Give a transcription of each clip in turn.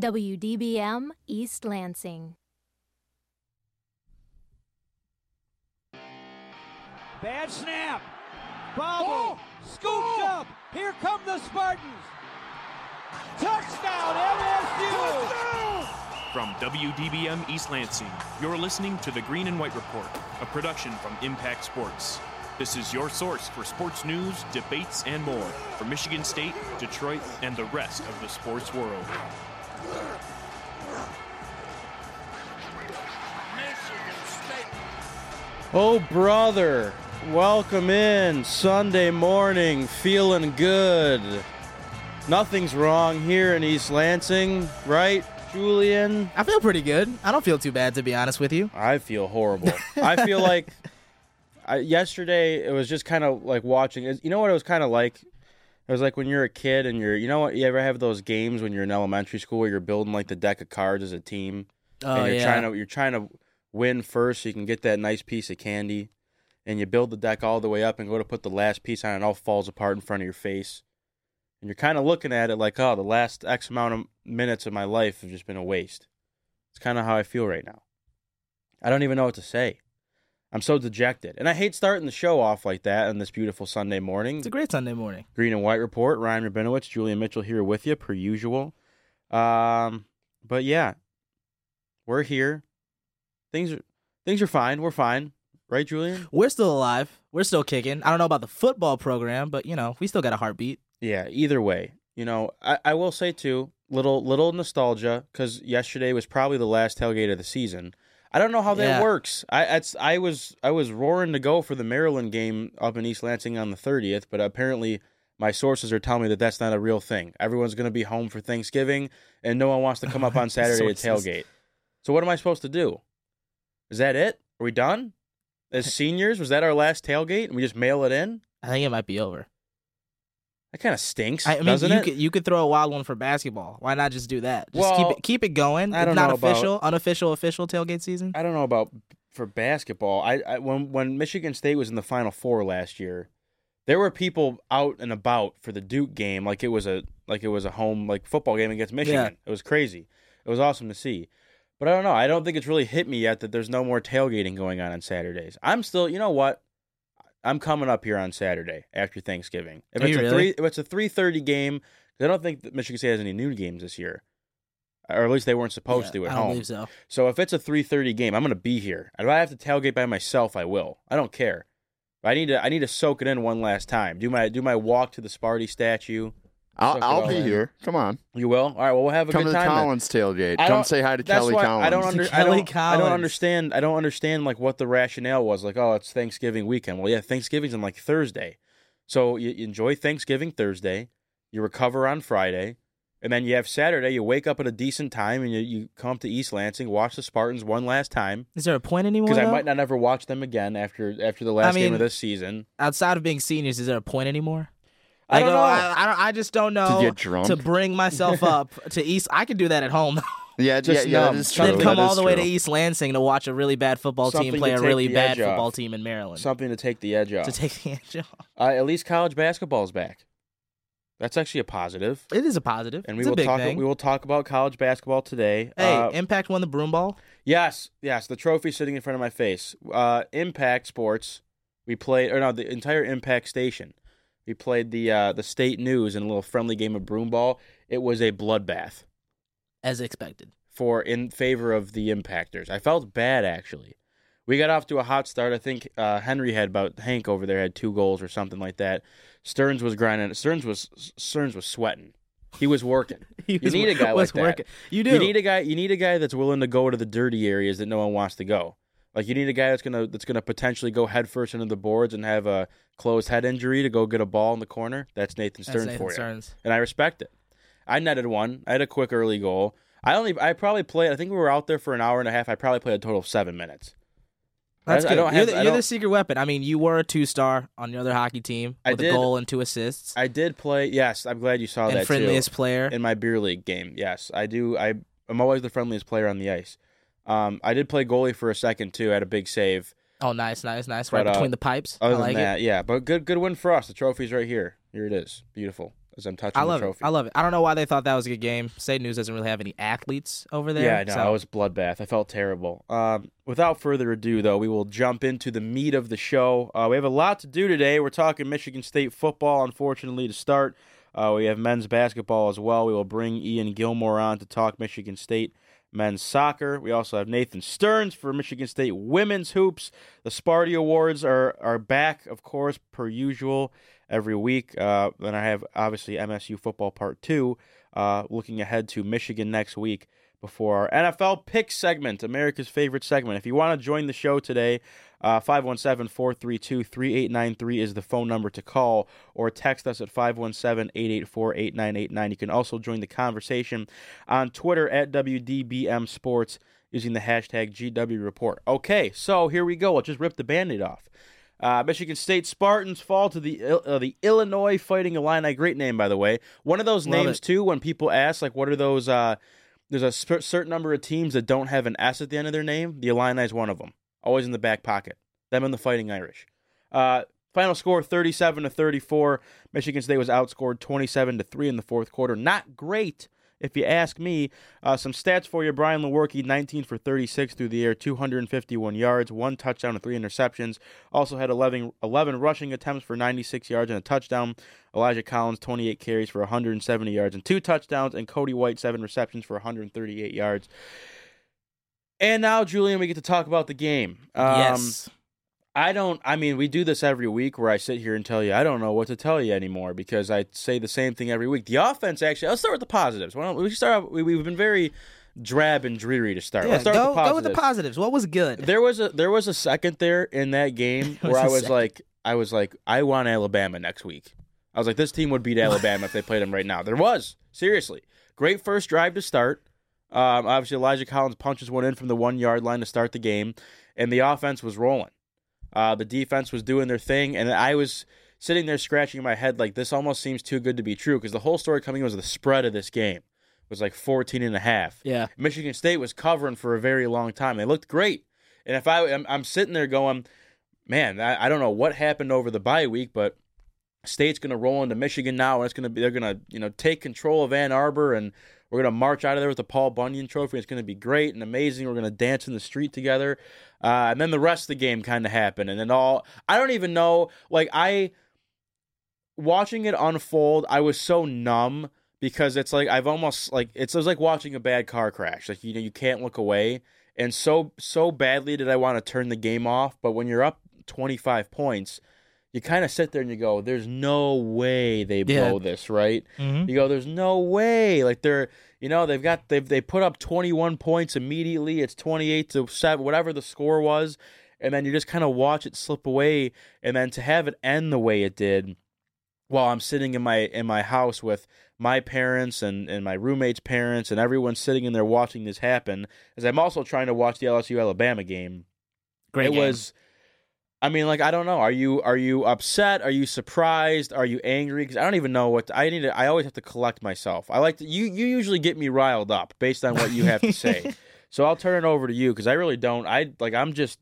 WDBM East Lansing. Bad snap. Bobble. Scooped up. Here come the Spartans. Touchdown, LSU. From WDBM East Lansing, you're listening to the Green and White Report, a production from Impact Sports. This is your source for sports news, debates, and more from Michigan State, Detroit, and the rest of the sports world. Oh, brother, welcome in Sunday morning, feeling good. Nothing's wrong here in East Lansing, right, Julian? I feel pretty good. I don't feel too bad, to be honest with you. I feel horrible. I feel like I, yesterday it was just kind of like watching. You know what it was kind of like? It was like when you're a kid and you're, you know what? You ever have those games when you're in elementary school where you're building like the deck of cards as a team, Oh and you're yeah. trying to you're trying to win first so you can get that nice piece of candy, and you build the deck all the way up and go to put the last piece on, and it all falls apart in front of your face, and you're kind of looking at it like, oh, the last X amount of minutes of my life have just been a waste. It's kind of how I feel right now. I don't even know what to say. I'm so dejected, and I hate starting the show off like that on this beautiful Sunday morning. It's a great Sunday morning. Green and White Report. Ryan Rabinowitz, Julian Mitchell here with you per usual. Um, but yeah, we're here. Things are things are fine. We're fine, right, Julian? We're still alive. We're still kicking. I don't know about the football program, but you know, we still got a heartbeat. Yeah. Either way, you know, I, I will say too, little little nostalgia because yesterday was probably the last tailgate of the season. I don't know how that Yeah. works. I it's, I was I was roaring to go for the Maryland game up in East Lansing on the 30th, but apparently my sources are telling me that that's not a real thing. Everyone's going to be home for Thanksgiving, and no one wants to come up on Saturday to tailgate. So what am I supposed to do? Is that it? Are we done? As seniors, was that our last tailgate, and we just mail it in? I think it might be over. That kind of stinks, I mean, doesn't you it? could you could throw a wild one for basketball. Why not just do that? Just Well, keep it keep it going. I don't not know about- official, unofficial, official tailgate season. I don't know about for basketball. I, I when when Michigan State was in the Final Four last year, there were people out and about for the Duke game, like it was a like it was a home like football game against Michigan. It was crazy. It was awesome to see. But I don't know. I don't think it's really hit me yet that there's no more tailgating going on on Saturdays. I'm still, you know what? I'm coming up here on Saturday after Thanksgiving. If Are it's a really? three, if it's a three thirty game, I don't think that Michigan State has any new games this year, or at least they weren't supposed Yeah, to at I home. so. So if it's a 3:30 game, I'm going to be here. If I have to tailgate by myself, I will. I don't care. I need to I need to soak it in one last time. Do my do my walk to the Sparty statue. I'll, I'll be in. here. Come on. You will? All right, well we'll have a Come good to the time. then. Collins tailgate. Come say hi to Kelly why Collins. I don't under, I don't I don't understand I don't understand like what the rationale was. Like, oh, it's Thanksgiving weekend. Well, yeah, Thanksgiving's on like Thursday. So you, you enjoy Thanksgiving Thursday, you recover on Friday, and then you have Saturday, you wake up at a decent time and you, you come to East Lansing, watch the Spartans one last time. Is there a point anymore? because I might not ever watch them again after after the last game mean, of this season. Outside of being seniors, is there a point anymore? I don't oh, know. I, I, don't- I just don't know. get drunk? To bring myself up to East, I could do that at home. Yeah, Just yeah, yeah. numb. That is true. then come That all is the way to. East Lansing to watch a really bad football Something team play a really bad edge off. football team in Maryland. Something to take the edge off. to take the edge off. uh, at least college basketball is back. That's actually a positive. It is a positive. And we it's will a big talk. thing. We will talk about college basketball today. hey, Uh, Impact won the broom ball. yes, yes. The trophy sitting in front of my face. Uh, Impact Sports. We played, or no, the entire Impact station. We played the uh, the state news in a little friendly game of broomball. It was a bloodbath. as expected. for in favor of the impactors. I felt bad actually. We got off to a hot start. I think uh, Henry had about Hank over there had two goals or something like that. Stearns was grinding. Stearns was Stearns was sweating. He was working. He You need a guy was like that. working. You do. You need a guy. You need a guy that's willing to go to the dirty areas that no one wants to go. Like you need a guy that's gonna that's gonna potentially go headfirst into the boards and have a closed head injury to go get a ball in the corner. That's Nathan That's Nathan for you Stearns. and I respect it. I netted one. I had a quick early goal. I only I probably played. I think we were out there for an hour and a half. I probably played a total of seven minutes. That's I- I good. don't you're have- the, you're the secret weapon. I mean, you were a two star on your other hockey team with did. a goal and two assists, I did play. Yes, I'm glad you saw and that friendliest too. player. in my beer league game. Yes, I do. I I'm always the friendliest player on the ice. Um, I did play goalie for a second too. I had a big save. oh, nice, nice, nice. But, Right uh, between the pipes. Other I like than that, it. yeah, but good good win for us. The trophy's right here. Here it is. Beautiful. as I'm touching I love the it. I love it. I don't know why they thought that was a good game. State News doesn't really have any athletes over there. Yeah, I know. so- It was bloodbath. I felt terrible. Um, without further ado, though, we will jump into the meat of the show. Uh, we have a lot to do today. We're talking Michigan State football, unfortunately, to start. Uh, we have men's basketball as well. We will bring Ian Gilmore on to talk Michigan State men's soccer. We also have Nathan Stearns for Michigan State women's hoops. The Sparty Awards are, are back, of course, per usual, every week. Uh, then I have, obviously, MSU football part two, uh, looking ahead to Michigan next week before our NFL pick segment, America's favorite segment. If you want to join the show today, 517 432 3893 is the phone number to call, or text us at 517 884 8989. You can also join the conversation on Twitter at WDBM Sports using the hashtag GW Report. Okay, so here we go. I'll just rip the band aid off. Uh, Michigan State Spartans fall to the uh, the Illinois Fighting Illini. Great name, by the way. One of those Love names it. too. When people ask, like, what are those? Uh, there's a cer- certain number of teams that don't have an S at the end of their name. The Illini is one of them. Always in the back pocket. Them and the Fighting Irish. Uh, final score 37 to 34. Michigan State was outscored 27 to 3 in the fourth quarter. Not great, if you ask me. Uh, some stats for you Brian Lewerke, 19 for 36 through the air, 251 yards, one touchdown and three interceptions. Also had 11, 11 rushing attempts for 96 yards and a touchdown. Elijah Collins, 28 carries for 170 yards and two touchdowns. And Cody White, seven receptions for 138 yards. And now, Julian, we get to talk about the game. Um, yes. I don't. I mean, we do this every week where I sit here and tell you I don't know what to tell you anymore because I say the same thing every week. The offense, actually, let's start with the positives. Why don't we start? Off, we, we've been very drab and dreary to start. Yeah, let's start go, with the go with the positives. positives. What was good? There was a there was a second there in that game where I was second. like, I was like, I want Alabama next week. I was like, this team would beat Alabama if they played them right now. There was seriously great first drive to start. Um, obviously, Elijah Collins punches one in from the one yard line to start the game, and the offense was rolling. Uh, the defense was doing their thing, and I was sitting there scratching my head like this almost seems too good to be true because the whole story coming in was the spread of this game was like 14 and a half. yeah. Michigan State was covering for a very long time. They looked great, and if I I'm, I'm sitting there going, man, I, I don't know what happened over the bye week, but State's going to roll into Michigan now, and it's going to be they're going to you know take control of Ann Arbor, and we're going to march out of there with the Paul Bunyan Trophy. It's going to be great and amazing. We're going to dance in the street together, uh, and then the rest of the game kind of happened, and then all I don't even know. Like I watching it unfold, I was so numb because it's like I've almost like it's, it's like watching a bad car crash. Like you know you can't look away, and so so badly did I want to turn the game off. But when you're up 25 points, you kind of sit there and you go, "There's no way they Yeah. blow this, right?" Mhm. You go, "There's no way." Like they're you know they've got they've they put up 21 points immediately. It's 28 to seven, whatever the score was, and then you just kind of watch it slip away, and then to have it end the way it did while I'm sitting in my in my house with my parents and, and my roommate's parents and everyone sitting in there watching this happen, as I'm also trying to watch the LSU Alabama game. Great it game. was I mean, like I don't know. Are you are you upset? Are you surprised? Are you angry? Because I don't even know what I need. To, I always have to collect myself. I like to, you. You usually get me riled up based on what you have to say. so I'll turn it over to you because I really don't. I like. I'm just.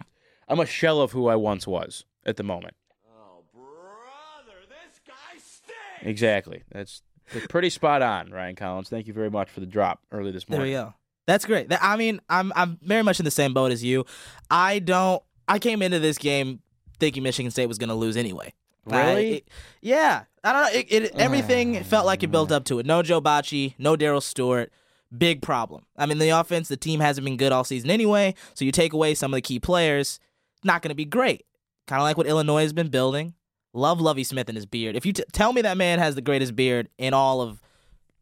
I'm a shell of who I once was at the moment. Oh, brother, this guy stinks. Exactly. That's that's pretty spot on, Ryan Collins. Thank you very much for the drop early this morning. There morning. we go. That's great. I mean, I'm I'm very much in the same boat as you. I don't. I came into this game thinking Michigan State was going to lose anyway. I- Really? it- yeah. I don't know. It, it, everything felt like it built up to it. No Joe Bachie, no Darrell Stewart. Big problem. I mean, the offense, the team hasn't been good all season anyway. So you take away some of the key players, not going to be great. Kind of like what Illinois has been building. Love Lovie Smith and his beard. If you t- tell me that man has the greatest beard in all of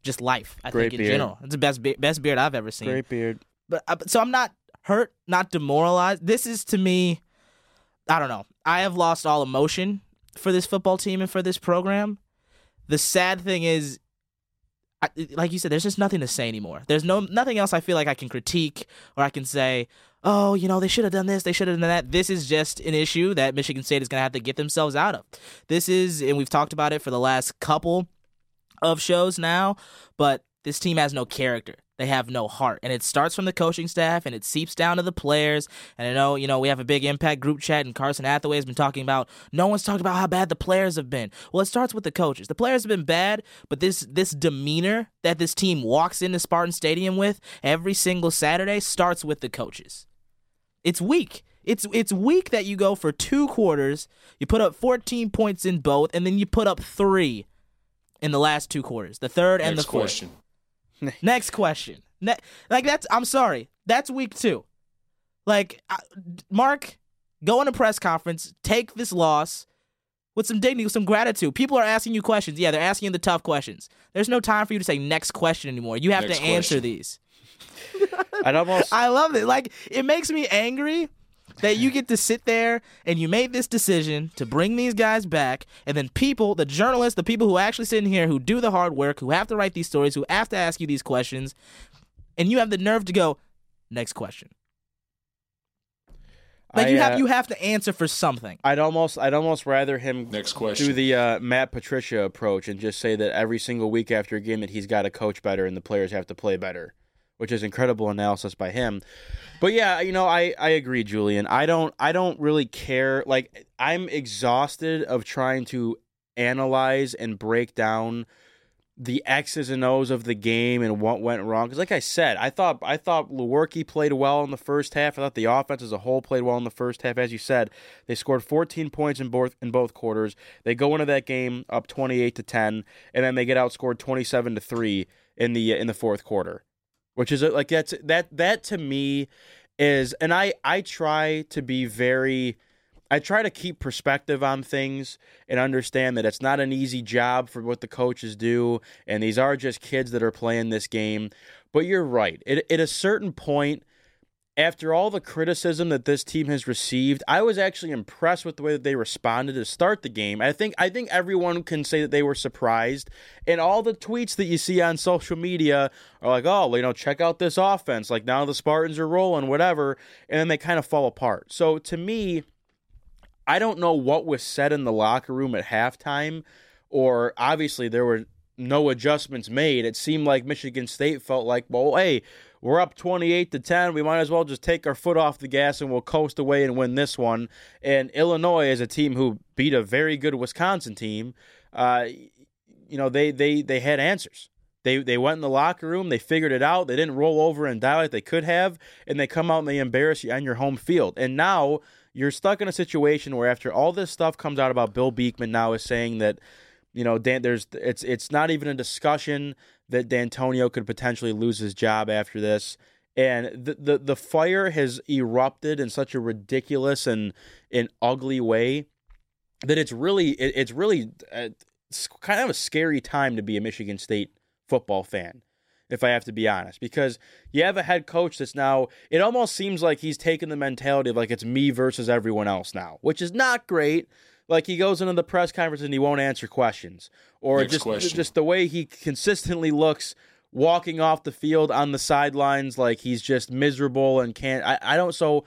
just life, I Great think in beard. general, it's the best be- best beard I've ever seen Great beard. but uh, so I'm not hurt, not demoralized. This is to me, I don't know. I have lost all emotion for this football team and for this program. The sad thing is, I, like you said, there's just nothing to say anymore. There's no nothing else I feel like I can critique or I can say, oh, you know, they should have done this, they should have done that. This is just an issue that Michigan State is going to have to get themselves out of. This is, and we've talked about it for the last couple of shows now, but this team has no character. They have no heart. And it starts from the coaching staff and it seeps down to the players. And I know, you know, we have a big impact group chat and Carson Hathaway has been talking about no one's talked about how bad the players have been. Well, it starts with the coaches. The players have been bad, but this this demeanor that this team walks into Spartan Stadium with every single Saturday starts with the coaches. It's weak. It's it's weak that you go for two quarters, you put up 14 points in both, and then you put up three in the last two quarters, the third and Next the fourth. question. Next question. Ne- like that's I'm sorry. That's week 2. Like I- Mark, go in a press conference, take this loss with some dignity, with some gratitude. People are asking you questions. Yeah, they're asking you the tough questions. There's no time for you to say next question anymore. You have Next to answer these. Almost I love it. Like it makes me angry that you get to sit there and you made this decision to bring these guys back, and then people, the journalists, the people who actually sit in here, who do the hard work, who have to write these stories, who have to ask you these questions, and you have the nerve to go, next question. Like I, you have uh, you have to answer for something. I'd almost I'd almost rather him Next question. do the uh, Matt Patricia approach and just say that every single week after a game that he's got to coach better and the players have to play better, which is incredible analysis by him. But yeah, you know, I I agree, Julian. I don't I don't really care. Like I'm exhausted of trying to analyze and break down the X's and O's of the game and what went wrong. Because, like I said, I thought I thought Lewerke played well in the first half. I thought the offense as a whole played well in the first half. As you said, they scored 14 points in both in both quarters. They go into that game up 28 to 10, and then they get outscored 27 to three in the in the fourth quarter, which is like that's that that to me is, and I I try to be very. I try to keep perspective on things and understand that it's not an easy job for what the coaches do, and these are just kids that are playing this game. But you're right. At, at a certain point, after all the criticism that this team has received, I was actually impressed with the way that they responded to start the game. I think I think everyone can say that they were surprised, and all the tweets that you see on social media are like, "Oh, you know, check out this offense. Like now the Spartans are rolling, whatever," and then they kind of fall apart. So to me, I don't know what was said in the locker room at halftime, or obviously there were no adjustments made. It seemed like Michigan State felt like, well, hey, we're up 28 to 10. We might as well just take our foot off the gas and we'll coast away and win this one. And Illinois is a team who beat a very good Wisconsin team. Uh, you know, they they they had answers. They they went in the locker room, they figured it out. They didn't roll over and die like they could have, and they come out and they embarrass you on your home field. And now you're stuck in a situation where after all this stuff comes out about Bill Beekman now is saying that you know Dan there's it's it's not even a discussion that Dantonio could potentially lose his job after this. And the, the the fire has erupted in such a ridiculous and and ugly way that it's really it, it's really uh, it's kind of a scary time to be a Michigan State football fan if I have to be honest, because you have a head coach that's now, it almost seems like he's taken the mentality of like it's me versus everyone else now, which is not great. Like he goes into the press conference and he won't answer questions, or Next just question. just the way he consistently looks walking off the field on the sidelines, like he's just miserable and can't. I, I don't so.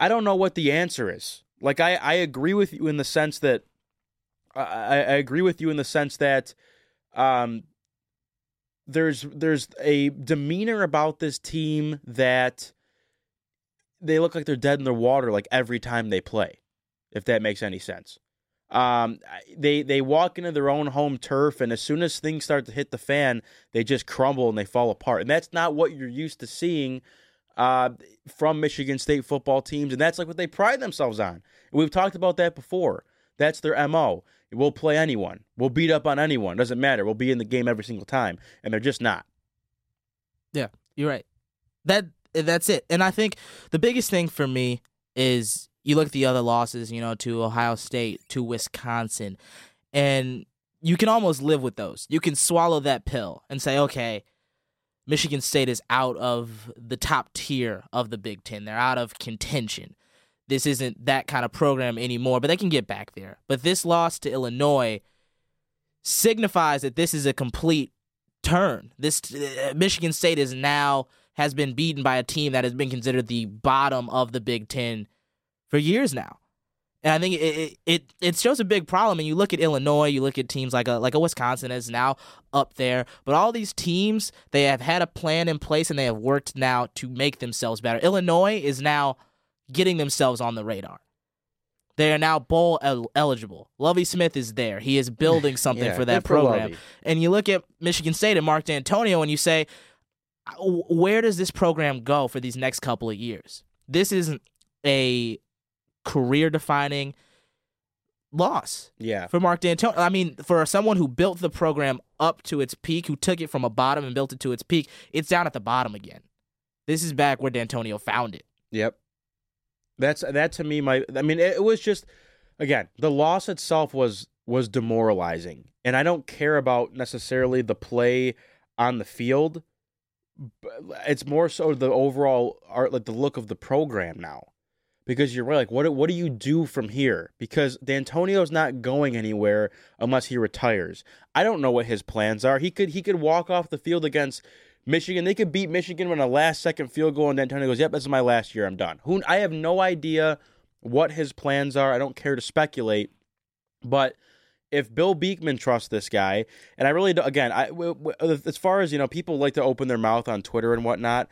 I don't know what the answer is. Like I, I agree with you in the sense that I, I I agree with you in the sense that um there's there's a demeanor about this team that they look like they're dead in the water like every time they play, if that makes any sense. Um, they they walk into their own home turf, and as soon as things start to hit the fan, they just crumble and they fall apart. And that's not what you're used to seeing uh, from Michigan State football teams, and that's like what they pride themselves on. And we've talked about that before. That's their mo. We'll play anyone. We'll beat up on anyone. Doesn't matter. We'll be in the game every single time, and they're just not. Yeah, you're right. That that's it. And I think the biggest thing for me is you look at the other losses, you know, to Ohio State, to Wisconsin, and you can almost live with those. You can swallow that pill and say, okay, Michigan State is out of the top tier of the Big Ten. They're out of contention. This isn't that kind of program anymore, but they can get back there. But this loss to Illinois signifies that this is a complete turn. This uh, Michigan State is now has been beaten by a team that has been considered the bottom of the Big Ten for years now. And I think it, it it shows a big problem. And you look at Illinois, you look at teams like a like a Wisconsin is now up there, but all these teams they have had a plan in place and they have worked now to make themselves better. Illinois is now getting themselves on the radar. They are now bowl el- eligible. Lovie Smith is there. He is building something Yeah, for that good for program. And you look at Michigan State and Mark Dantonio, and you say, where does this program go for these next couple of years? This isn't a career defining loss Yeah. for Mark Dantonio. I mean, for someone who built the program up to its peak, who took it from a bottom and built it to its peak, it's down at the bottom again. This is back where Dantonio found it. Yep. That's that to me. My I mean, it, it was just again the loss itself was was demoralizing, and I don't care about necessarily the play on the field. It's more so the overall art, like the look of the program now, because you're right. Like, what what do you do from here? Because Dantonio's not going anywhere unless he retires. I don't know what his plans are. He could he could walk off the field against Michigan. They could beat Michigan on a last second field goal, and Dantonio goes, "Yep, this is my last year. I'm done." Who I have no idea what his plans are. I don't care to speculate, but if Bill Beekman trusts this guy, and I really do, again, I as far as you know, people like to open their mouth on Twitter and whatnot.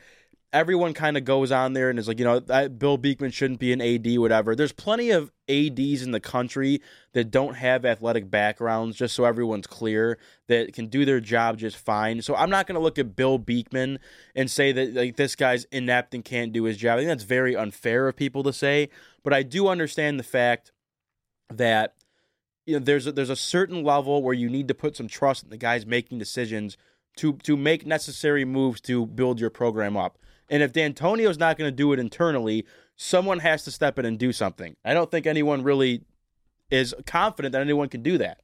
Everyone kind of goes on there and is like, you know, that Bill Beekman shouldn't be an AD, whatever. There's plenty of ADs in the country that don't have athletic backgrounds, just so everyone's clear, that can do their job just fine. So I'm not going to look at Bill Beekman and say that like this guy's inept and can't do his job. I think that's very unfair of people to say, but I do understand the fact that you know there's a, there's a certain level where you need to put some trust in the guys making decisions to to make necessary moves to build your program up. And if Dantonio's not going to do it internally, someone has to step in and do something. I don't think anyone really is confident that anyone can do that.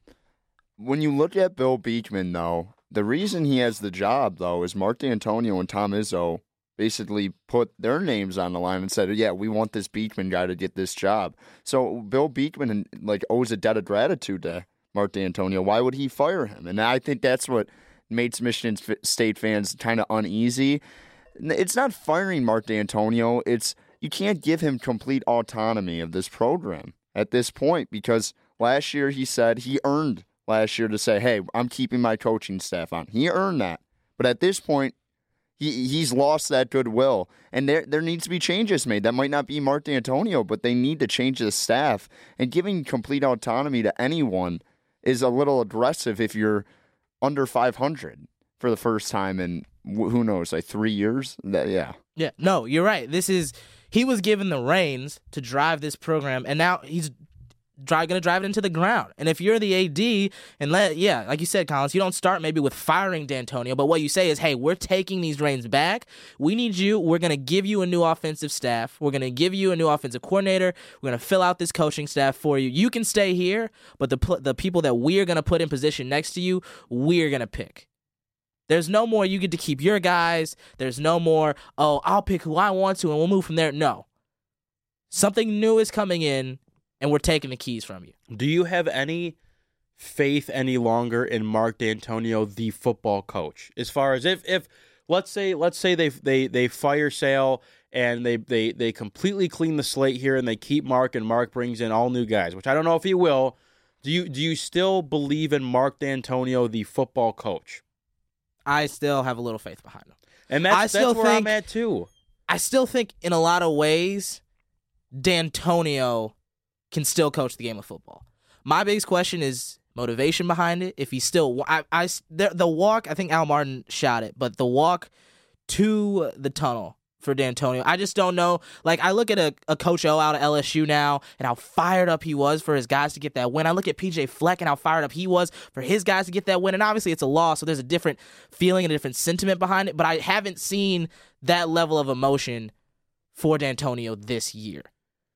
when you look at Bill Beekman, though, the reason he has the job, though, is Mark Dantonio and Tom Izzo basically put their names on the line and said, "Yeah, we want this Beekman guy to get this job." So Bill Beekman like owes a debt of gratitude to Mark Dantonio. Why would he fire him? And I think that's what makes Michigan State fans kind of uneasy. It's not firing Mark Dantonio. It's you can't give him complete autonomy of this program at this point because last year he said he earned last year to say, "Hey, I'm keeping my coaching staff on." He earned that, but at this point, he he's lost that goodwill, and there there needs to be changes made. That might not be Mark Dantonio, but they need to change the staff and giving complete autonomy to anyone is a little aggressive if you're under 500 for the first time in who knows like three years. That, yeah. Yeah, no, you're right. This is he was given the reins to drive this program, and now he's to drive it into the ground. And if you're the AD, and let yeah, like you said, Collins, you don't start maybe with firing Dantonio, but what you say is, hey, we're taking these reins back. We need you. We're going to give you a new offensive staff. We're going to give you a new offensive coordinator. We're going to fill out this coaching staff for you. You can stay here, but the the people that we're going to put in position next to you, we're going to pick. There's no more you get to keep your guys. There's no more, oh, I'll pick who I want to and we'll move from there. No. Something new is coming in and we're taking the keys from you. Do you have any faith any longer in Mark Dantonio, the football coach? As far as if if let's say let's say they they they fire Sale and they they they completely clean the slate here and they keep Mark and Mark brings in all new guys, which I don't know if he will. Do you do you still believe in Mark Dantonio, the football coach? I still have a little faith behind him. And that's, I still that's where I'm think- at too. I still think in a lot of ways, Dantonio can still coach the game of football. My biggest question is motivation behind it. If he's still, I, I the, the walk, I think Al Martin shot it, but the walk to the tunnel for Dantonio, I just don't know. Like I look at a, a Coach O out of LSU now and how fired up he was for his guys to get that win. I look at PJ Fleck and how fired up he was for his guys to get that win. And obviously it's a loss, so there's a different feeling and a different sentiment behind it. But I haven't seen that level of emotion for Dantonio this year.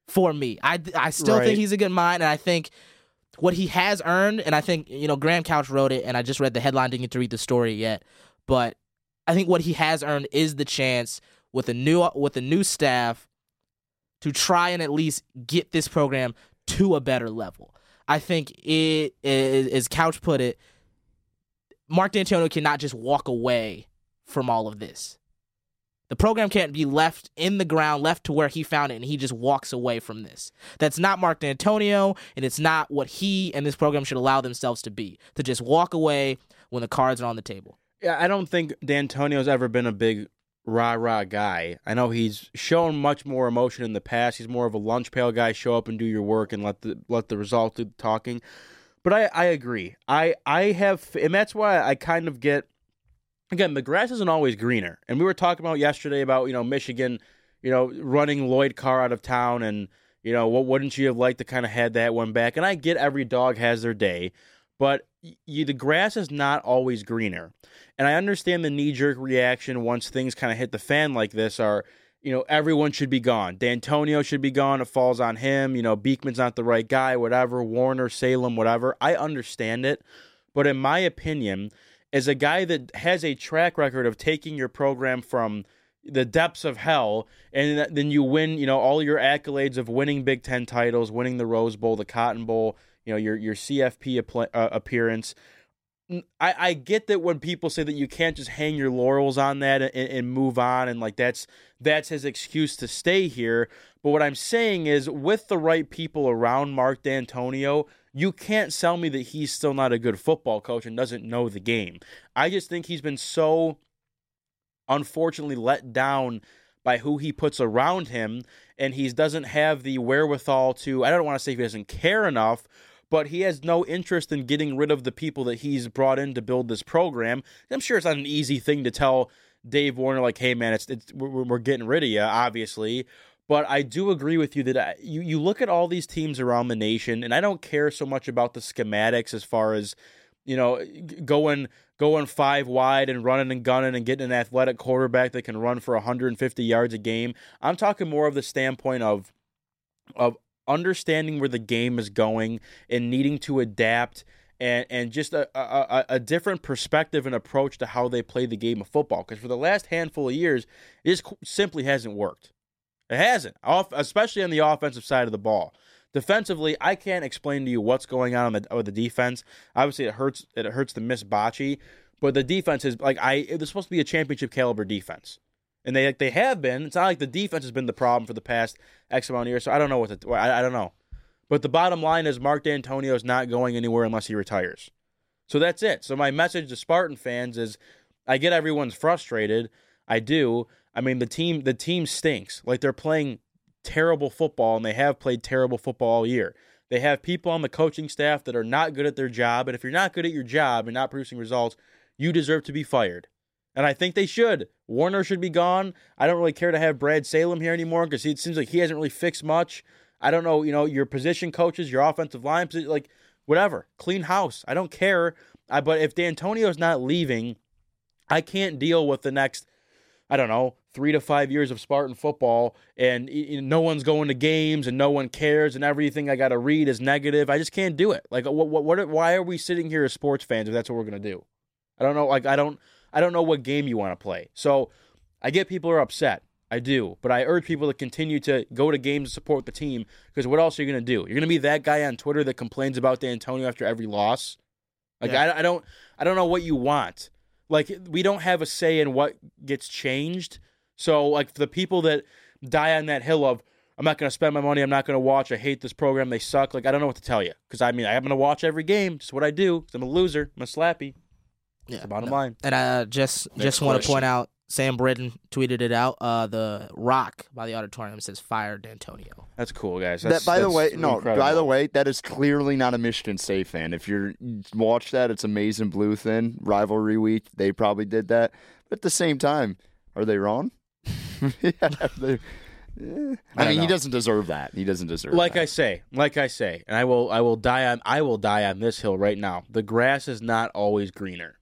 For me, I, I still Right. think he's a good mind, and I think what he has earned, and I think you know Graham Couch wrote it, and I just read the headline, didn't get to read the story yet, but I think what he has earned is the chance with a new with a new staff to try and at least get this program to a better level. I think it, is- as Couch put it, Mark Dantonio cannot just walk away from all of this. The program can't be left in the ground, left to where he found it, and he just walks away from this. That's not Mark Dantonio, and it's not what he and this program should allow themselves to be. To just walk away when the cards are on the table. Yeah, I don't think Dantonio's ever been a big rah rah guy. I know he's shown much more emotion in the past. He's more of a lunch pail guy. Show up and do your work and let the let the result do the talking. But I I agree. I I have and that's why I kind of get again the grass isn't always greener. And we were talking about yesterday about you know Michigan, you know running Lloyd Carr out of town and. You know what? Wouldn't you have liked to kind of had that one back? And I get every dog has their day, but you, the grass is not always greener. And I understand the knee jerk reaction once things kind of hit the fan like this are, you know, everyone should be gone. Dantonio should be gone. It falls on him. You know, Beekman's not the right guy, whatever. Warner, Salem, whatever. I understand it. But in my opinion, as a guy that has a track record of taking your program from the depths of hell and then you win you know all your accolades of winning big 10 titles winning the rose bowl the cotton bowl you know your your cfp uh, appearance. I, I get that when people say that you can't just hang your laurels on that and, and move on and like that's that's his excuse to stay here. But what i'm saying is with the right people around mark dantonio you can't sell me that he's still not a good football coach and doesn't know the game. I just think he's been so unfortunately let down by who he puts around him and he doesn't have the wherewithal to I don't want to say he doesn't care enough but he has no interest in getting rid of the people that he's brought in to build this program. I'm sure it's not an easy thing to tell Dave Warner like, "Hey man, it's, it's we're, we're getting rid of you," obviously. But I do agree with you that I, you you look at all these teams around the nation, and I don't care so much about the schematics as far as you know going going five wide and running and gunning and getting an athletic quarterback that can run for 150 yards a game. I'm talking more of the standpoint of of understanding where the game is going and needing to adapt and and just a, a, a different perspective and approach to how they play the game of football. Because for the last handful of years, it just simply hasn't worked. It hasn't, Off, especially on the offensive side of the ball. Defensively, I can't explain to you what's going on with the, defense. Obviously, it hurts. It hurts to miss Bachie, but the defense is like I. Was supposed to be a championship caliber defense, and they they have been. It's not like the defense has been the problem for the past X amount of years. So I don't know what to. I, I don't know, but the bottom line is Mark Dantonio is not going anywhere unless he retires. So that's it. So my message to Spartan fans is, I get everyone's frustrated. I do. I mean the team the team stinks. Like they're playing terrible football and they have played terrible football all year. They have people on the coaching staff that are not good at their job. And if you're not good at your job and not producing results, you deserve to be fired. And I think they should. Warner should be gone. I don't really care to have Brad Salem here anymore because it seems like he hasn't really fixed much. I don't know, you know, your position coaches, your offensive line, like whatever, clean house. I don't care. I, but if Dantonio's not leaving, I can't deal with the next I don't know, three to five years of Spartan football, and you know, no one's going to games, and no one cares, and everything I got to read is negative. I just can't do it. Like, what, what, what, why are we sitting here as sports fans if that's what we're gonna do? I don't know. Like, I don't, I don't know what game you want to play. So, I get people are upset. I do, but I urge people to continue to go to games and support the team because what else are you gonna do? You're gonna be that guy on Twitter that complains about Dantonio after every loss. Like, yeah. I, I don't, I don't know what you want like we don't have a say in what gets changed. So like for the people that die on that hill of I'm not going to spend my money. I'm not going to watch. I hate this program. They suck. Like I don't know what to tell you because I mean I'm going to watch every game. It's what I do. I'm a loser. I'm a slappy. Yeah, That's the bottom no. line. And I just Next just want to point out Sam Britton tweeted it out. Uh, the Rock by the auditorium says fire Dantonio. That's cool, guys. That's, that, by the way, no. By the way, that is clearly not a Michigan State fan. If you watch that, it's amazing blue thin rivalry week. They probably did that, but at the same time, are they wrong? yeah, they, I, I mean, know. he doesn't deserve that. He doesn't deserve. Like that. I say, like I say, and I will, I will die on, I will die on this hill right now. The grass is not always greener.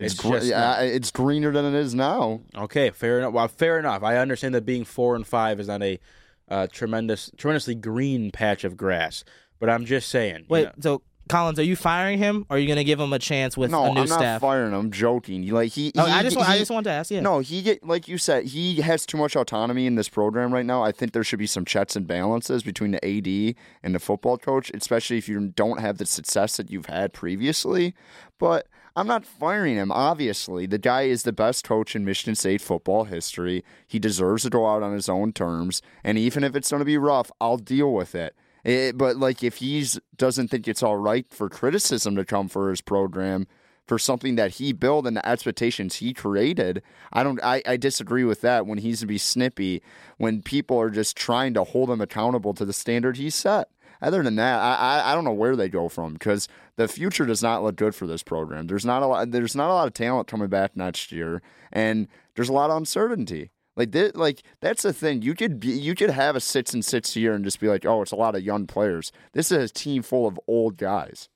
It's, it's yeah, it's greener than it is now. Okay, fair enough. Well, fair enough. I understand that being four and five is not a uh, tremendous, tremendously green patch of grass, but I'm just saying. Wait, you know, so Collins, are you firing him, or are you going to give him a chance with no, a new I'm staff? not firing him. I'm joking. Like he, oh, he I just, he, I just want to ask. Yeah. No, he get like you said, he has too much autonomy in this program right now. I think there should be some checks and balances between the AD and the football coach, especially if you don't have the success that you've had previously. But I'm not firing him. Obviously, the guy is the best coach in Michigan State football history. He deserves to go out on his own terms, and even if it's going to be rough, I'll deal with it. it but like, if he doesn't think it's all right for criticism to come for his program for something that he built and the expectations he created, I don't. I, I disagree with that. When he's to be snippy, when people are just trying to hold him accountable to the standard he set other than that, I, I, don't know where they go from because the future does not look good for this program. There's not a lot. There's not a lot of talent coming back next year, and there's a lot of uncertainty. Like like that's the thing. You could be, you could have a six and six year and just be like, oh, it's a lot of young players. This is a team full of old guys.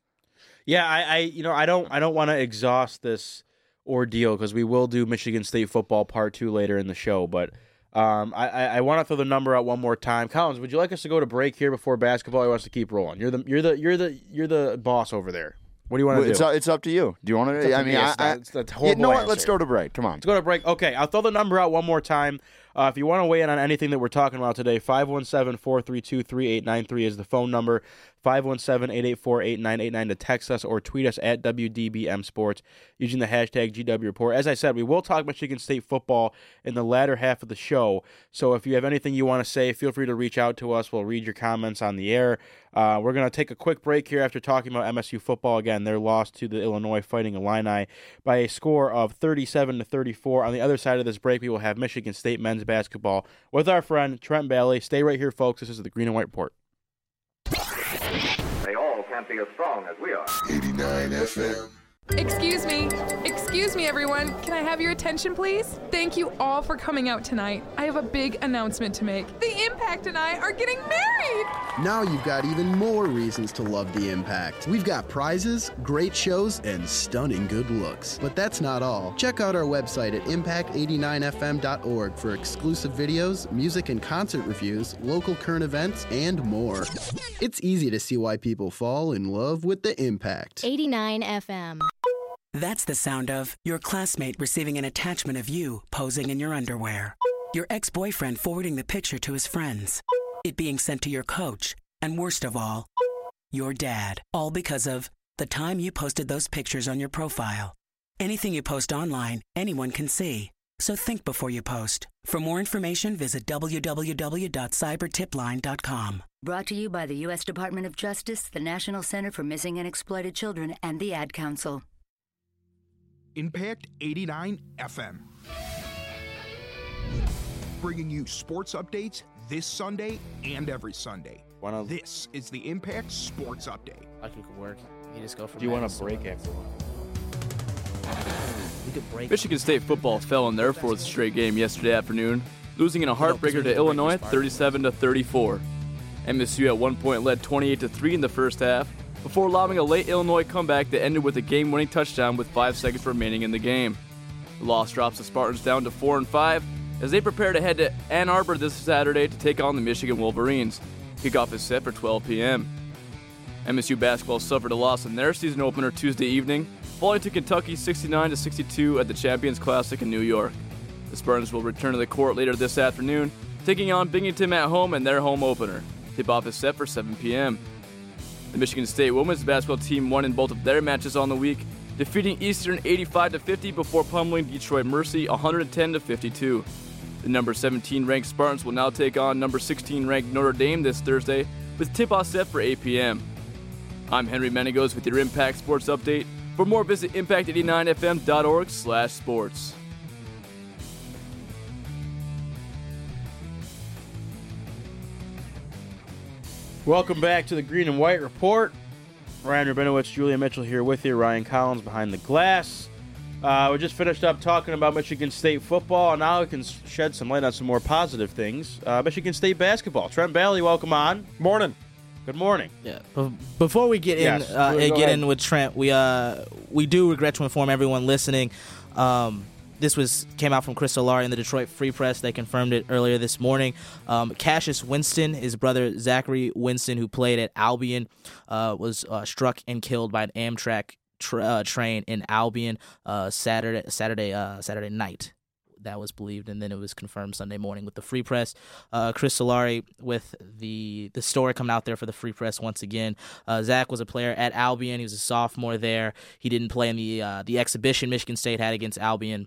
Yeah, I, I you know I don't I don't want to exhaust this ordeal because we will do Michigan State football part two later in the show, but um, I, I, I want to throw the number out one more time. Collins, would you like us to go to break here before basketball? Or wants to keep rolling. You're the you're the you're the you're the boss over there. What do you want to it's do? Up, it's up to you. Do you want to? I mean, I, I, it's a you know what? Let's go to break. Come on. Let's go to break. Okay, I'll throw the number out one more time. Uh, if you want to weigh in on anything that we're talking about today, 517 432 3893 is the phone number. 517 884 8989 to text us or tweet us at WDBM Sports using the hashtag GW Report. As I said, we will talk Michigan State football in the latter half of the show. So if you have anything you want to say, feel free to reach out to us. We'll read your comments on the air. Uh, we're going to take a quick break here after talking about MSU football again. They're lost to the Illinois Fighting Illini by a score of 37 to 34. On the other side of this break, we will have Michigan State men's basketball with our friend Trent Bailey. Stay right here, folks. This is the Green and White Report. Can't be as strong as we are. 89 FM. Excuse me. Excuse me, everyone. Can I have your attention, please? Thank you all for coming out tonight. I have a big announcement to make. The Impact and I are getting married! Now you've got even more reasons to love the Impact. We've got prizes, great shows, and stunning good looks. But that's not all. Check out our website at impact89fm.org for exclusive videos, music and concert reviews, local current events, and more. It's easy to see why people fall in love with the Impact. 89 FM. That's the sound of your classmate receiving an attachment of you posing in your underwear. Your ex boyfriend forwarding the picture to his friends. It being sent to your coach. And worst of all, your dad. All because of the time you posted those pictures on your profile. Anything you post online, anyone can see. So think before you post. For more information, visit www.cybertipline.com. Brought to you by the U.S. Department of Justice, the National Center for Missing and Exploited Children, and the Ad Council. Impact 89 FM. Bringing you sports updates this Sunday and every Sunday. Wanna... This is the Impact Sports Update. I think it could work. You just go for Do you want to break after one? We could break. Michigan State football fell in their fourth straight game yesterday afternoon, losing in a heartbreaker to Illinois 37 to 34. MSU at one point led 28 to 3 in the first half, before allowing a late Illinois comeback that ended with a game winning touchdown with 5 seconds remaining in the game. The loss drops the Spartans down to 4 and 5 as they prepare to head to Ann Arbor this Saturday to take on the Michigan Wolverines. Kickoff is set for 12 p.m. MSU basketball suffered a loss in their season opener Tuesday evening, falling to Kentucky 69 62 at the Champions Classic in New York. The Spartans will return to the court later this afternoon, taking on Binghamton at home in their home opener. Tip-off is set for 7 p.m. The Michigan State women's basketball team won in both of their matches on the week, defeating Eastern 85 50 before pummeling Detroit Mercy 110 52. The number 17 ranked Spartans will now take on number 16 ranked Notre Dame this Thursday, with tip-off set for 8 p.m. I'm Henry Menegos with your Impact Sports Update. For more, visit impact89fm.org/sports. Welcome back to the Green and White Report. Ryan Rabinowitz, Julian Mitchell here with you. Ryan Collins behind the glass. Uh, we just finished up talking about Michigan State football, and now we can shed some light on some more positive things. Uh, Michigan State basketball. Trent Bailey, welcome on. Morning. Good morning. Yeah. Before we get Yes, in, uh, get ahead. in with Trent, we uh we do regret to inform everyone listening. Um, this was came out from Chris Solari in the Detroit Free Press. They confirmed it earlier this morning. Um, Cassius Winston, his brother Zachary Winston, who played at Albion, uh, was uh, struck and killed by an Amtrak tra- uh, train in Albion uh, Saturday Saturday uh, Saturday night. that was believed, and then it was confirmed Sunday morning with the Free Press. Uh, Chris Solari with the the story coming out there for the Free Press once again. Zach was a player at Albion. He was a sophomore there. He didn't play in the the exhibition Michigan State had against Albion.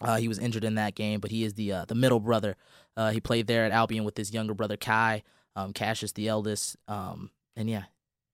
Uh, he was injured in that game, but he is the uh, the middle brother. Uh, he played there at Albion with his younger brother Kai. Um, Cash is the eldest. Um, and yeah,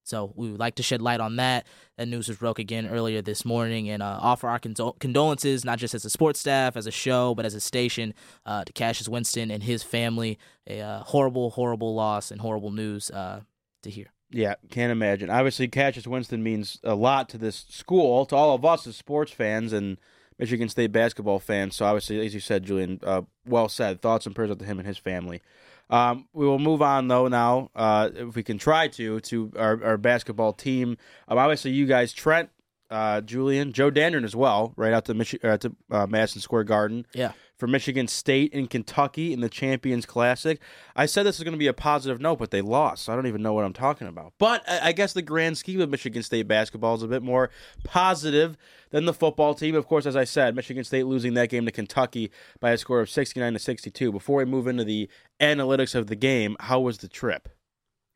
so we would like to shed light on that. That news was broke again earlier this morning, and uh, offer our condol- condolences, not just as a sports staff, as a show, but as a station, uh, to Cassius Winston and his family. A uh, horrible, horrible loss and horrible news to hear. Yeah, can't imagine. Obviously, Cassius Winston means a lot to this school, to all of us as sports fans and Michigan State basketball fans. So, obviously, as you said, Julian, uh, well said. Thoughts and prayers out to him and his family. Um, we will move on though now, uh, if we can try to, to our, our basketball team. Um, obviously, you guys, Trent, uh, Julian, Joe Dandern as well, right out to Michi- uh, to uh, Madison Square Garden. Yeah. For Michigan State in Kentucky in the Champions Classic. I said this is going to be a positive note, but they lost. So I don't even know what I'm talking about. But I, I guess the grand scheme of Michigan State basketball is a bit more positive than the football team. Of course, as I said, Michigan State losing that game to Kentucky by a score of 69 to 62. Before we move into the analytics of the game, how was the trip?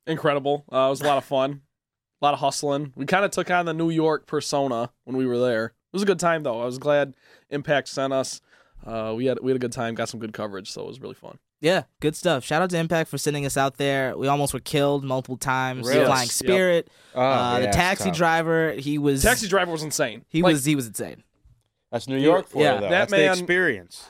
Incredible. Uh, it was a lot of fun. A lot of hustling. We kind of took on the New York persona when we were there. It was a good time though. I was glad Impact sent us. Uh, we had we had a good time. Got some good coverage, so it was really fun. Yeah, good stuff. Shout out to Impact for sending us out there. We almost were killed multiple times. Really? Flying Yep. Spirit, Oh, uh, yeah, the taxi driver. He was Taxi driver was insane. He Like, was he was insane. That's New York for Yeah. you, though. That That's the man- experience.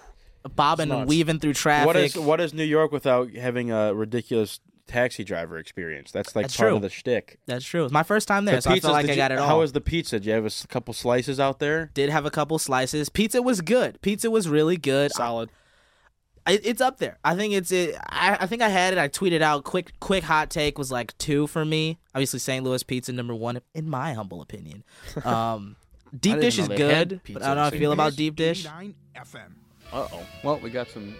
Bobbing and weaving through traffic. What is what is New York without having a ridiculous taxi driver experience? That's like That's part true. of the shtick. That's true. It's my first time there, The so I feel like did I you- got it all. How was the pizza? Did you have a s- couple slices out there? Did have a couple slices. Pizza was good. Pizza was really good. solid. I, it's up there. I think it's it. I, I think I had it. I tweeted out quick quick hot take was like two for me. Obviously, St. Louis pizza number one in my humble opinion. Um, deep didn't dish know is they had good, pizza but I don't know how I in feel about Louis. deep dish. 89 FM. Uh oh. Well, we got some.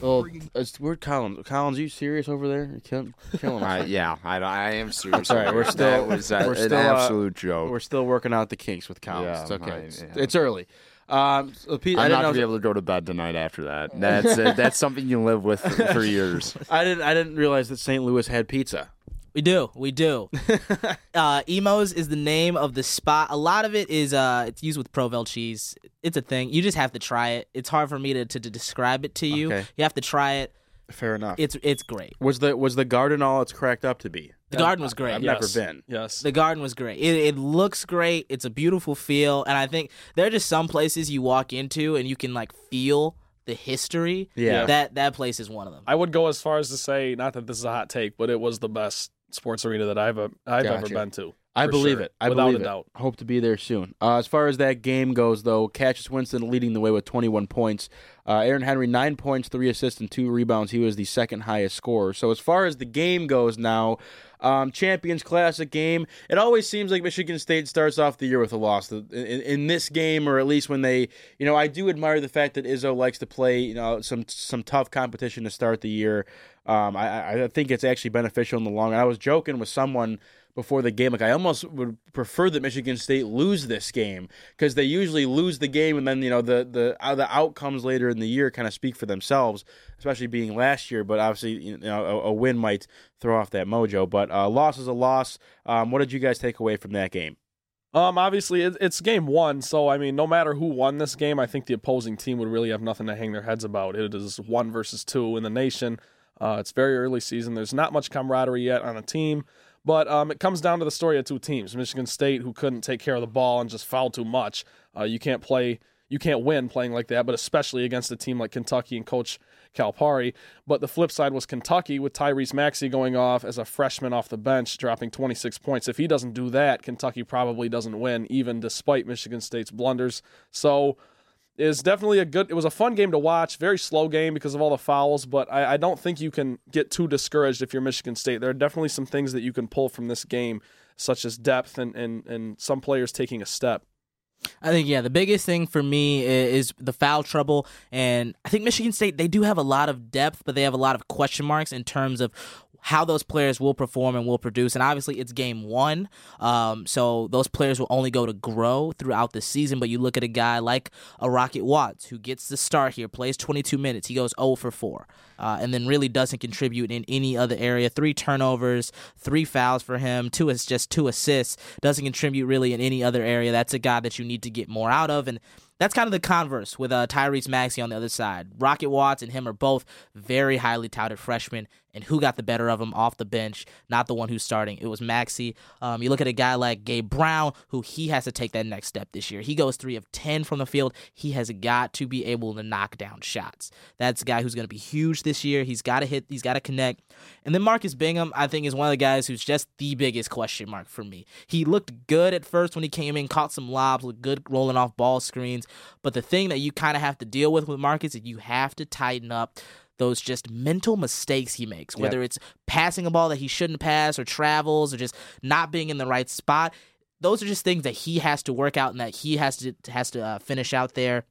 Well, it's weird. Collins, Collins, you serious over there? You're killing, killing us. Uh, yeah, I, I am serious. I'm sorry. We're still. it was uh, we're an still, uh, absolute joke. We're still working out the kinks with Collins. Yeah, it's okay. I- it's, yeah. it's early. Um, so Pete, I I'm didn't gonna be able to go to bed tonight after that. That's uh, that's something you live with for years. I didn't. I didn't realize that St. Louis had pizza. We do, we do. uh, Imo's is the name of the spot. A lot of it is uh, it's used with Provel cheese. It's a thing. You just have to try it. It's hard for me to, to, to describe it to you. Okay. You have to try it. Fair enough. It's it's great. was the was the garden all it's cracked up to be? The garden was great. I've Yes. never been. Yes. The garden was great. It, it looks great. It's a beautiful feel, and I think there are just some places you walk into and you can like feel the history. Yeah. That that place is one of them. I would go as far as to say, not that this is a hot take, but it was the best sports arena that I've uh, I've ever been to. I believe sure, it. I without believe a it. doubt. Hope to be there soon. Uh, as far as that game goes, though, Cassius Winston leading the way with 21 points. Uh, Aaron Henry nine points, three assists, and two rebounds. He was the second highest scorer. So as far as the game goes now, um, Champions Classic game. It always seems like Michigan State starts off the year with a loss. In, in, this game, or at least when they, you know, I do admire the fact that Izzo likes to play, you know, some some tough competition to start the year. Um, I, I- I think it's actually beneficial in the long run. I was joking with someone before the game. Like I almost would prefer that Michigan State lose this game because they usually lose the game, and then you know the the uh, the outcomes later in the year kind of speak for themselves, especially being last year. But obviously, you know, a, a win might throw off that mojo. But uh, loss is a loss. Um, what did you guys take away from that game? Um, obviously it, it's game one, so I mean, no matter who won this game, I think the opposing team would really have nothing to hang their heads about. It is one versus two in the nation. Uh, it's very early season. There's not much camaraderie yet on a team, but um, it comes down to the story of two teams: Michigan State, who couldn't take care of the ball and just foul too much. Uh, you can't play, you can't win playing like that, but especially against a team like Kentucky and Coach Calipari. But the flip side was Kentucky with Tyrese Maxey going off as a freshman off the bench, dropping 26 points. If he doesn't do that, Kentucky probably doesn't win, even despite Michigan State's blunders. So is definitely a good. It was a fun game to watch. Very slow game because of all the fouls, but I, I don't think you can get too discouraged if you're Michigan State. There are definitely some things that you can pull from this game, such as depth and and and some players taking a step. I think yeah, the biggest thing for me is the foul trouble, and I think Michigan State they do have a lot of depth, but they have a lot of question marks in terms of how those players will perform and will produce. And obviously, it's game one, um, so those players will only go to grow throughout the season. But you look at a guy like a Rocket Watts who gets the start here, plays 22 minutes, he goes 0 for 4, uh, and then really doesn't contribute in any other area. Three turnovers, three fouls for him, two is just two assists, doesn't contribute really in any other area. That's a guy that you need to get more out of, and that's kind of the converse with uh, Tyrese Maxey on the other side. Rocket Watts and him are both very highly touted freshmen, and who got the better of him off the bench? Not the one who's starting. It was Maxey. Um, you look at a guy like Gabe Brown, who he has to take that next step this year. He goes three of ten from the field. He has got to be able to knock down shots. That's a guy who's going to be huge this year. He's got to hit. He's got to connect. And then Marcus Bingham, I think, is one of the guys who's just the biggest question mark for me. He looked good at first when he came in, caught some lobs, looked good rolling off ball screens. But the thing that you kind of have to deal with with Marcus is you have to tighten up those just mental mistakes he makes, whether yep. it's passing a ball that he shouldn't pass or travels or just not being in the right spot. Those are just things that he has to work out and that he has to has to uh, finish out there.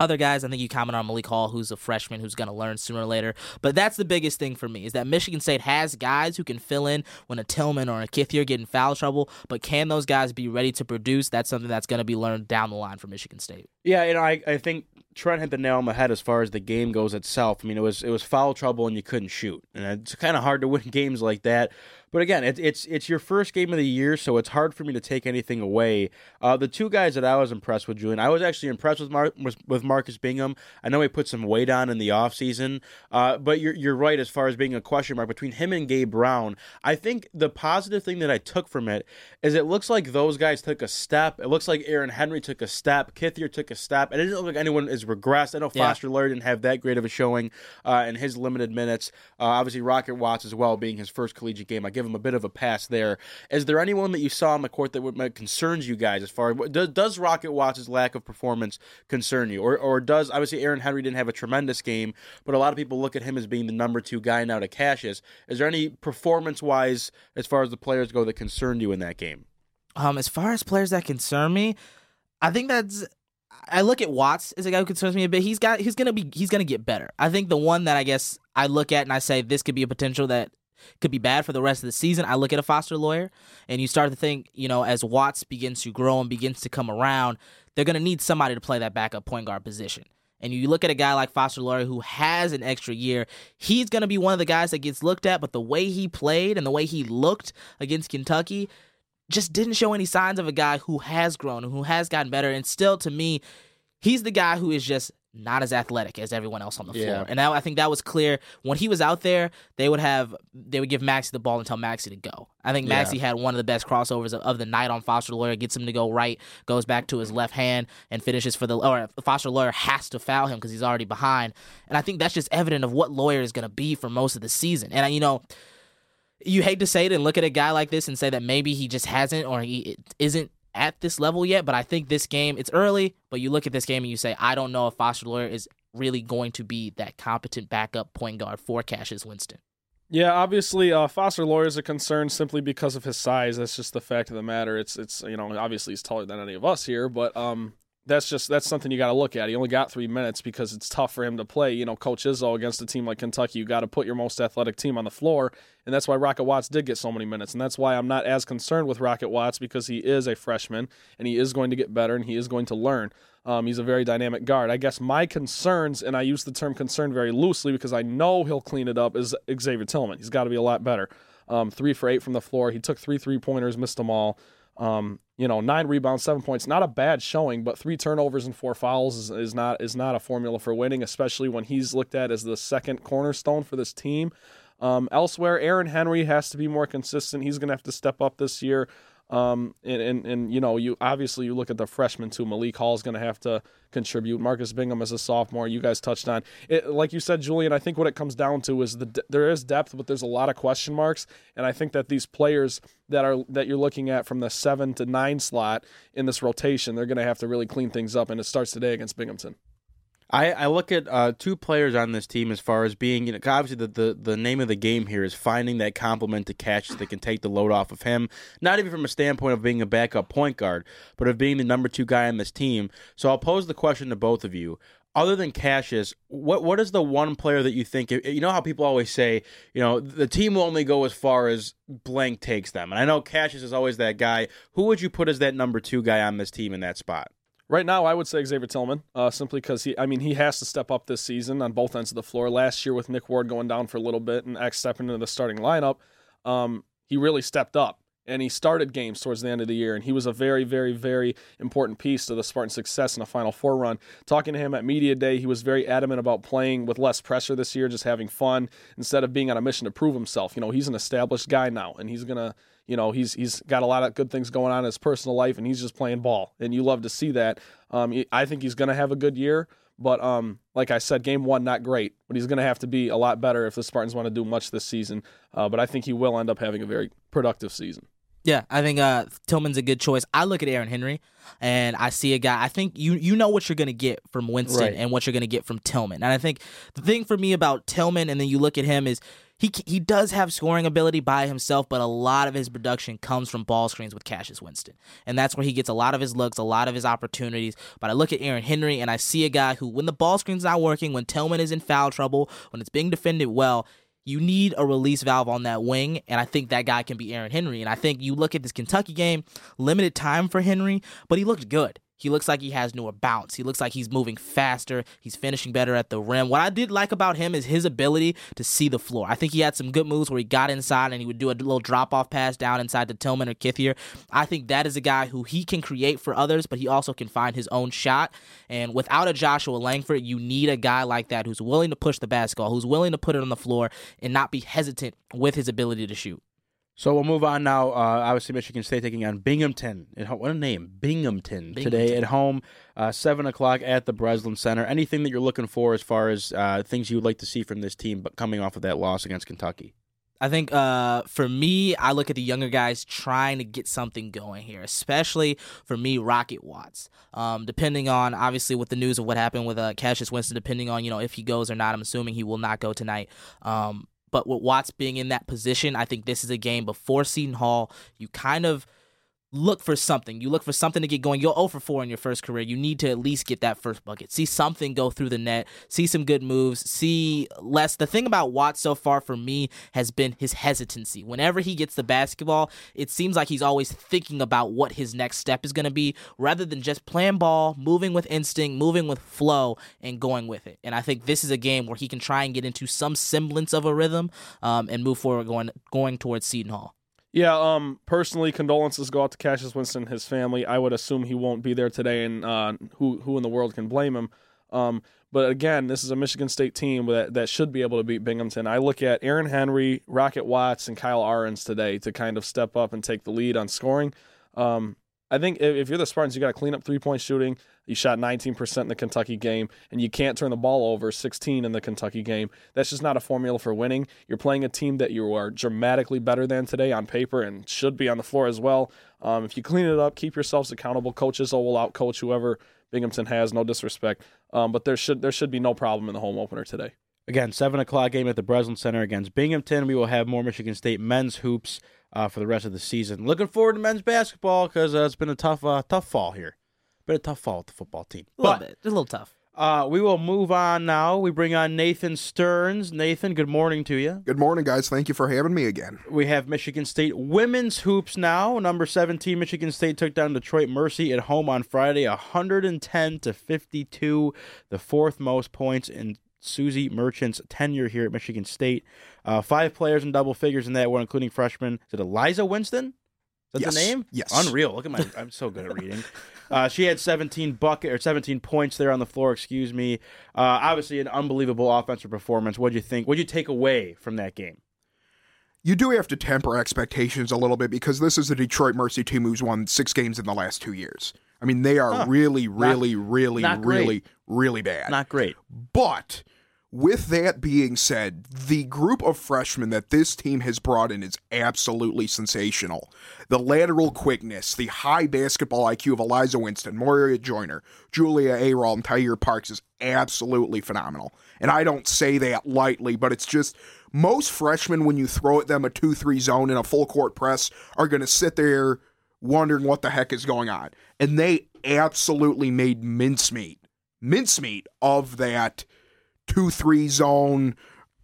Other guys, I think you comment on Malik Hall, who's a freshman who's going to learn sooner or later. But that's the biggest thing for me is that Michigan State has guys who can fill in when a Tillman or a Kithier get in foul trouble. But can those guys be ready to produce? That's something that's going to be learned down the line for Michigan State. Yeah, you know, I, I think Trent hit the nail on the head as far as the game goes itself. I mean, it was it was foul trouble and you couldn't shoot, and it's kind of hard to win games like that. But again, it, it's it's your first game of the year, so it's hard for me to take anything away. Uh, the two guys that I was impressed with, Julian, I was actually impressed with Mar- with Marcus Bingham. I know he put some weight on in the offseason, uh, but you're you're right as far as being a question mark between him and Gabe Brown. I think the positive thing that I took from it is it looks like those guys took a step. It looks like Aaron Henry took a step, Kithier took a step, it doesn't look like anyone is regressed. I know Foster yeah. Loyer didn't have that great of a showing uh, in his limited minutes. Uh, obviously, Rocket Watts as well, being his first collegiate game. I give him a bit of a pass there. Is there anyone that you saw on the court that would, concerns you guys as far as does, does Rocket Watts' lack of performance concern you, or or does obviously Aaron Henry didn't have a tremendous game, but a lot of people look at him as being the number two guy now to Cassius. Is there any performance wise as far as the players go that concerned you in that game? Um, as far as players that concern me, I think that's I look at Watts as a guy who concerns me a bit. He's got he's gonna be he's gonna get better. I think the one that I guess I look at and I say this could be a potential that could be bad for the rest of the season. I look at a Foster Loyer, and you start to think, you know, as Watts begins to grow and begins to come around, they're gonna need somebody to play that backup point guard position. And you look at a guy like Foster Loyer who has an extra year, he's going to be one of the guys that gets looked at. But the way he played and the way he looked against Kentucky, just didn't show any signs of a guy who has grown and who has gotten better. And still, to me, he's the guy who is just not as athletic as everyone else on the yeah. floor. And I think that was clear when he was out there. They would have they would give Maxey the ball and tell Maxey to go. I think Maxey yeah. had one of the best crossovers of, of, the night on Foster Loyer. Gets him to go right, goes back to his left hand and finishes for the or Foster Loyer has to foul him because he's already behind. And I think that's just evident of what Loyer is going to be for most of the season. And you know you hate to say it and look at a guy like this and say that maybe he just hasn't or he isn't at this level yet, but I think this game, it's early, but you look at this game and you say, I don't know if Foster Loyer is really going to be that competent backup point guard for Cassius Winston. Yeah, obviously, uh, Foster Loyer is a concern simply because of his size. That's just the fact of the matter. It's it's you know obviously he's taller than any of us here, but um, that's just that's something you got to look at. He only got three minutes because it's tough for him to play. You know, Coach Izzo against a team like Kentucky, you got to put your most athletic team on the floor, and that's why Rocket Watts did get so many minutes, and that's why I'm not as concerned with Rocket Watts because he is a freshman and he is going to get better and he is going to learn. Um, he's a very dynamic guard. I guess my concerns, and I use the term concern very loosely because I know he'll clean it up, is Xavier Tillman. He's got to be a lot better. Um, three for eight from the floor. He took three three pointers, missed them all. Um, you know, nine rebounds, seven points, not a bad showing, but three turnovers and four fouls is, is not is not a formula for winning, especially when he's looked at as the second cornerstone for this team. Um, elsewhere, Aaron Henry has to be more consistent. He's going to have to step up this year. Um, and, and, and, you know, you obviously you look at the freshmen too. Malik Hall is going to have to contribute. Marcus Bingham as a sophomore, you guys touched on it. Like you said, Julian, I think what it comes down to is the there is depth, but there's a lot of question marks. And I think that these players that are that you're looking at from the seven to nine slot in this rotation, they're going to have to really clean things up. And it starts today against Binghamton. I, I look at uh, two players on this team as far as being, you know, obviously the, the, the name of the game here is finding that complement to catch that can take the load off of him. Not even from a standpoint of being a backup point guard, but of being the number two guy on this team. So I'll pose the question to both of you. Other than Cassius, what what is the one player that you think? You know how people always say, you know, the team will only go as far as blank takes them, and I know Cassius is always that guy. Who would you put as that number two guy on this team in that spot? Right now, I would say Xavier Tillman, uh, simply because he, I mean, he has to step up this season on both ends of the floor. Last year with Nick Ward going down for a little bit and X stepping into the starting lineup, um, he really stepped up and he started games towards the end of the year, and he was a very, very, very important piece to the Spartan success in a Final Four run. Talking to him at media day, he was very adamant about playing with less pressure this year, just having fun instead of being on a mission to prove himself. You know, he's an established guy now, and he's gonna you know he's he's got a lot of good things going on in his personal life and he's just playing ball and you love to see that. Um, i think he's going to have a good year but um, like i said game one not great but he's going to have to be a lot better if the spartans want to do much this season. Uh, but i think he will end up having a very productive season yeah, I think uh, Tillman's a good choice. I look at Aaron Henry and I see a guy. I think you you know what you're going to get from Winston Right. and what you're going to get from Tillman. And I think the thing for me about Tillman, and then you look at him is he he does have scoring ability by himself, but a lot of his production comes from ball screens with Cassius Winston, and that's where he gets a lot of his looks, a lot of his opportunities. But I look at Aaron Henry and I see a guy who, when the ball screen's not working, when Tillman is in foul trouble, when it's being defended well. You need a release valve on that wing, and I think that guy can be Aaron Henry. And I think you look at this Kentucky game, limited time for Henry, but he looked good. He looks like he has newer bounce. He looks like he's moving faster. He's finishing better at the rim. What I did like about him is his ability to see the floor. I think he had some good moves where he got inside and he would do a little drop off pass down inside to Tillman or Kithier. I think that is a guy who he can create for others, but he also can find his own shot. And without a Joshua Langford, you need a guy like that who's willing to push the basketball, who's willing to put it on the floor and not be hesitant with his ability to shoot. So we'll move on now. Uh, obviously, Michigan State taking on Binghamton. What a name, Binghamton, today at home, uh, seven o'clock at the Breslin Center. Anything that you're looking for as far as uh, things you would like to see from this team, but coming off of that loss against Kentucky? I think uh, for me, I look at the younger guys trying to get something going here, especially for me, Rocket Watts. Um, depending on obviously with the news of what happened with uh, Cassius Winston, depending on you know if he goes or not, I'm assuming he will not go tonight. Um, but with Watts being in that position, I think this is a game before Seton Hall. You kind of look for something. You look for something to get going. You're 0 for 4 in your first career. You need to at least get that first bucket. See something go through the net. See some good moves. See less. The thing about Watts so far for me has been his hesitancy. Whenever he gets the basketball, it seems like he's always thinking about what his next step is going to be rather than just playing ball, moving with instinct, moving with flow, and going with it. And I think this is a game where he can try and get into some semblance of a rhythm um, and move forward going, going towards Seton Hall. Yeah, um, personally, condolences go out to Cassius Winston and his family. I would assume he won't be there today, and uh, who who in the world can blame him? Um, but again, this is a Michigan State team that, that should be able to beat Binghamton. I look at Aaron Henry, Rocket Watts, and Kyle Ahrens today to kind of step up and take the lead on scoring. Um, I think if, you're the Spartans, you got to clean up three point shooting. You shot 19% in the Kentucky game, and you can't turn the ball over 16 in the Kentucky game. That's just not a formula for winning. You're playing a team that you are dramatically better than today on paper and should be on the floor as well. Um, if you clean it up, keep yourselves accountable. Coaches will out coach whoever Binghamton has, no disrespect. Um, but there should there should be no problem in the home opener today. Again, seven o'clock game at the Breslin Center against Binghamton. We will have more Michigan State men's hoops uh, for the rest of the season. Looking forward to men's basketball because uh, it's been a tough, uh, tough fall here. Been a tough fall with the football team. A little But- bit. A little tough. Uh, we will move on now. We bring on Nathan Stearns. Nathan, good morning to you. Good morning, guys. Thank you for having me again. We have Michigan State women's hoops now. Number 17, Michigan State took down Detroit Mercy at home on Friday, 110 to 52, the fourth most points in Suzy Merchant's tenure here at Michigan State. Uh, five players in double figures in that one, including freshman. Is it Alyza Winston? Is that Yes. the name? Yes. Unreal. Look at my. I'm so good at reading. Uh, she had 17 bucket or 17 points there on the floor. Excuse me. Uh, obviously, an unbelievable offensive performance. What would you think? What would you take away from that game? You do have to temper expectations a little bit because this is a Detroit Mercy team who's won six games in the last two years. I mean, they are Huh. really, Not- really, really, not really, really bad. Not great. But with that being said, the group of freshmen that this team has brought in is absolutely sensational. The lateral quickness, the high basketball IQ of Alyza Winston, Moira Joyner, Julia Ayrault, and Tyre Parks is absolutely phenomenal. And I don't say that lightly, but it's just most freshmen, when you throw at them a 2 3 zone in a full court press, are going to sit there wondering what the heck is going on. And they absolutely made mincemeat, mincemeat of that 2 3 zone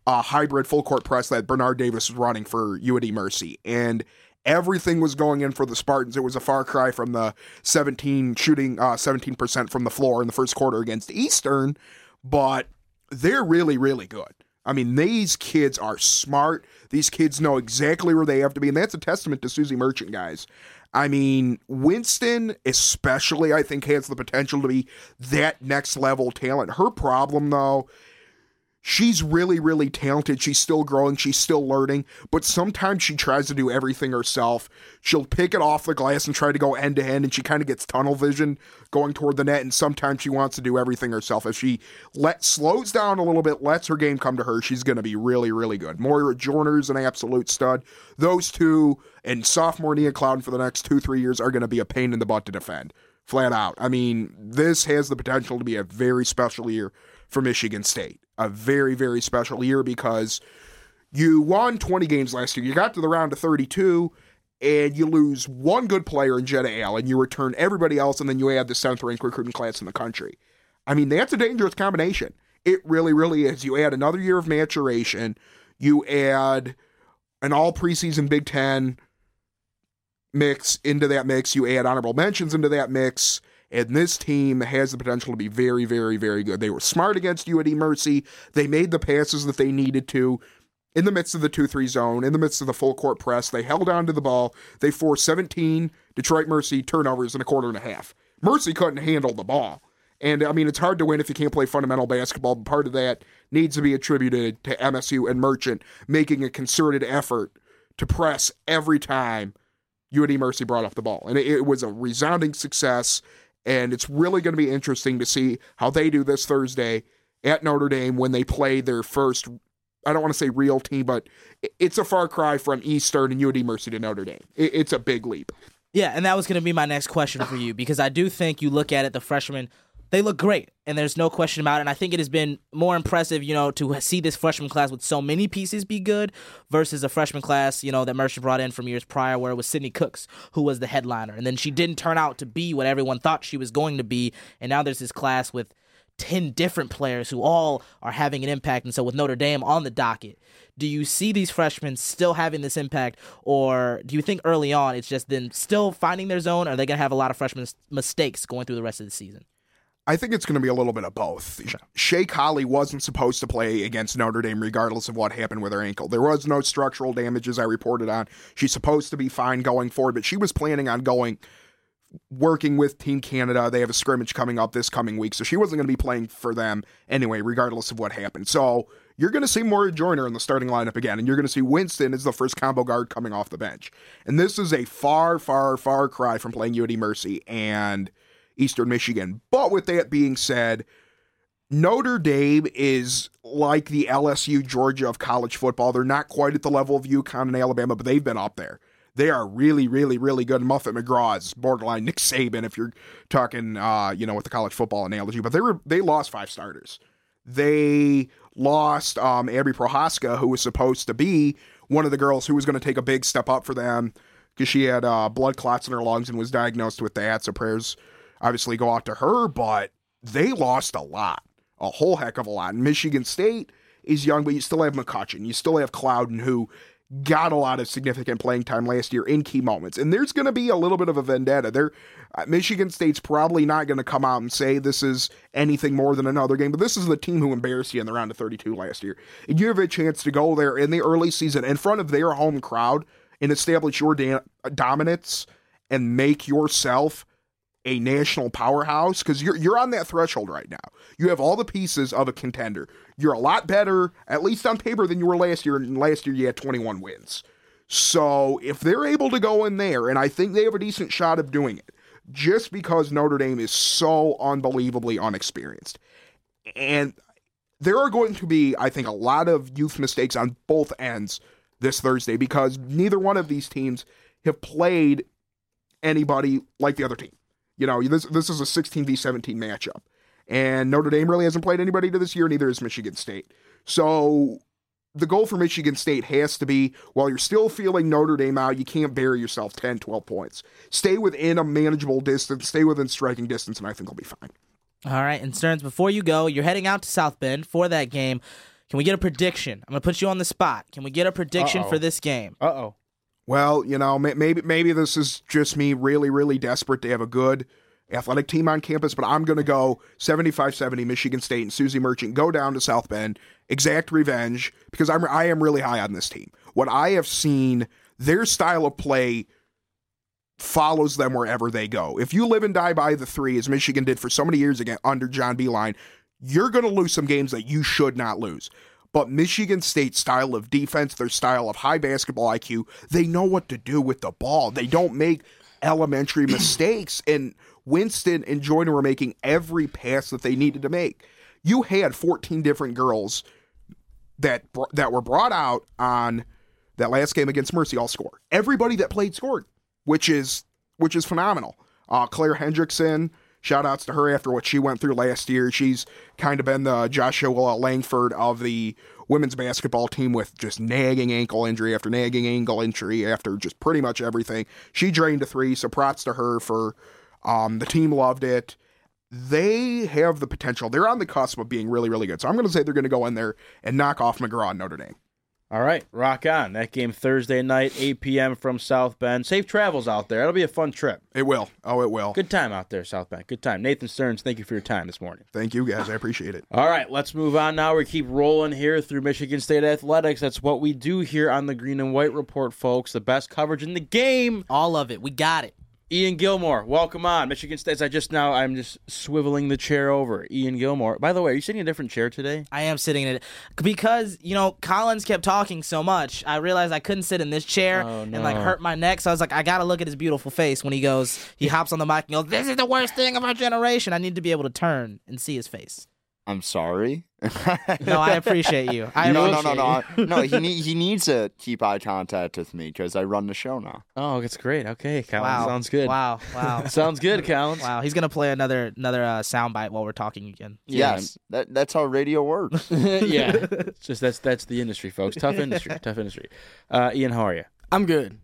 uh, hybrid full court press that Bernard Davis was running for UD Mercy. And everything was going in for the Spartans. It was a far cry from the 17 shooting uh, 17% from the floor in the first quarter against Eastern, but they're really, really good. I mean, these kids are smart. These kids know exactly where they have to be, and that's a testament to Suzy Merchant, guys. I mean, Winston, especially, I think, has the potential to be that next level talent. Her problem, though, she's really, really talented. She's still growing, she's still learning, but sometimes she tries to do everything herself. She'll pick it off the glass and try to go end to end, and she kind of gets tunnel vision going toward the net. And sometimes she wants to do everything herself. If she let slows down a little bit, lets her game come to her, she's going to be really, really good. Moira Joyner's an absolute stud. Those two and sophomore Nia Clouden for the next two, three years are going to be a pain in the butt to defend. Flat out. I mean, this has the potential to be a very special year for Michigan State. A very, very special year because you won 20 games last year. You got to the round of 32 and you lose one good player in Jenna Allen. You return everybody else, and then you add the seventh ranked recruiting class in the country. I mean, that's a dangerous combination. It really, really is. You add another year of maturation, you add an all preseason Big Ten mix into that mix, you add honorable mentions into that mix. And this team has the potential to be very, very, very good. They were smart against UD Mercy. They made the passes that they needed to in the midst of the 2 3 zone, in the midst of the full court press. They held on to the ball. They forced 17 Detroit Mercy turnovers in a quarter and a half. Mercy couldn't handle the ball. And I mean, it's hard to win if you can't play fundamental basketball. Part of that needs to be attributed to MSU and Merchant making a concerted effort to press every time UD Mercy brought up the ball. And it was a resounding success. And it's really going to be interesting to see how they do this Thursday at Notre Dame when they play their first, I don't want to say real team, but it's a far cry from Eastern and UD Mercy to Notre Dame. It's a big leap. Yeah, and that was going to be my next question for you because I do think you look at it, the freshmen, they look great, and there's no question about it. And I think it has been more impressive, you know, to see this freshman class with so many pieces be good versus a freshman class, you know, that Merchant brought in from years prior, where it was Sidney Cooks who was the headliner, and then she didn't turn out to be what everyone thought she was going to be. And now there's this class with 10 different players who all are having an impact. And so, with Notre Dame on the docket, do you see these freshmen still having this impact, or do you think early on it's just them still finding their zone? Or are they going to have a lot of freshman mistakes going through the rest of the season? I think it's going to be a little bit of both. Shay Colley wasn't supposed to play against Notre Dame regardless of what happened with her ankle. There was no structural damages I reported on. She's supposed to be fine going forward, but she was planning on going working with Team Canada. They have a scrimmage coming up this coming week, so she wasn't going to be playing for them anyway, regardless of what happened. So you're going to see Moira Joyner in the starting lineup again, and you're going to see Winston as the first combo guard coming off the bench. And this is a far, far, far cry from playing UD Mercy and Eastern Michigan. But with that being said, Notre Dame is like the LSU Georgia of college football. They're not quite at the level of UConn and Alabama, but they've been up there. They are really, really, really good. Muffet McGraw is borderline Nick Saban if you're talking, uh, you know, with the college football analogy. But they were they lost five starters. They lost um, Abby Prohaska, who was supposed to be one of the girls who was going to take a big step up for them because she had uh, blood clots in her lungs and was diagnosed with that. So prayers obviously go out to her, but they lost a lot, a whole heck of a lot. And Michigan State is young, but you still have McCutcheon. You still have Clouden, who got a lot of significant playing time last year in key moments. And there's going to be a little bit of a vendetta. There, uh, Michigan State's probably not going to come out and say this is anything more than another game, but this is the team who embarrassed you in the round of 32 last year. And you have a chance to go there in the early season in front of their home crowd and establish your da- dominance and make yourself a national powerhouse because you're you're on that threshold right now. You have all the pieces of a contender. You're a lot better, at least on paper, than you were last year. And last year you had 21 wins. So if they're able to go in there, and I think they have a decent shot of doing it, just because Notre Dame is so unbelievably unexperienced, and there are going to be, I think, a lot of youth mistakes on both ends this Thursday because neither one of these teams have played anybody like the other team. You know, this this is a 16 v 17 matchup, and Notre Dame really hasn't played anybody to this year. Neither has Michigan State. So the goal for Michigan State has to be while you're still feeling Notre Dame out, you can't bury yourself 10, 12 points. Stay within a manageable distance, stay within striking distance, and I think they'll be fine. All right, and Stearns, before you go, you're heading out to South Bend for that game. Can we get a prediction? I'm gonna put you on the spot. Can we get a prediction Uh-oh. for this game? Uh oh. Well, you know, maybe maybe this is just me really really desperate to have a good athletic team on campus, but I'm going to go 75-70 Michigan State and Suzy Merchant go down to South Bend, exact revenge because I'm I am really high on this team. What I have seen, their style of play follows them wherever they go. If you live and die by the 3 as Michigan did for so many years again under John Beilein, you're going to lose some games that you should not lose. But Michigan State's style of defense, their style of high basketball IQ, they know what to do with the ball. They don't make elementary mistakes. And Winston and Joyner were making every pass that they needed to make. You had 14 different girls that that were brought out on that last game against Mercy all score. Everybody that played scored, which is which is phenomenal. Uh, Claire Hendrickson, shout outs to her after what she went through last year. She's kind of been the Joshua Langford of the women's basketball team with just nagging ankle injury after nagging ankle injury after just pretty much everything. She drained a three, so props to her for um, the team loved it. They have the potential. They're on the cusp of being really, really good. So I'm going to say they're going to go in there and knock off McGraw and Notre Dame. All right, rock on. That game Thursday night, 8 p.m. from South Bend. Safe travels out there. It'll be a fun trip. It will. Oh, it will. Good time out there, South Bend. Good time. Nathan Stearns, thank you for your time this morning. Thank you, guys. I appreciate it. All right, let's move on now. We keep rolling here through Michigan State Athletics. That's what we do here on the Green and White Report, folks. The best coverage in the game. All of it. We got it. Ian Gilmore, welcome on. Michigan State. I just now, I'm just swiveling the chair over. Ian Gilmore. By the way, are you sitting in a different chair today? I am sitting in it because you know Collins kept talking so much. I realized I couldn't sit in this chair Oh, and like hurt my neck. So I was like, I gotta look at his beautiful face when he goes. He hops on the mic and goes, "This is the worst thing of our generation." I need to be able to turn and see his face. I'm sorry. No, I appreciate you. I no, no, appreciate no, you. no, no. He need, he needs to keep eye contact with me because I run the show now. Oh, that's great. Okay, Collins. Wow. Sounds good. Wow, wow. Sounds good, Collins. Wow, he's gonna play another another uh, soundbite while we're talking again. Yes, that that's how radio works. yeah, it's just that's that's the industry, folks. Tough industry. tough industry. Uh, Ian, how are you? I'm good.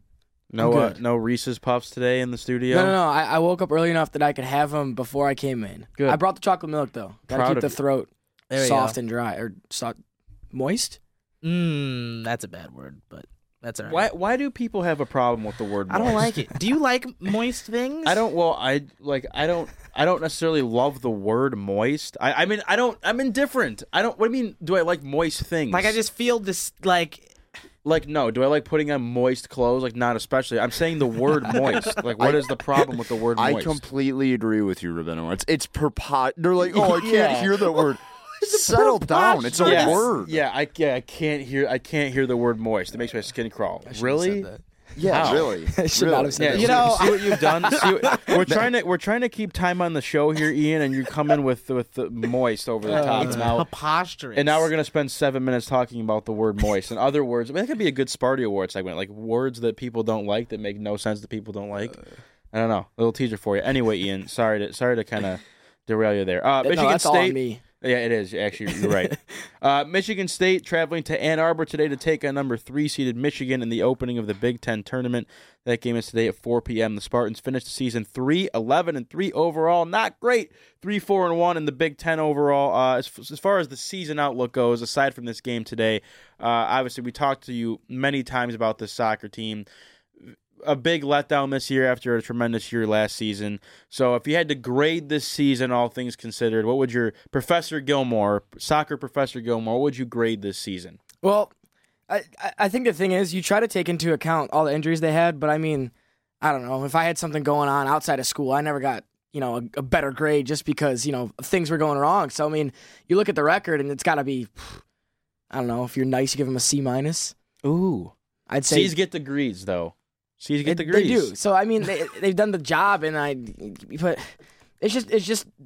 No, uh, no Reese's puffs today in the studio. No, no, no. I, I woke up early enough that I could have them before I came in. Good. I brought the chocolate milk though. Gotta Proud keep of the you. throat There you soft go. and dry or soft, moist. Mm, that's a bad word, but that's all right. Why why do people have a problem with the word? I don't moist? like it. Do you like moist things? I don't. Well, I like. I don't. I don't necessarily love the word moist. I. I mean, I don't. I'm indifferent. I don't. What do you mean? Do I like moist things? Like I just feel this like like no. Do I like putting on moist clothes? Like not especially. I'm saying the word moist. Like what is the problem with the word I moist? completely agree with you, Rabino. It's it's perpot. They're like, oh, I can't Yeah. hear that word. Settle down. It's a Yes. word. Yeah, I yeah, I can't hear I can't hear the word moist. It makes my skin crawl. Really? Yeah, How? really. I should not have said Yeah, that. you know, see what you've done. See what, we're trying to we're trying to keep time on the show here, Ian, and you come in with with the moist over the top. it's and now, preposterous. and now we're gonna spend seven minutes talking about the word moist and other words. I mean, that could be a good Sparty Award segment, like words that people don't like that make no sense that people don't like. I don't know, little teaser for you. Anyway, Ian, sorry to sorry to kind of derail you there. Uh, No, Michigan that's all on State. me. Yeah, it is. Actually, you're right. uh, Michigan State traveling to Ann Arbor today to take on number three seeded Michigan in the opening of the Big Ten tournament. That game is today at 4 p.m. The Spartans finished the season 3 11 and 3 overall. Not great. 3 4 and 1 in the Big Ten overall. Uh, as, as far as the season outlook goes, aside from this game today, uh, obviously, we talked to you many times about this soccer team a big letdown this year after a tremendous year last season. So, if you had to grade this season, all things considered, what would your Professor Gilmore, soccer Professor Gilmore, what would you grade this season? Well, I, I- I think the thing is, you try to take into account all the injuries they had, but I mean, I don't know. If I had something going on outside of school, I never got you know a, a better grade just because you know things were going wrong. So I mean, you look at the record and it's got to be, I don't know. If you're nice, you give them a C minus. Ooh, I'd say C's get degrees though. C's get They- degrees. They do. So I mean, they they've done the job, and I, but it's just it's just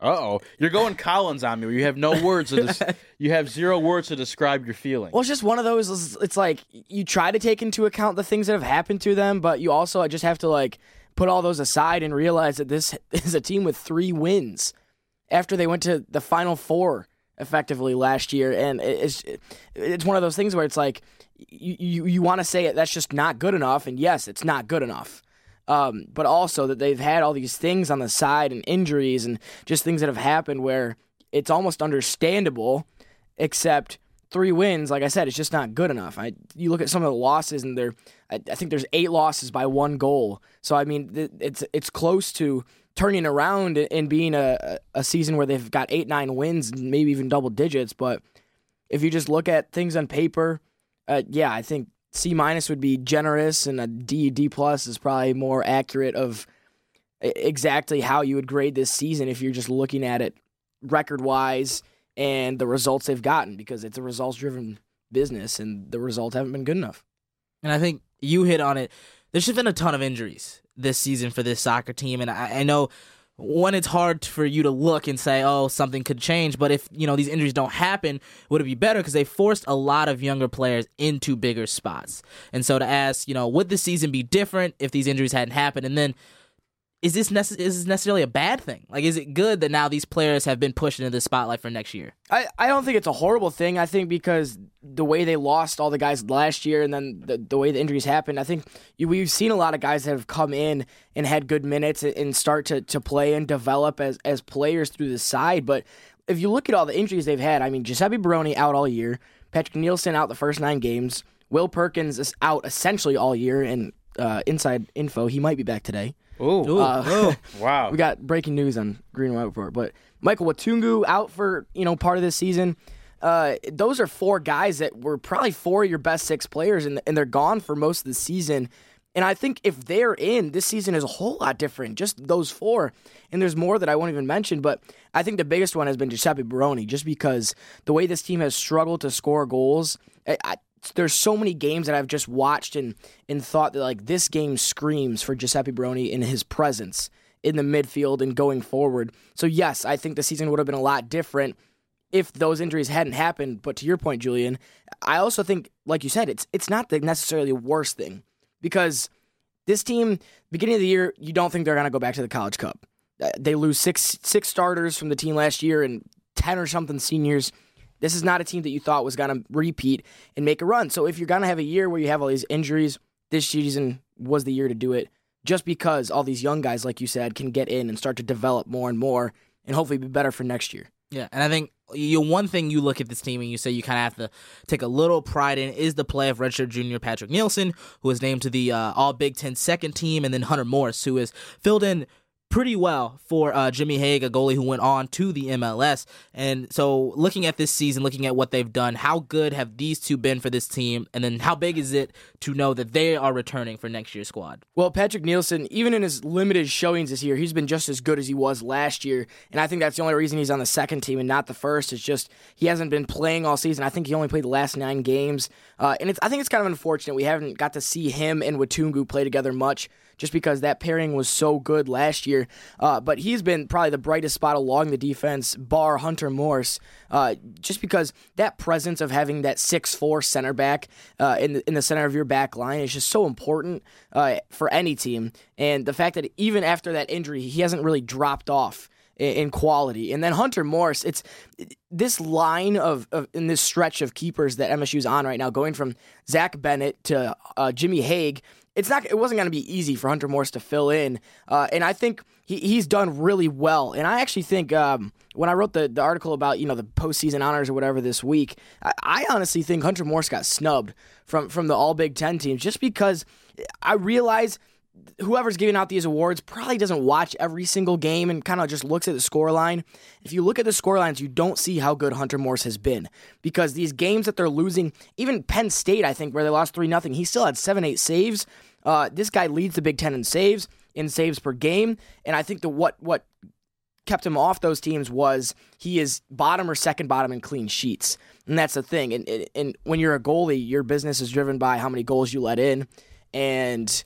Uh oh, you're going Collins on me. Where you have no words. To you have zero words to describe your feeling. Well, it's just one of those. It's like you try to take into account the things that have happened to them, but you also just have to like put all those aside and realize that this is a team with three wins after they went to the Final Four effectively last year, and it's it's one of those things where it's like you you, you want to say it, that's just not good enough, and yes, it's not good enough. Um, but also that they've had all these things on the side and injuries and just things that have happened where it's almost understandable, except three wins, like I said, it's just not good enough. I you look at some of the losses and they're I, I think there's eight losses by one goal. So I mean it's it's close to turning around and being a a season where they've got eight nine wins, maybe even double digits. But if you just look at things on paper, uh, yeah, I think C minus would be generous, and a D D plus is probably more accurate of exactly how you would grade this season if you're just looking at it record wise and the results they've gotten because it's a results driven business and the results haven't been good enough. And I think you hit on it. There's just been a ton of injuries this season for this soccer team, and I, I know one, it's hard for you to look and say, oh, something could change. But if, you know, these injuries don't happen, would it be better? Because they forced a lot of younger players into bigger spots. And so to ask, you know, would the season be different if these injuries hadn't happened? And then is this, nece- is this necessarily a bad thing? Like, is it good that now these players have been pushed into the spotlight for next year? I, I don't think it's a horrible thing. I think because the way they lost all the guys last year and then the, the way the injuries happened, I think you, we've seen a lot of guys that have come in and had good minutes and start to, to play and develop as, as players through the side. But if you look at all the injuries they've had, I mean, Giuseppe Barone out all year, Patrick Nielsen out the first nine games, Will Perkins is out essentially all year, and uh, inside info, he might be back today. Ooh. Uh, wow. we got breaking news on Green and White Report. But Michael Watungu out for, you know, part of this season. Uh, those are four guys that were probably four of your best six players, and, and they're gone for most of the season. And I think if they're in, this season is a whole lot different. Just those four. And there's more that I won't even mention, but I think the biggest one has been Giuseppe Barone, just because the way this team has struggled to score goals. I, I, there's so many games that I've just watched and and thought that like this game screams for Giuseppe Barone in his presence in the midfield and going forward. So yes, I think the season would have been a lot different if those injuries hadn't happened. But to your point, Julian, I also think, like you said, it's it's not the necessarily worst thing because this team, beginning of the year, you don't think they're going to go back to the College Cup. Uh, they lose six six starters from the team last year and ten or something seniors. This is not a team that you thought was going to repeat and make a run. So if you're going to have a year where you have all these injuries, this season was the year to do it. Just because all these young guys, like you said, can get in and start to develop more and more, and hopefully be better for next year. Yeah, and I think you one thing you look at this team and you say you kind of have to take a little pride in is the play of redshirt junior Patrick Nielsen, who was named to the uh, All Big Ten second team, and then Hunter Morse, who has filled in pretty well for uh, Jimmy Hague, a goalie who went on to the MLS. And so, looking at this season, looking at what they've done, how good have these two been for this team? And then, how big is it to know that they are returning for next year's squad? Well, Patrick Nielsen, even in his limited showings this year, he's been just as good as he was last year. And I think that's the only reason he's on the second team and not the first. It's just he hasn't been playing all season. I think he only played the last nine games. Uh, and I think it's kind of unfortunate we haven't got to see him and Watungu play together much just because that pairing was so good last year. Uh, but he's been probably the brightest spot along the defense, bar Hunter Morse, uh, just because that presence of having that six four center back uh, in the, in the center of your back line is just so important uh, for any team. And the fact that even after that injury, he hasn't really dropped off in quality. And then Hunter Morse, it's this line of, of, in this stretch of keepers that MSU's on right now, going from Zach Bennett to uh, Jimmy Hague it's not it wasn't going to be easy for Hunter Morse to fill in, uh, and I think he, he's done really well. And I actually think um, when I wrote the, the article about you know the postseason honors or whatever this week, I, I honestly think Hunter Morse got snubbed from from the All Big Ten teams just because I realize whoever's giving out these awards probably doesn't watch every single game and kind of just looks at the scoreline. If you look at the scorelines, you don't see how good Hunter Morse has been because these games that they're losing, even Penn State, I think, where they lost 3 0, he still had 7 8 saves. Uh, this guy leads the Big Ten in saves, in saves per game. And I think that what, what kept him off those teams was he is bottom or second bottom in clean sheets. And that's the thing. And, and, and when you're a goalie, your business is driven by how many goals you let in. And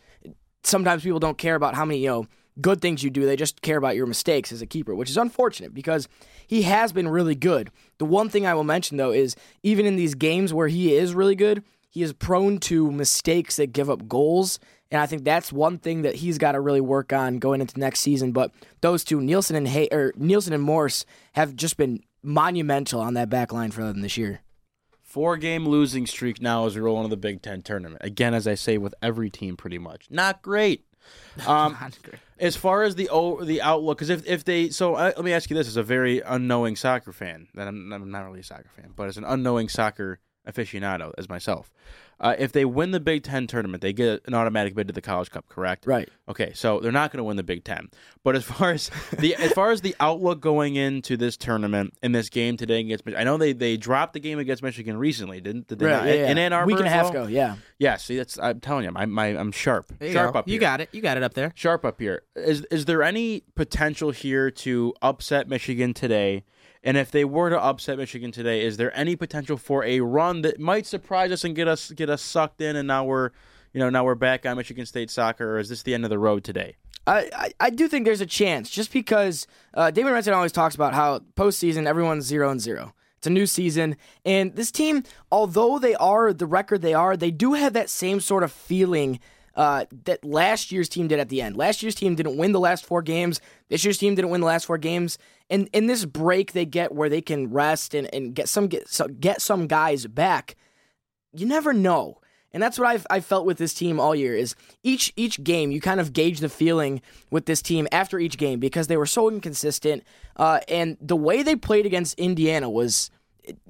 sometimes people don't care about how many, you know, good things you do. They just care about your mistakes as a keeper, which is unfortunate because he has been really good. The one thing I will mention though is even in these games where he is really good, he is prone to mistakes that give up goals. And I think that's one thing that he's got to really work on going into next season. But those two, Nielsen and Hay- or Nielsen and Morse, have just been monumental on that back line for them this year. Four game losing streak now as we roll into the Big Ten tournament. Again, as I say with every team, pretty much not great. Um, As far as the the outlook, because if, if they so uh, let me ask you this as a very unknowing soccer fan that I'm, I'm not really a soccer fan, but as an unknowing soccer aficionado as myself, uh, if they win the Big Ten tournament, they get an automatic bid to the College Cup, correct? Right. Okay, so they're not going to win the Big Ten, but as far as the as far as the outlook going into this tournament in this game today against, Mich- I know they they dropped the game against Michigan recently, didn't? Did they Right, not? yeah, In yeah. Ann Arbor, Week and a half well? ago, yeah. Yeah, see, that's I'm telling you, I'm my, I'm sharp, There sharp go. up You got it. You got it up there. Sharp up here. Is is there any potential here to upset Michigan today? And if they were to upset Michigan today, is there any potential for a run that might surprise us and get us get us sucked in? And now we're, you know, now we're back on Michigan State soccer. Or is this the end of the road today? I, I, I do think there's a chance, just because uh, Damon Rensing always talks about how postseason everyone's zero and zero. It's a new season, and this team, although they are the record they are, they do have that same sort of feeling uh, that last year's team did at the end. Last year's team didn't win the last four games. This year's team didn't win the last four games. And in this break they get where they can rest and, and get some get some, get some guys back, you never know. And that's what I've I felt with this team all year is each each game you kind of gauge the feeling with this team after each game because they were so inconsistent. Uh, and the way they played against Indiana was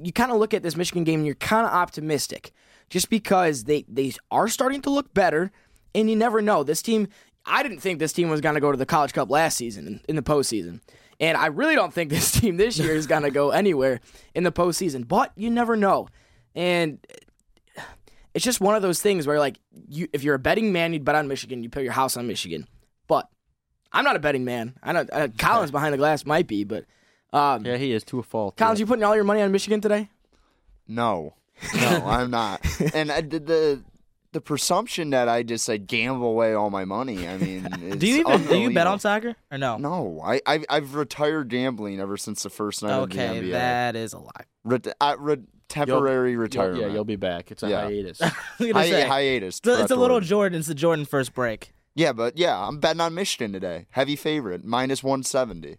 you kind of look at this Michigan game and you're kind of optimistic just because they they are starting to look better. And you never know. This team, I didn't think this team was going to go to the College Cup last season in, in the postseason. And I really don't think this team this year is going to go anywhere in the postseason. But you never know. And it's just one of those things where, like, you if you're a betting man, you'd bet on Michigan. You put your house on Michigan. But I'm not a betting man. I know uh, Collins behind the glass might be, but um, Yeah, he is to a fault. Collins, you putting all your money on Michigan today? No, no, I'm not. And I, did the, the the presumption that I just like gamble away all my money. I mean, it's Do you even do you bet on soccer or no? No, I I've, I've retired gambling ever since the first night Okay, of the NBA. that is a lie. Ret- uh, I, re- temporary You'll- retirement. yeah, you'll be back. It's a Yeah. hiatus. I was gonna Hi- say, hiatus. It's a, it's a little word. Jordan. It's the Jordan first break. Yeah, but yeah, I'm betting on Michigan today. Heavy favorite, minus one seventy.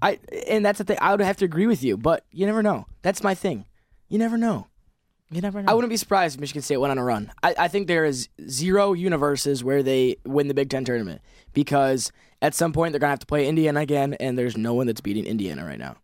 I and that's the thing. I would have to agree with you, but you never know. That's my thing. You never know. You never know. I wouldn't be surprised if Michigan State went on a run. I, I think there is zero universes where they win the Big Ten tournament because at some point they're gonna have to play Indiana again, and there's no one that's beating Indiana right now.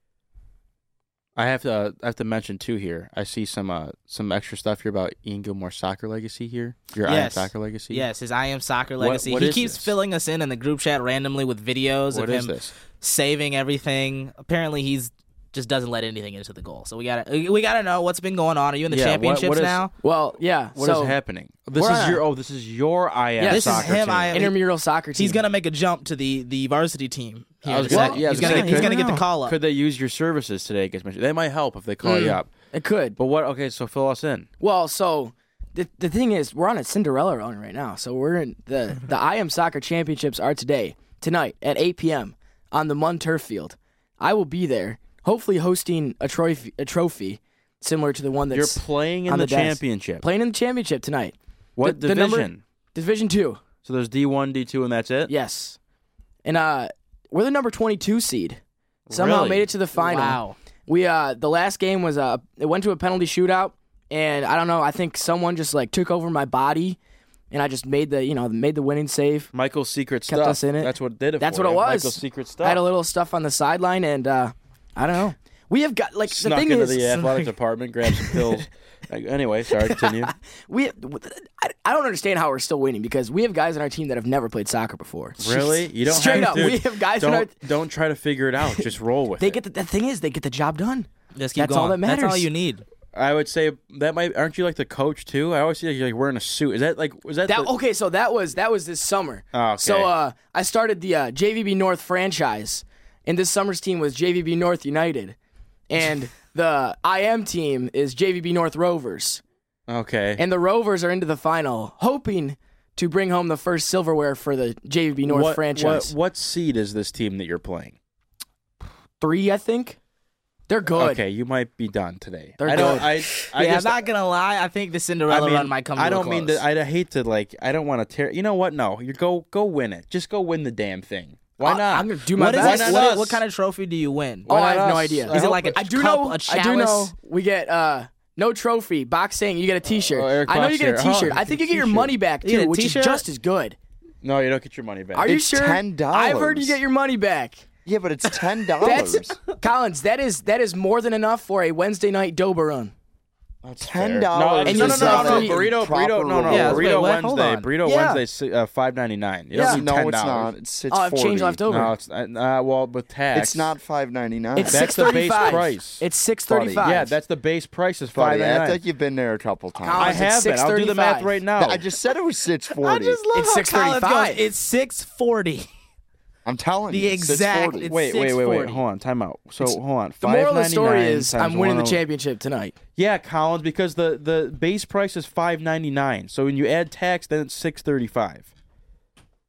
I have to uh, I have to mention too here. I see some uh, some extra stuff here about Ian Gilmore's soccer legacy here. Your I Am soccer legacy. Yes, his I am soccer legacy. what he keeps this? filling us in in the group chat randomly with videos What of him this? saving everything. Apparently, he's just doesn't let anything into the goal. So we gotta we gotta know what's been going on. Are you in the Yeah, what- championships what is- now? Well, yeah. What is so happening? This we're is on your oh, this is your I am Yeah, this is soccer him, team. I intramural soccer team. He's gonna make a jump to the the varsity team. Here I was in a gonna, second. yeah, I he's was gonna gonna get, he's gonna get the could- call up. Could they use your services today against Michigan? They might help if they call you Mm. up. It could. But what? Okay, so fill us in. Well, so the the thing is, we're on a Cinderella run right now. So we're in the the I Am Soccer Championships are today, tonight at 8 p.m. on the Munn Turf Field. I will be there, hopefully hosting a trophy, a trophy similar to the one that's You're playing in on the, desk. championship. Playing in the championship tonight. What The- the number- division? Division two. So there's D one, D two, and that's it. Yes, and uh, we're the number 22 seed. Somehow Really? made it to the final. Wow. We uh the last game was uh it went to a penalty shootout and I don't know, I think someone just like took over my body and I just made the you know made the winning save. Michael's secret Kept stuff. us in it. That's what did it. That's for what it was. Michael's secret stuff. I had a little stuff on the sideline and uh I don't know. We have got like Snuck the thing into is the athletic department, grabbed some pills. Anyway, sorry. Continue. we I, I don't understand how we're still winning because we have guys on our team that have never played soccer before. Really? You don't Straight have up, to. we have guys don't, on our don't try to figure it out. Just roll with they it. They get the, the thing is they get the job done. Just keep That's going. all that matters. That's all you need. I would say that might. Aren't you like the coach too? I always see like you're like wearing a suit. Is that like? Was that? That the, okay? So that was that was this summer. Oh, okay. So uh, I started the uh, JVB North franchise, and this summer's team was JVB North United, and the IM team is JVB North Rovers, Okay. and the Rovers are into the final, hoping to bring home the first silverware for the JVB North what, franchise. What, what seed is this team that you're playing? Three, I think. They're good. Okay, you might be done today. They're I don't, good. I, I yeah, just, I'm not gonna lie. I think the Cinderella I mean, run might come. To I a don't mean close. to. I hate to like. I don't want to tear. You know what? No, you go go win it. Just go win the damn thing. Why not? I'm gonna do my What is best. it? Why not What, what kind of trophy do you win? Oh, I not have no us? idea. I Is it like a do cup, know. a I do know. chalice? We get uh no trophy. Boxing, you get a T-shirt. Oh, I know you get a here. Oh, T-shirt. I think you get your money back too, which t-shirt? is just as good. No, you don't get your money back. Are you It's sure? $10. I've heard you get your money back. Yeah, but it's $10. Collins. That is that is more than enough for a Wednesday night Doba run. That's $10 fair. No, And no, you no, no, sell no, no. free- Burrito, proper burrito, no, no. Yeah, wait, burrito what? Hold Wednesday. on. Burrito Yeah. Wednesday, uh, five ninety nine. You Yeah. don't need no, ten it's not. dollars. It's six Oh, I have change left over. No, it's uh, well with tax. It's not five ninety nine. It's That's six the base thirty-five. price. It's six Buddy, thirty-five. Yeah, that's the base price is five Buddy, ninety act nine. like you've been there a couple times. I Collins, it's haven't. I'll do the math 6:35. right now. I just said it was six I forty. just love It's how Collins 6:35. goes, It's six forty. I'm telling The you, it's exact- it's wait, wait, wait, wait. Hold on. Time out. So It's- hold on. The moral of the story is I'm times winning the oh- championship tonight. Yeah, Collins, because the the base price is five ninety nine. So when you add tax, then it's six thirty five.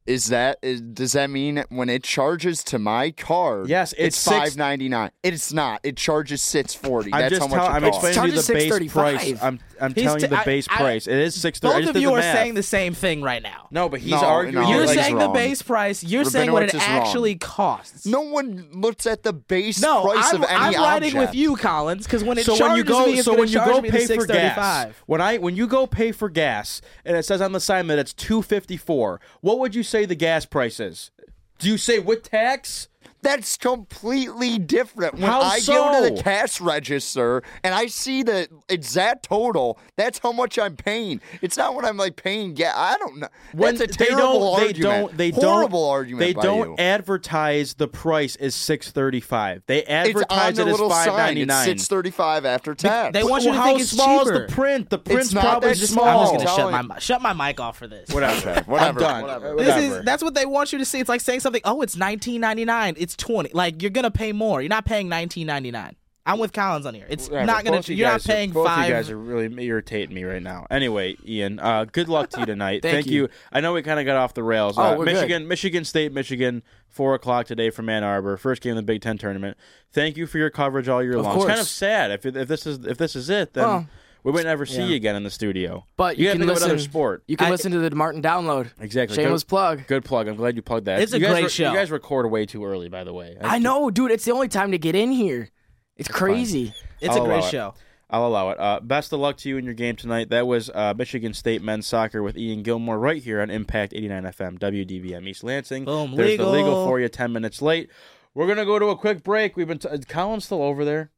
Is that is, does that mean when it charges to my card? Yes, it's it's six- five ninety nine. It's not. It charges six forty. I'm That's just how much tell- it I'm costs. explaining to you the base price. I'm I'm He's telling you t- the base I- price. It is six thirty. Both of you are saying the same thing right now. no, but he's No, arguing. no, You're like, saying the wrong. base price. You're saying what it Rabinowitz is wrong. actually costs. No one looks at the base No, price I'm, of any I'm riding object. with you, Collins, because when it so charges when you go, me, it's so gonna when you charge go me the pay for gas, 635. when I when you go pay for gas, and it says on the sign that it's two fifty four, what would you say the gas price is? Do you say with tax? That's completely different. When How I go to the cash register and I see the exact total, that's how much I'm paying. It's not what I'm like paying. Yeah, I don't know. When that's a they terrible don't, they don't, they Horrible don't, argument. They by don't you. advertise the price as six thirty five. They It's on advertise it as little five sign. ninety It's nine. six thirty five after tax. They want you to how think it's small cheaper. is the print? The print's not probably that Just- small. I'm just gonna Telling shut you. my shut my mic off for this. Whatever. Whatever, I'm done. whatever. This whatever. is that's what they want you to see. It's like saying something. Oh, it's nineteen ninety nine. It's twenty. Like you're gonna pay more. You're not paying nineteen ninety nine. I'm with Collins on here. It's Whatever. not gonna. Both you You're not guys are- paying both five. you guys are really irritating me right now. Anyway, Ian, uh, good luck to you tonight. Thank you. you. I know we kind of got off the rails. Oh, uh, we're good. Michigan, Michigan State, Michigan, four o'clock today from Ann Arbor. First game of the Big Ten tournament. Thank you for your coverage all year Of long. It's kind of sad if if this is if this is it, then Well, we might never see yeah. you again in the studio. But you, you, gotta can think listen. of another sport. You can I- listen to the Motown Rundown. Exactly. Shameless good, plug. Good plug. I'm glad you plugged that. It's a You guys great re- show. You guys record way too early, by the way. I know, dude. It's the only time to get in here. It's crazy. It's I'll a great allow it. show. I'll allow it. Uh, best of luck to you in your game tonight. That was uh, Michigan State men's soccer with Ian Gilmore right here on Impact 89 FM, WDBM East Lansing. Boom, There's legal. the legal for you, 10 minutes late. We're going to go to a quick break. We've been t- is Colin's still over there.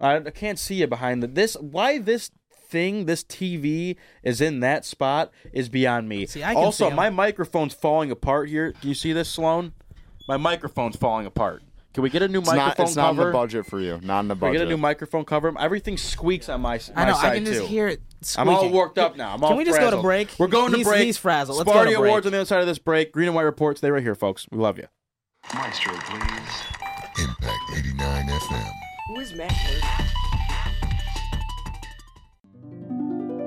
I, I can't see you behind the, this. Why this thing, this TV is in that spot is beyond me. See, I can also, see 'em. my microphone's falling apart here. Do you see this, Sloan? My microphone's falling apart. Can we get a new It's not, microphone it's not in the budget for you. Not in the Can we budget. get a new microphone cover? Everything squeaks on my, my I know. side I can just too. hear it. I'm all worked up now. I'm all Can we just go to break? We're going to He's- break. he's frazzled. Let's go to break. Awards on the other side of this break. Green and white reports. They right here, folks. We love you. Maestro, please. Impact 89 FM. Who is Matt?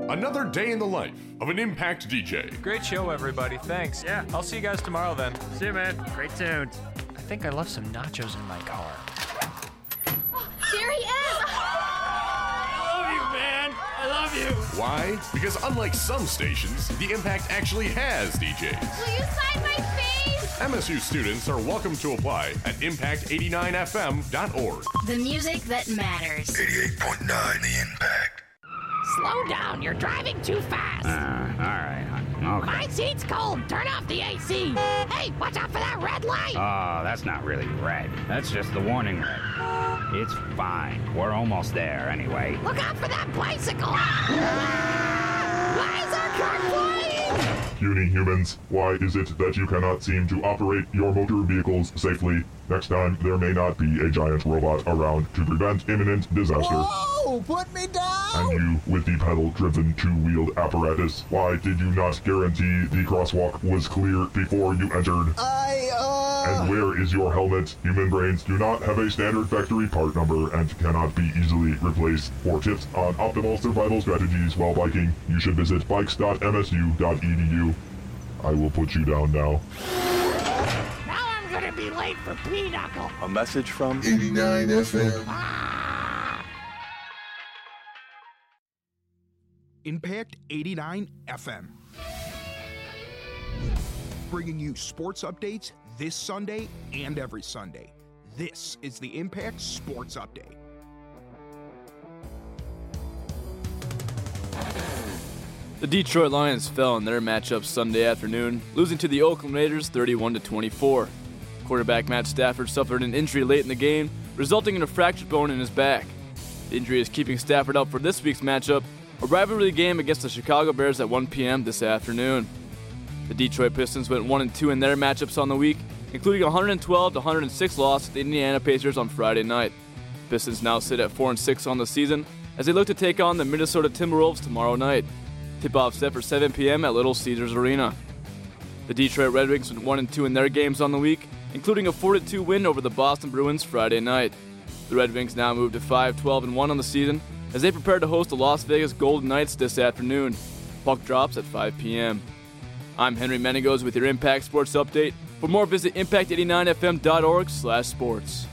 Another day in the life of an Impact DJ. Great show, everybody. Thanks. Yeah, I'll see you guys tomorrow then. See you, man. Great tunes. I think I left some nachos in my car. There he is! I love you, man. I love you. Why? Because unlike some stations, the Impact actually has DJs. Will you sign my face? MSU students are welcome to apply at impact89fm.org. The music that matters. 88.9 The Impact. Slow down, you're driving too fast. Uh, all right, hon. Okay. My seat's cold. Turn off the AC. Hey, watch out for that red light. Oh, that's not really red. That's just the warning red. It's fine. We're almost there anyway. Look out for that bicycle. Why is our car flying? Puny humans, why is it that you cannot seem to operate your motor vehicles safely? Next time, there may not be a giant robot around to prevent imminent disaster. Whoa! Put me down! And you, with the pedal-driven two-wheeled apparatus, why did you not guarantee the crosswalk was clear before you entered? I, uh... And where is your helmet? Human brains do not have a standard factory part number and cannot be easily replaced. For tips on optimal survival strategies while biking, you should visit bikes.msu.edu. I will put you down now. Now I'm gonna be late for Pinochle. A message from 89 FM. Ah! Impact 89 FM. Bringing you sports updates this Sunday and every Sunday. This is the Impact Sports Update. The Detroit Lions fell in their matchup Sunday afternoon, losing to the Oakland Raiders 31 to 24. Quarterback Matt Stafford suffered an injury late in the game, resulting in a fractured bone in his back. The injury is keeping Stafford out for this week's matchup, a rivalry game against the Chicago Bears at 1 p.m. this afternoon. The Detroit Pistons went 1 and 2 in their matchups on the week, including a 112 106 loss to the Indiana Pacers on Friday night. Pistons now sit at 4 and 6 on the season as they look to take on the Minnesota Timberwolves tomorrow night. Tip-off set for 7 p.m. at Little Caesars Arena. The Detroit Red Wings went 1 and 2 in their games on the week, including a 4 2 win over the Boston Bruins Friday night. The Red Wings now move to 5 12 and 1 on the season as they prepare to host the Las Vegas Golden Knights this afternoon. Puck drops at 5 p.m. I'm Henry Menegos with your Impact Sports Update. For more, visit impact89fm.org slash sports.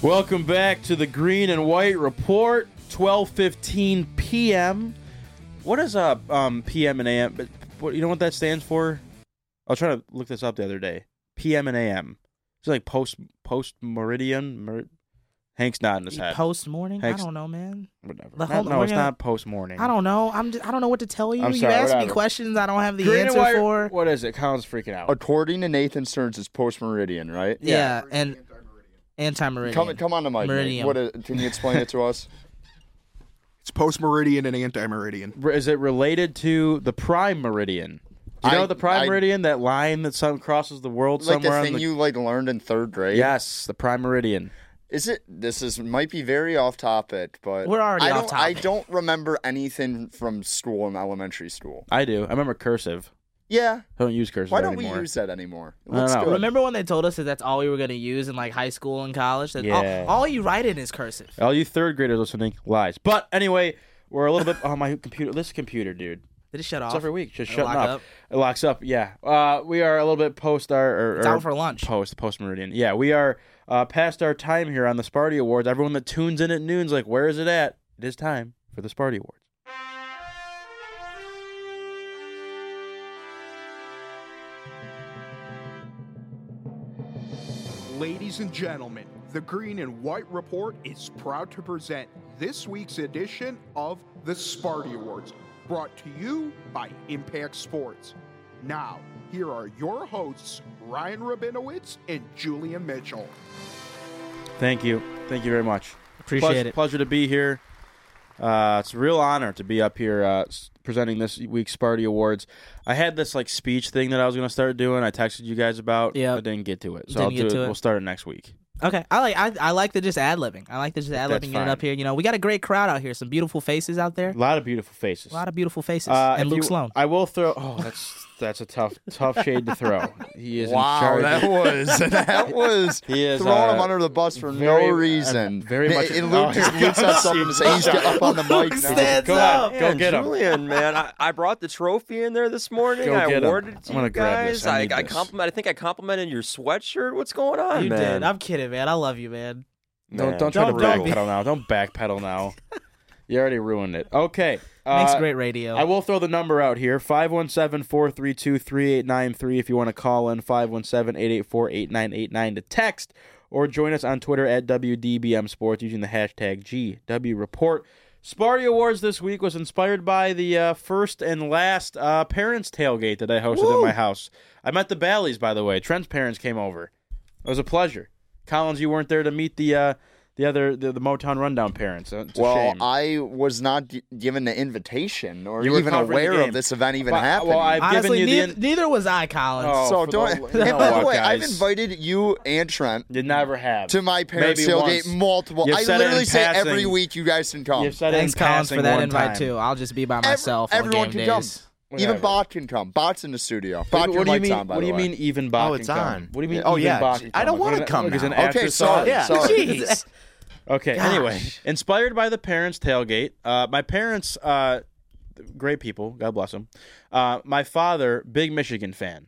Welcome back to the Green and White Report, 12:15 p.m. What is uh um PM and AM? But what you know what that stands for? I was trying to look this up the other day. PM and AM. It's like post post meridian. Mer- Hank's nodding his head. Post morning? I Hank's- don't know, man. Whatever. The No, whole- no, we're it's gonna- not post morning. I don't know. I'm just, I don't know what to tell you. I'm you sorry, ask me whatever. questions I don't have the Green and answer white- for. What is it? Colin's freaking out. According to Nathan Stearns, it's post meridian, right? Yeah, and anti meridian. Come, come on the mic. Nate. Meridian. What is, can you explain it to us? It's post meridian and anti meridian. Is it related to the prime meridian? Do you know the prime I- meridian? That line that some crosses the world like the somewhere. on thing the- you like learned in third grade. Yes, the prime meridian. Is it? This is might be very off topic, but We're already I off don't, I don't remember anything from school in elementary school. I do. I remember cursive. Yeah. I don't use cursive Why don't anymore. we use that anymore? It I don't know. good. Remember when they told us that that's all we were going to use in like high school and college? That Yeah. all, all you write in is cursive. All you third graders listening, lies. But anyway, we're a little bit. Oh my computer! This computer, dude. Did it shut off? It's every week, just It shutting lock up. up? It locks up. Yeah. Uh, we are a little bit post our. Or, It's or out for lunch. Post post meridian. Yeah, we are uh, past our time here on the Sparty Awards. Everyone that tunes in at noon's like, where is it at? It is time for the Sparty Awards. Ladies and gentlemen, the Green and White Report is proud to present this week's edition of the Sparty Awards, brought to you by Impact Sports. Now, here are your hosts, Ryan Rabinowitz and Julian Mitchell. Thank you. Thank you very much. Appreciate pleasure, it. Pleasure to be here. Uh, it's a real honor to be up here uh, presenting this week's Sparty Awards. I had this like speech thing that I was going to start doing. I texted you guys about. Yeah, I didn't get to it, so I'll do it. it. We'll start it next week. Okay, I like I, I like the just ad libbing. I like the just ad libbing getting up here. You know, we got a great crowd out here. Some beautiful faces out there. A lot of beautiful faces. A lot of beautiful faces. Uh, and Luke you- Sloan. I will throw. Oh, that's that's a tough tough shade to throw. He is Wow, in charge. that was that was He is, throwing uh, him under the bus for very- no uh, reason. very much- And Luke just here Luke said goes. something to say. He's get up on the mic now. Stands Go up. ahead, go get him. Julian, man, I, I brought the trophy in there this morning. Go I get 'em. awarded it to I'm gonna you grab this. guys. I I, I compliment. I think I complimented your sweatshirt. What's going on, you man? did. I'm kidding, man. I love you, man. Don't don't try Don't- to backpedal now. Don't backpedal now. You already ruined it. Okay. Makes uh, great radio. I will throw the number out here 517 432 3893 if you want to call in 517 884 8989 to text or join us on Twitter at WDBM Sports using the hashtag GW Report. Sparty Awards this week was inspired by the uh, first and last uh, parents' tailgate that I hosted at my house. I met the Balleys, by the way. Trent's parents came over. It was a pleasure. Collins, you weren't there to meet the uh, the other the, the Motown Rundown parents. Uh, It's a Well, shame. I was not gi- given the invitation or You even aware of this event even Well, happening. well, I've given Honestly, you the neither, in- neither was I, Collins. Oh, so don't. the- and no, by the what, way, I've invited you and Trent You never have. to my parents' Maybe tailgate once. multiple. You've I said literally say passing. every week you guys can come. You've said Thanks, in Collins, for that invite time. too. I'll just be by Ev- myself on everyone game can come. days. Even Whatever. Bach can come. Bach's in the studio. Bach, What, your do you mean? on, by what do you way. mean? Even Bach Oh, can it's come? on. What do you mean? Oh, even yeah. Bach can I don't wanna come like, is now. an Okay, afterthought? sorry. Yeah. sorry. Okay. Gosh. Anyway, inspired by the parents' tailgate, uh, my parents, uh, great people, God bless them. Uh, my father, big Michigan fan.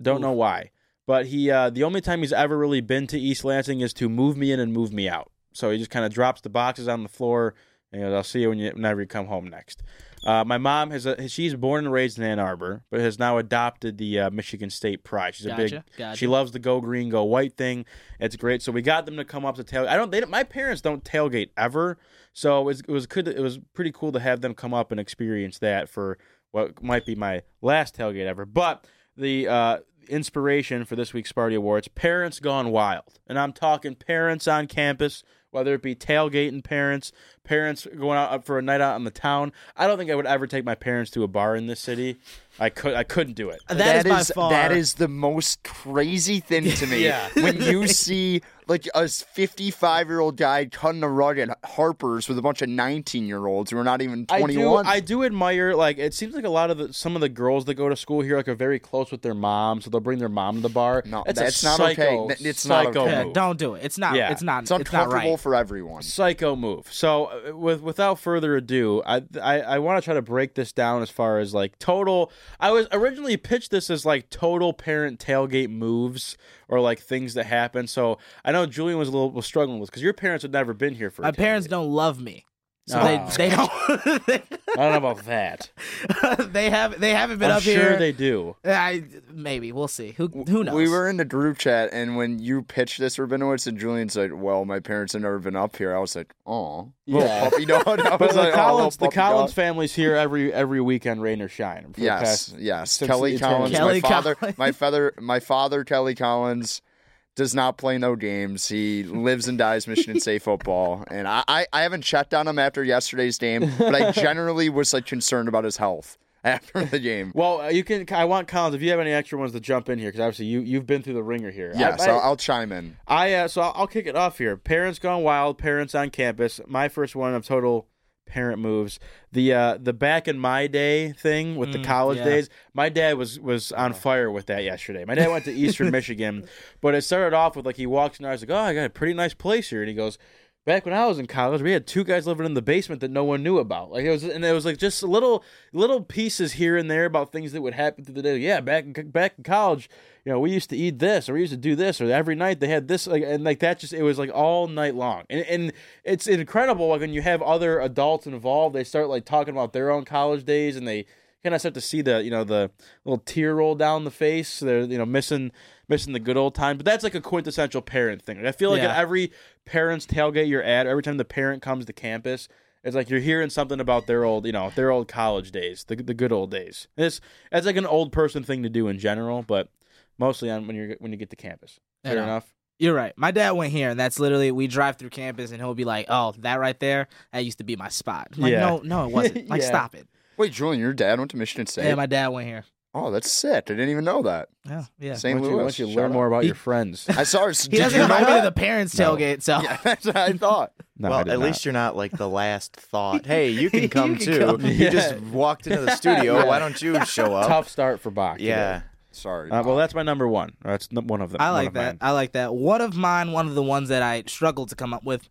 Don't know why, but he uh, the only time he's ever really been to East Lansing is to move me in and move me out. So he just kind of drops the boxes on the floor. And goes, I'll see you when you whenever you come home next. Uh, my mom has a, she's born and raised in Ann Arbor, but has now adopted the uh, Michigan State pride. She's a big. Gotcha, gotcha. She loves the go green, go white thing. It's great. So we got them to come up to tailgate. I don't. They don't, my parents don't tailgate ever, so it was, it was good. It was pretty cool to have them come up and experience that for what might be my last tailgate ever. But the uh, inspiration for this week's Sparty Awards, parents gone wild, and I'm talking parents on campus. Whether it be tailgating parents, parents going out for a night out in the town, I don't think I would ever take my parents to a bar in this city. I could, I couldn't do it. That is by far- that is the most crazy thing to me. Yeah. when you see like a 55 year old guy cutting a rug at Harper's with a bunch of 19 year olds who are not even I do, 21. I do admire like it seems like a lot of the some of the girls that go to school here like are very close with their mom, so they'll bring their mom to the bar. No, that's, a that's not psycho, okay. Th- it's not psycho okay. Move. don't do it. It's not. Yeah. It's not. it's It's, not right. for everyone. psycho move. So, uh, with without further ado, I I, I want to try to break this down as far as like total. I was originally pitched this as like total parent tailgate moves or like things that happen. So I know Julian was a little was struggling with because your parents had never been here for. a My parents don't love me, so Oh. they they don't. I don't know about that. they have they haven't been up here. I'm up sure here. they do. I maybe we'll see. Who who knows? We were in the group chat, and when you pitched this Rabinowitz and Julian said, "Well, my parents have never been up here," I was like, "Oh, Yeah. puppy dog." I But was the like, "Oh, Collins, the Collins dog." family's here every every weekend, rain or shine. Yes, past- yes. Kelly. Collins, Kelly my father, Collins. my father, my father, Kelly Collins, does not play no games. He lives and dies Michigan State football, and I, I, I haven't checked on him after yesterday's game, but I generally was like concerned about his health after the game. Well, uh, you can. I want Collins. If you have any extra ones to jump in here, because obviously you you've been through the ringer here. Yeah, I, I, I'll, I'll chime in. I uh, so I'll, I'll kick it off here. Parents gone wild. Parents on campus. My first one of total parent moves. The uh, the back in my day thing with the Mm, college yeah. days. My dad was was on fire with that yesterday. My dad went to Eastern Michigan, but it started off with like he walks in. I was like, oh, I got a pretty nice place here, and he goes. Back when I was in college, we had two guys living in the basement that no one knew about. Like it was, and it was like just little little pieces here and there about things that would happen through the day. Yeah, back in, back in college, you know, we used to eat this or we used to do this or every night they had this like and like that just it was like all night long. And and it's incredible like when you have other adults involved, they start like talking about their own college days and they kind of start to see the, you know, the little tear roll down the face. They're, you know, missing missing the good old time. But that's like a quintessential parent thing. Like, I feel like Yeah. at every parent's tailgate you're at, every time the parent comes to campus, it's like you're hearing something about their old, you know, their old college days, the the good old days. It's it's like an old person thing to do in general, but mostly on when you are when you get to campus. Fair know. enough. You're right. My dad went here, and that's literally we drive through campus, and he'll be like, "Oh, that right there, that used to be my spot." I'm like, Yeah. no, no, it wasn't. Like, Yeah. stop it. Wait, Julian, your dad went to Michigan State? Yeah, my dad went here. oh, that's sick. I didn't even know that. Yeah, yeah. St. Why you, why Louis. you Shout learn out. more about He- your friends? I saw her. He did doesn't you know invite me to the parents' No. tailgate, so Yeah, that's what I thought. No, I well, did at not. least you're not like the last thought. Hey, you can come can too. come. You just walked into the studio. Yeah. Why don't you show up? Tough start for Bach. today. Yeah. Sorry. Uh, well, that's my number one. That's n- one of them. I like that. mine. I like that. One of mine, one of the ones that I struggled to come up with.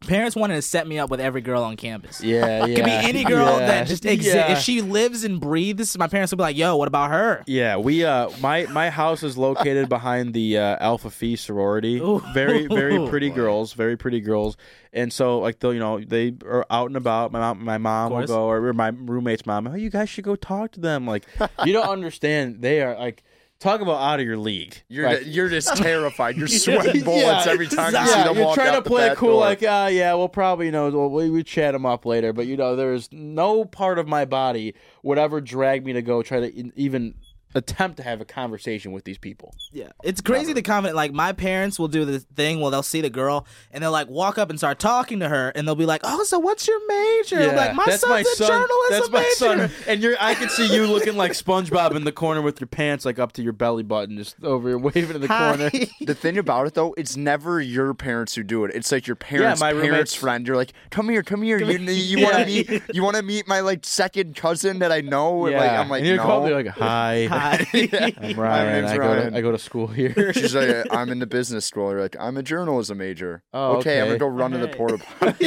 Parents wanted to set me up with every girl on campus. Yeah, yeah. Could be any girl yeah. that just exists. Yeah. If she lives and breathes, my parents would be like, "Yo, what about her?" Yeah, we uh my my house is located behind the uh, Alpha Phi sorority. Ooh. Very very pretty girls, very pretty girls. And so like the you know they are out and about. My mom my mom will go or my roommate's mom. Oh, you guys should go talk to them. Like you don't understand. They are like talk about out of your league. You're Like, you're just terrified. You're sweating bullets Yeah, every time you yeah, see them you're trying to play cool, door. like, uh, yeah, we'll probably, you know, we'll, we, we chat them up later. But, you know, there's no part of my body would ever drag me to go try to even attempt to have a conversation with these people. Yeah, it's crazy the comment. Like my parents will do this thing where they'll see the girl and they'll like walk up and start talking to her, and they'll be like, "Oh, so what's your major?" I'm like, my that's son's my a son. journalism That's my major. son. And you're, I can see you looking like SpongeBob in the corner with your pants like up to your belly button, just over here waving in the Hi. corner. the thing about it though, it's never your parents who do it. It's like your parents' my parents' roommates- friend. You're like, come here, come here. Come you here." you want to meet? You want to meet my like second cousin that I know? Yeah, Like I'm like, and you're no. probably like, hi. Hi. Hi. I'm Ryan. name's I go, Ryan. To, I go to school here. She's like, I'm in the business school. You're like, I'm a journalism major. Oh, okay, I'm gonna go run to the Hey. porta potty.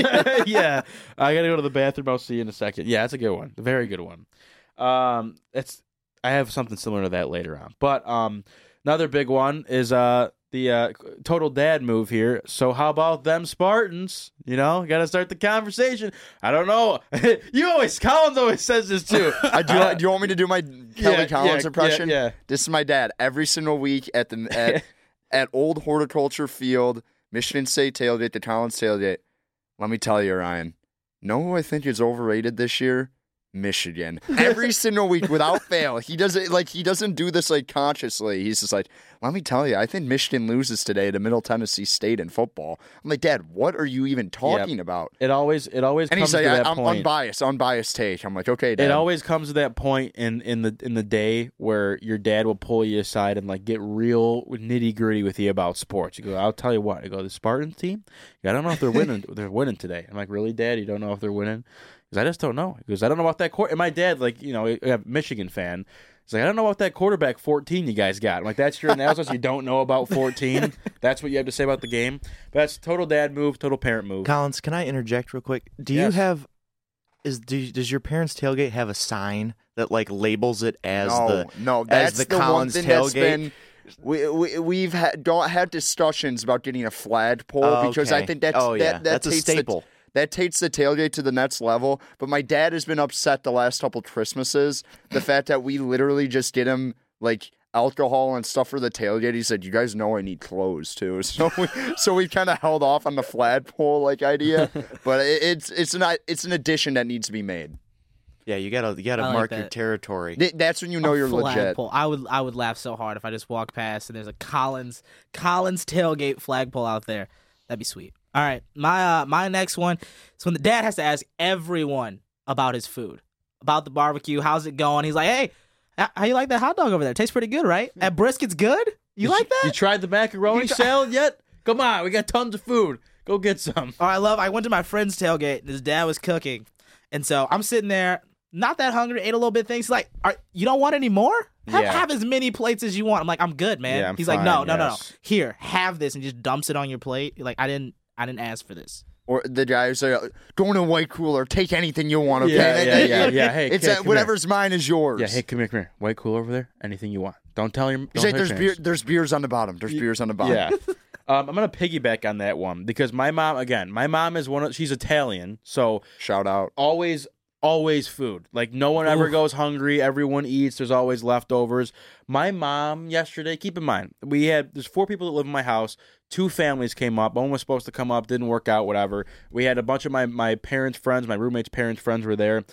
yeah, I gotta go to the bathroom. I'll see you in a second. Yeah, that's a good one. A very good one. Um, it's I have something similar to that later on. But um, another big one is uh the uh total dad move here. So how about them Spartans? You know, got to start the conversation. I don't know. you always Collins always says this too. I do. do you want me to do my Kelly Yeah, Collins yeah, impression? yeah, yeah. This is my dad every single week at the at, at Old Horticulture Field, Michigan State tailgate, the Collins tailgate. Let me tell you, Ryan. Know who I think is overrated this year? Michigan. Every single week without fail. He doesn't like he doesn't do this like consciously. He's just like, let me tell you, I think Michigan loses today to Middle Tennessee State in football. I'm like, Dad, what are you even talking about? It always it always And he's like, I, point. unbiased, unbiased take. I'm like, okay, Dad. It always comes to that point in, in the in the day where your dad will pull you aside and like get real nitty gritty with you about sports. You go, I'll tell you what. I go, the Spartans team. I don't know if they're winning. they're winning today. I'm like, really, Dad? You don't know if they're winning? Because I just don't know. Because I don't know about that court. And my dad, like you know, a Michigan fan. He's like, I don't know about that quarterback 14 you guys got. I'm like, that's your analysis. you don't know about 14. That's what you have to say about the game. But that's total dad move, total parent move. Collins, can I interject real quick? Do Yes. you have is do does your parents' tailgate have a sign that like labels it as no, the no, as that's the, the, one Collins thing tailgate? that's been. We, we we've had don't had discussions about getting a flagpole Oh, because I think that's Oh, yeah. that That's a staple. The, that takes the tailgate to the next level. But my dad has been upset the last couple Christmases. The fact that we literally just get him like alcohol and stuff for the tailgate. He said, "You guys know I need clothes too." So we so we kind of held off on the flagpole like idea. But it, it's it's an it's an addition that needs to be made. Yeah, you gotta you gotta like mark your territory. Th- That's when you know A you're legit. flagpole. I would I would laugh so hard if I just walked past and there's a Collins Collins tailgate flagpole out there. That'd be sweet. All right, my uh, my next one is when the dad has to ask everyone about his food, about the barbecue. How's it going? He's like, hey, how you like that hot dog over there? Tastes pretty good, right? That brisket's good. You like that? You tried the macaroni salad yet? Come on, we got tons of food. Go get some. Oh, I love. I went to my friend's tailgate. and His dad was cooking, and so I'm sitting there, not that hungry. Ate a little bit. of Things He's like, Are, you don't want any more? Have, Yeah. have as many plates as you want. I'm like, I'm good, man. Yeah, I'm He's like, no, fine, no, no, no. Here, have this, and just dumps it on your plate. You're like, I didn't, I didn't ask for this. Or the guy who's like, go in a white cooler, take anything you want. Okay, Yeah, yeah, yeah, yeah. Hey, it's kid, come whatever's mine is yours. Yeah, hey, come here, come here. White cooler over there. Anything you want. Don't tell your. He's don't like, tell there's beer, there's beers on the bottom. There's beers on the bottom. Yeah. um, I'm gonna piggyback on that one because my mom, again, my mom is one of she's Italian, so shout out. Always, always food. Like no one ever goes hungry. Everyone eats. There's always leftovers. My mom yesterday. Keep in mind, we had there's four people that live in my house. Two families came up. One was supposed to come up, didn't work out. Whatever. We had a bunch of my my parents' friends, my roommates' parents' friends were there,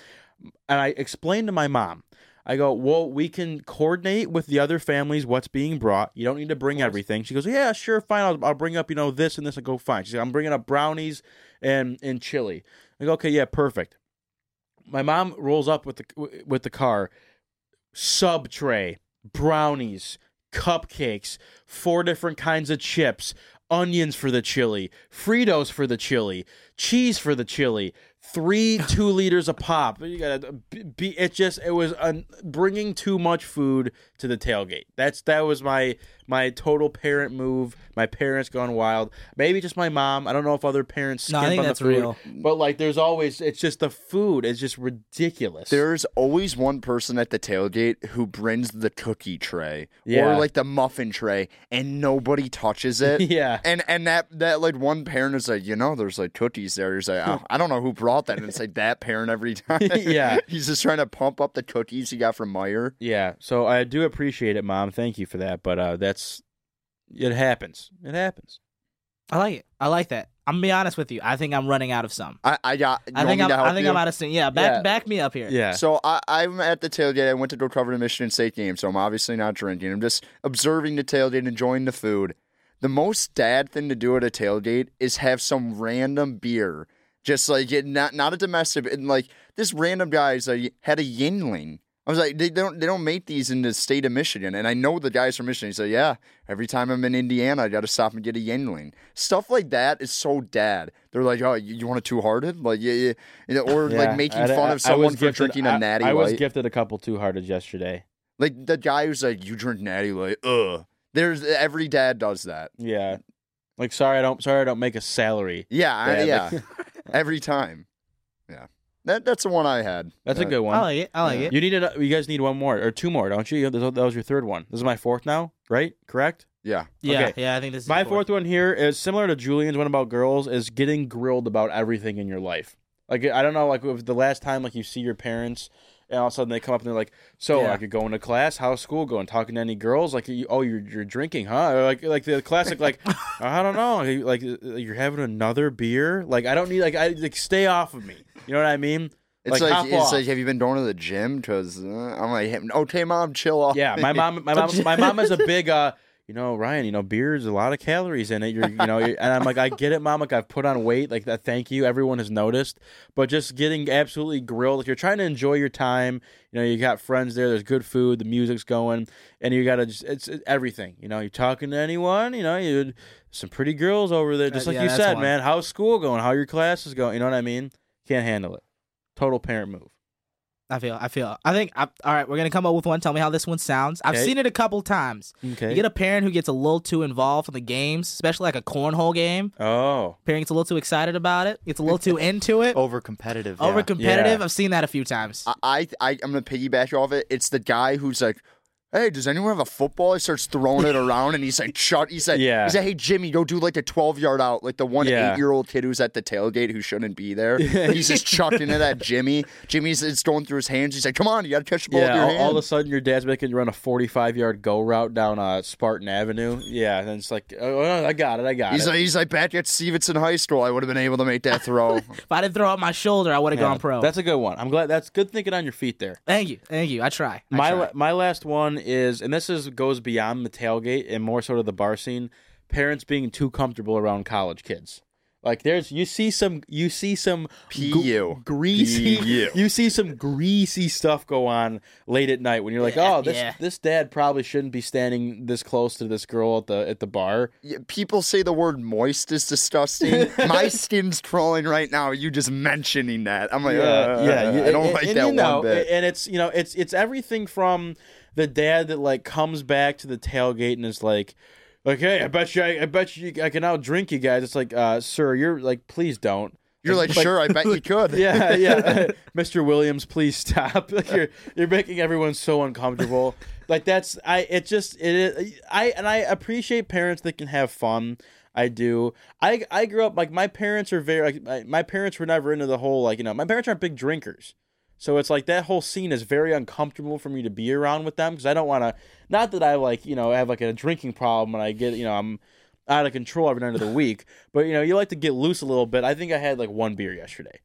and I explained to my mom. I go, well, we can coordinate with the other families what's being brought. You don't need to bring everything. She goes, yeah, sure, fine. I'll, I'll bring up, you know, this and this. I go, fine. She's like, I'm bringing up brownies and and chili. I go, okay, yeah, perfect. My mom rolls up with the with the car, sub tray, brownies, cupcakes, four different kinds of chips, onions for the chili, Fritos for the chili, cheese for the chili, three two liters of pop. You gotta be. It just it was un, bringing too much food to the tailgate. That's that was my my total parent move. My parents gone wild. Maybe just my mom. I don't know if other parents. No, I skimp think on the that's food, real. But like, there's always it's just the food is just ridiculous. There's always one person at the tailgate who brings the cookie tray Yeah. or like the muffin tray, and nobody touches it. Yeah. and and that that like one parent is like, you know, there's like cookies there. He's like, oh, I don't know who brought that, and it's like that parent every time. Yeah. he's just trying to pump up the cookies he got from Meijer. Yeah, so I do appreciate it, Mom. Thank you for that. But uh, that's it happens. It happens. I like it. I like that. I'm gonna be honest with you. I think I'm running out of some. I I got. you I want think me I'm. to help I think you? I'm out of some. Yeah, back Yeah. back me up here. Yeah. So I, I'm at the tailgate. I went to go cover the Michigan State game, so I'm obviously not drinking. I'm just observing the tailgate, and enjoying the food. The most dad thing to do at a tailgate is have some random beer, just like it, not not a domestic, and like this random guy's like had a Yuengling. I was like, they don't they don't make these in the state of Michigan, and I know the guys from Michigan. He said, yeah, every time I'm in Indiana, I got to stop and get a Yuengling. Stuff like that is so dad. They're like, oh, you, you want a two hearted, like yeah, yeah, or Yeah, like making I- fun I- I of someone for gifted- drinking a I- natty I was light. gifted a couple two hearted yesterday. Like the guy who's like, "You drink natty light." Ugh. There's every dad does that. Yeah. Like sorry I don't sorry I don't make a salary. Yeah, I- Dad, yeah. like- every time. Yeah. That that's the one I had. That's a Uh, good one. I like it. I like it. You need a, you guys need one more or two more, don't you? That was your third one. This is my fourth now, right? Correct? Yeah. Yeah, Okay. yeah. I think this is My the fourth one here is similar to Julian's one about girls is getting grilled about everything in your life. Like I don't know, like if the last time like you see your parents and all of a sudden they come up and they're like, "So, Yeah. like you're going to class? How's school going? Talking to any girls? Like, you, oh, you're you're drinking, huh? Or like like the classic, like I don't know, like you're having another beer. Like I don't need like I like stay off of me. You know what I mean? It's like, hop it's off. like, have you been going to the gym? Because uh, I'm like, okay, mom, chill off. Yeah, my mom, my mom, my mom is a big, uh, you know, Ryan. You know, beer is a lot of calories in it. You're, you know, and I'm like, I get it, mom. Like I've put on weight. Like that. Thank you. Everyone has noticed. But just getting absolutely grilled. Like you're trying to enjoy your time. You know, you got friends there. There's good food. The music's going, and you gotta just it's, it's everything. You know, you're talking to anyone. You know, you some pretty girls over there. Just Uh, like yeah, you said, man. How's school going? How your classes going? You know what I mean? Can't handle it. Total parent move. I feel. I feel. I think. I, all right, we're gonna come up with one. Tell me how this one sounds. I've Okay. seen it a couple times. Okay. You get a parent who gets a little too involved in the games, especially like a cornhole game. Oh. Parent gets a little too excited about it. Gets a little too into it. Over competitive. Over competitive. Yeah. I've seen that a few times. I, I, I I'm gonna piggyback off it. It's the guy who's like, "Hey, does anyone have a football?" He starts throwing it around, and he's like, "Shut!" He said, Yeah. "He said, hey Jimmy, go do like a 12 yard out, like the one Yeah. eight year old kid who's at the tailgate who shouldn't be there." he's just chucking it at Jimmy. Jimmy's it's going through his hands. He's like, "Come on, you got to catch the ball with Yeah, your all, hand." all of a sudden your dad's making you run a 45 yard go route down uh, Spartan Avenue. Yeah, and it's like, oh, I got it, I got He's it. like, he's like, back at Stevenson High School, I would have been able to make that throw. if I didn't throw up my shoulder, I would have Yeah, gone pro. That's a good one. I'm glad. That's good thinking on your feet there. Thank you. Thank you. I try. I My try. la- my last one is, and this is goes beyond the tailgate and more sort of the bar scene. Parents being too comfortable around college kids. Like there's you see some you see some PU. greasy PU. you see some greasy stuff go on late at night when you're like Yeah, oh this yeah. this dad probably shouldn't be standing this close to this girl at the at the bar Yeah, People say the word moist is disgusting. My skin's crawling right now. You just mentioning that. I'm like, uh, yeah, I don't and- like and that you know, one bit. And it's you know, it's it's everything from the dad that like comes back to the tailgate and is like, like, hey, I bet you, I, I bet you, I can out drink you guys. It's like, uh, sir, you're like, please don't. You're like, sure, I bet you could. yeah, yeah, Mr. Williams, please stop. Like you're you're making everyone so uncomfortable. Like that's I. It just it. is- I and I appreciate parents that can have fun. I do. I I grew up like my parents are very like my, my parents were never into the whole like you know my parents aren't big drinkers. So it's like that whole scene is very uncomfortable for me to be around with them because I don't want to. Not that I like you know have like a drinking problem and I get you know I'm out of control every night of the week, but you know you like to get loose a little bit. I think I had like one beer yesterday,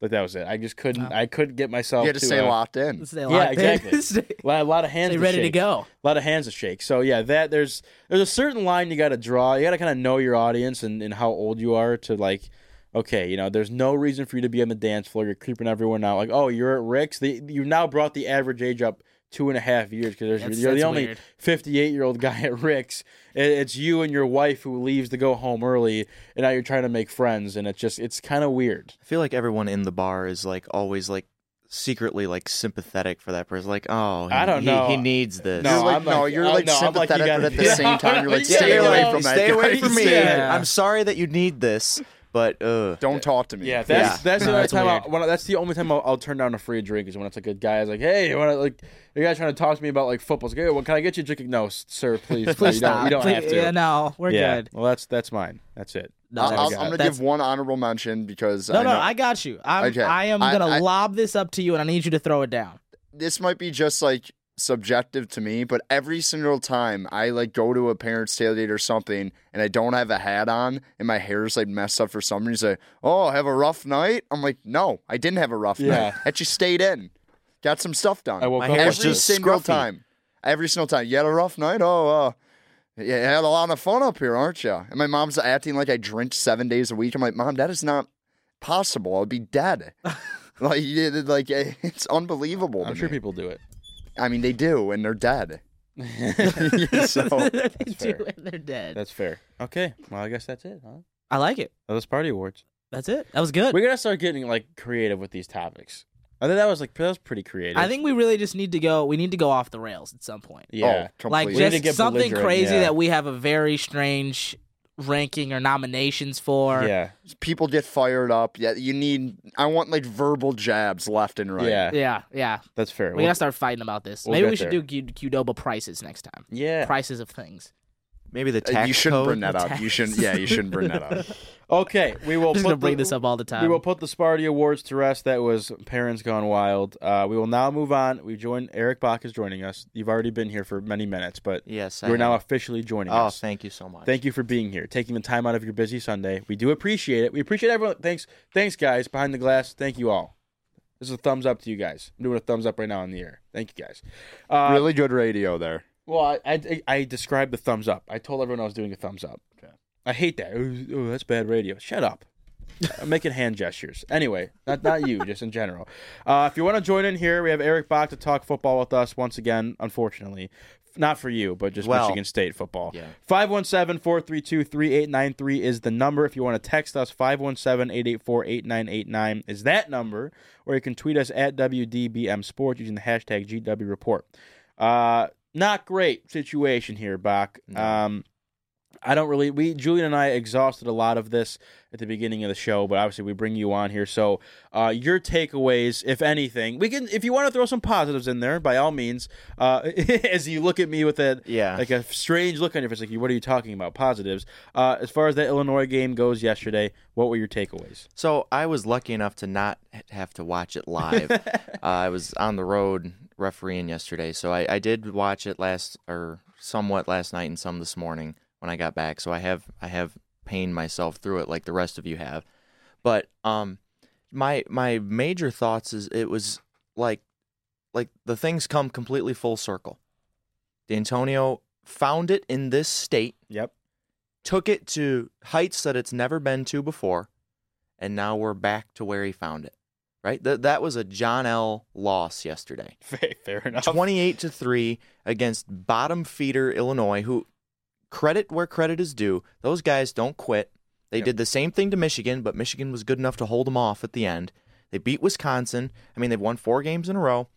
but that was it. I just couldn't. I couldn't get myself. You had to stay uh, locked in. Stay yeah, locked in. exactly. A, lot, a lot of hands Stay to ready to shake. go. A lot of hands to shake. So yeah, that there's there's a certain line you got to draw. You got to kind of know your audience and, and how old you are to like. Okay, you know, there's no reason for you to be on the dance floor. You're creeping everyone out. Like, oh, you're at Rick's. The, you've now brought the average age up two and a half years because you're the that's only 58 year old guy at Rick's. It- It's you and your wife who leaves to go home early, and now you're trying to make friends, and it's just it's kind of weird. I feel like everyone in the bar is like always like secretly like sympathetic for that person. Like, oh, he, I don't know. He, needs this. No, You're like, I'm no, like- you're oh, like no, I'm like, you sympathetic, gotta- but at the Yeah. same time, you're like, Yeah, stay you're away from that Stay guy. away from me. Yeah. I'm sorry that you need this, but uh, Don't talk to me. Yeah, that's Yeah. that's the No, only that's time. I'll, when I- that's the only time I'll, I'll turn down a free drink is when it's like a good guy is like, "Hey, you want to like you guys trying to talk to me about like football?" It's like, "Hey, well, can I get you a drink?" No, sir, please, no, Please you stop. don't. You don't Please- have to. Yeah, no, we're yeah. good. Well, that's that's mine. That's it. No, I'll, that's- I'll- I'm gonna that's- give one honorable mention because No, I no, I got you. I'm, Okay. I am I- gonna I- lob this up to you, and I need you to throw it down. this might be just like subjective to me, but every single time I like go to a parent's tailgate or something and I don't have a hat on and my hair's like messed up for some reason, say, "Oh, have a rough night." I'm like, "No, I didn't have a rough Yeah. night. I just stayed in, got some stuff done." I woke My up was every just single scruffy. time, every single time. You had a rough night. Oh, uh, you had a lot of fun up here, aren't you? And my mom's acting like I drink seven days a week. I'm like, Mom, that is not possible. I'd be dead. like, like it's unbelievable. I'm sure me. people do it. I mean, they do, and they're dead. so they do, fair. and they're dead. That's fair. Okay. Well, I guess that's it, huh? I like it. Those party awards. That's it. That was good. We gotta start getting like creative with these topics. I think that was like that was pretty creative. I think we really just need to go. We need to go off the rails at some point. Yeah. Oh, like completely. We need to just get something belligerent, crazy yeah. that we have a very strange ranking or nominations for. yeah. People get fired up. Yeah, you need. I want like verbal jabs left and right. Yeah. yeah, yeah. That's fair. We We'll- gotta start fighting about this. we'll Maybe we should there. do Q- Qdoba prices next time. Yeah. prices of things. Maybe the Uh, tax you shouldn't code. bring that The up. tax- You shouldn't. Yeah, you shouldn't bring that up. Okay, we will I'm just put gonna bring this up all the time. We will put the Sparty Awards to rest. That was Parents Gone Wild. Uh, we will now move on. We join Eric Bach is joining us. You've already been here for many minutes, but Yes, I you're now officially joining Oh, us. thank you so much. Thank you for being here, taking the time out of your busy Sunday. We do appreciate it. We appreciate everyone. Thanks, thanks, guys behind the glass. Thank you all. This is a thumbs up to you guys. I'm doing a thumbs up right now in the air. Thank you guys. Uh, really good radio there. Well, I, I I described the thumbs up. I told everyone I was doing a thumbs up. I hate that. Oh, oh, that's bad radio. Shut up. I'm making hand gestures. Anyway, not not you, just in general. Uh, if you want to join in here, we have Eric Bach to talk football with us once again. Unfortunately, not for you, but just Well, Michigan State football. yeah. 517-432-3893 is the number. If you want to text us, 517-884-8989 is that number. Or you can tweet us at WDBM Sports using the hashtag GW Report. Uh, not great situation here, Bach. Um, I don't really. We Julian and I exhausted a lot of this at the beginning of the show, but obviously we bring you on here. So uh, your takeaways, if anything, we can. If you want to throw some positives in there, by all means. Uh, as you look at me with that, Yeah. like a strange look on your face, like what are you talking about? Positives. Uh, as far as that Illinois game goes yesterday, what were your takeaways? So I was lucky enough to not have to watch it live. uh, I was on the road refereeing yesterday, so I, I did watch it last or somewhat last night and some this morning when I got back. So I have I have pained myself through it like the rest of you have. But um, my my major thoughts is it was like like the things come completely full circle. Dantonio found it in this state. Yep. Took it to heights that it's never been to before, and now we're back to where he found it. Right? That that was a John L. loss yesterday. Fair, fair enough. 28 to 3 against bottom feeder Illinois who credit where credit is due. Those guys don't quit. They Yep. did the same thing to Michigan, but Michigan was good enough to hold them off at the end. They beat Wisconsin. I mean, they've won 4 games in a row.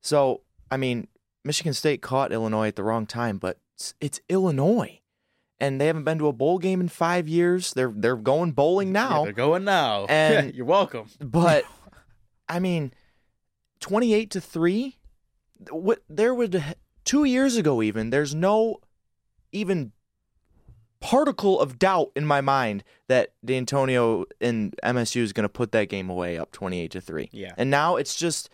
So, I mean, Michigan State caught Illinois at the wrong time, but it's, it's Illinois. And they haven't been to a bowl game in 5 years. They're they're going bowling Yeah, now. they're going now. And- you're welcome. But I mean, twenty-eight to three. What there would two years ago even. There's no even particle of doubt in my mind that Dantonio and MSU is going to put that game away up twenty-eight to three. Yeah. And now it's just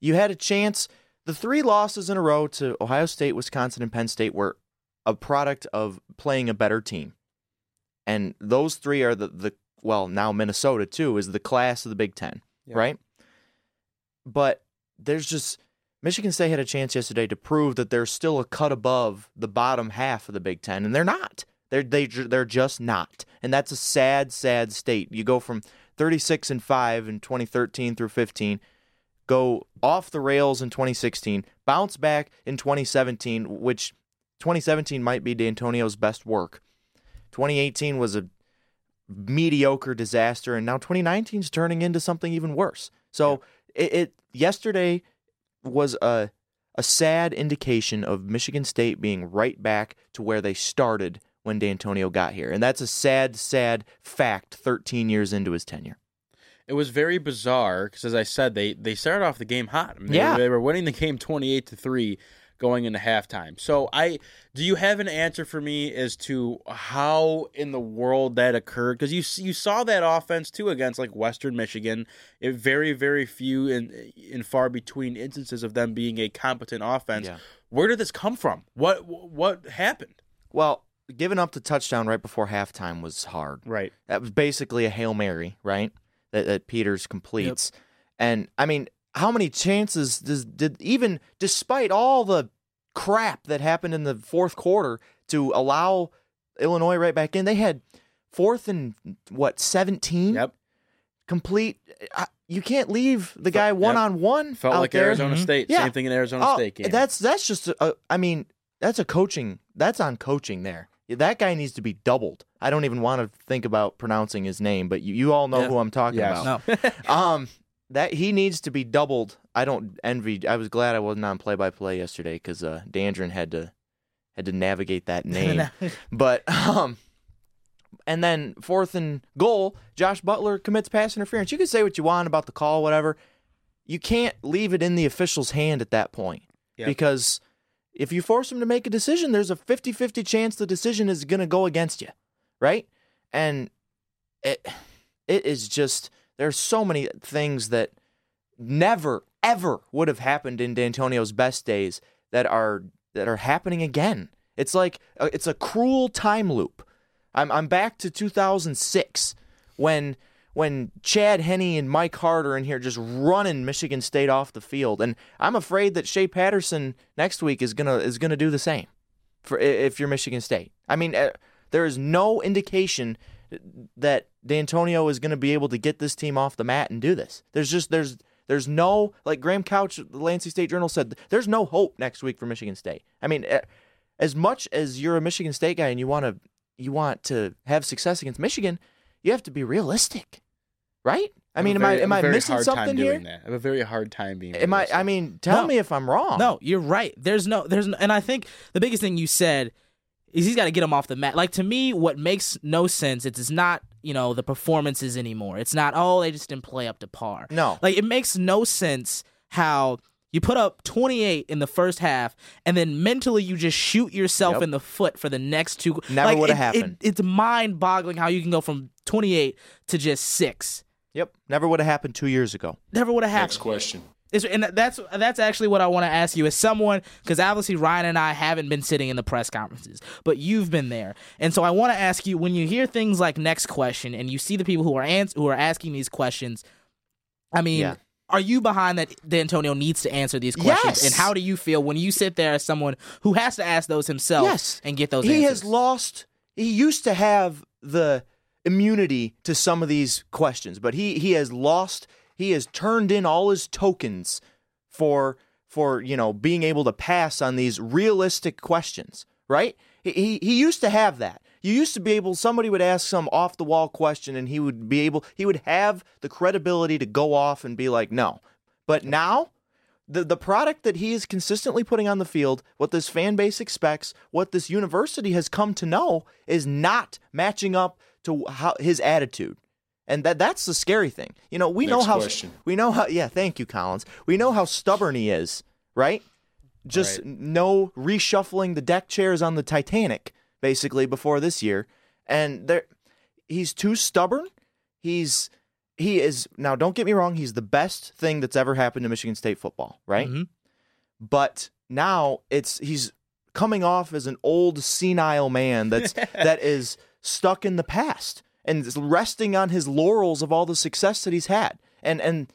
you had a chance. The three losses in a row to Ohio State, Wisconsin, and Penn State were a product of playing a better team. And those three are the, the well, now Minnesota too is the class of the Big Ten, right? But there's just Michigan State had a chance yesterday to prove that they're still a cut above the bottom half of the Big Ten, and they're not. They're they they're just not, and that's a sad, sad state. You go from 36 and five in 2013 through 15, go off the rails in 2016, bounce back in 2017, which 2017 might be Dantonio's best work. 2018 was a mediocre disaster, and now 2019 is turning into something even worse. So it, it yesterday was a a sad indication of Michigan State being right back to where they started when Dantonio got here, and that's a sad, sad fact. 13 years into his tenure. It was very bizarre because, as I said, they they started off the game hot. I mean, they- Yeah. they, were winning the game twenty eight to three going into halftime. So, I do you have an answer for me as to how in the world that occurred? Because you you saw that offense too against like Western Michigan. It very very few and in far between instances of them being a competent offense. Yeah. Where did this come from? What what happened? Well, giving up the touchdown right before halftime was hard. Right. That was basically a hail mary, right? That, that Peters completes, and I mean, how many chances does did even despite all the crap that happened in the fourth quarter to allow Illinois right back in? They had fourth and what seventeen. Yep. Complete. I, you can't leave the guy one on one. Felt out like there. Arizona State. Yeah. Same thing in Arizona Oh, State game. That's that's just a, I mean that's a coaching that's on coaching there. That guy needs to be doubled. I don't even want to think about pronouncing his name, but you, you all know Yeah. who I'm talking Yes. about. um, that he needs to be doubled. I don't envy. I was glad I wasn't on play by play yesterday because uh, Dandrin had to had to navigate that name. but um, and then fourth and goal, Josh Butler commits pass interference. You can say what you want about the call, whatever. You can't leave it in the official's hand at that point Yep. because if you force him to make a decision, there's a 50-50 chance the decision is going to go against you, right? And it it is just there's so many things that never ever would have happened in Dantonio's best days that are that are happening again. It's like uh, it's a cruel time loop. I'm I'm back to 2006 when when Chad Henne and Mike Hart are in here just running Michigan State off the field, and I'm afraid that Shea Patterson next week is gonna is gonna do the same for if you're Michigan State. I mean, uh, there is no indication that Dantonio is going to be able to get this team off the mat and do this. There's just there's there's no like Graham Couch, the Lansing State Journal said, there's no hope next week for Michigan State. I mean, uh, as much as you're a Michigan State guy and you want to you want to have success against Michigan, you have to be realistic, right? I mean, am I am I missing something here? Doing that. I have a very hard time being. Am I? I mean, tell No. me if I'm wrong. No, you're right. There's no, there's, no, and I think the biggest thing you said is he's got to get him off the mat. Like to me, what makes no sense. It is not, you know, the performances anymore. It's not, oh, they just didn't play up to par. No. like it makes no sense how you put up 28 in the first half, and then mentally you just shoot yourself Yep. in the foot for the next two. Never like, would've it- it- happened. it's mind-boggling how you can go from 28 to just six. Yep, never would have happened two years ago. Never would have happened. Next question. Is, and that's that's actually what I want to ask you as someone because obviously Ryan and I haven't been sitting in the press conferences, but you've been there, and so I want to ask you when you hear things like next question and you see the people who are ans- who are asking these questions. I mean, Yeah. are you behind that Dantonio needs to answer these questions, Yes. and how do you feel when you sit there as someone who has to ask those himself Yes. and get those? he answers? has lost. He used to have the immunity to some of these questions, but he he has lost. He has turned in all his tokens for for you know being able to pass on these realistic questions. Right? He he, used to have that. You used to be able. Somebody would ask some off the wall question, and he would be able. He would have the credibility to go off and be like, no. But now the the product that he is consistently putting on the field, what this fan base expects, what this university has come to know, is not matching up to how his attitude. And that that's the scary thing. You know, we know how question. we know how yeah, thank you Collins. We know how stubborn he is, right? Just Right. no reshuffling the deck chairs on the Titanic basically before this year. And there he's too stubborn. He's he is now don't get me wrong, he's the best thing that's ever happened to Michigan State football, right? Mhm. But now it's he's coming off as an old senile man that's that is stuck in the past and resting on his laurels of all the success that he's had. And and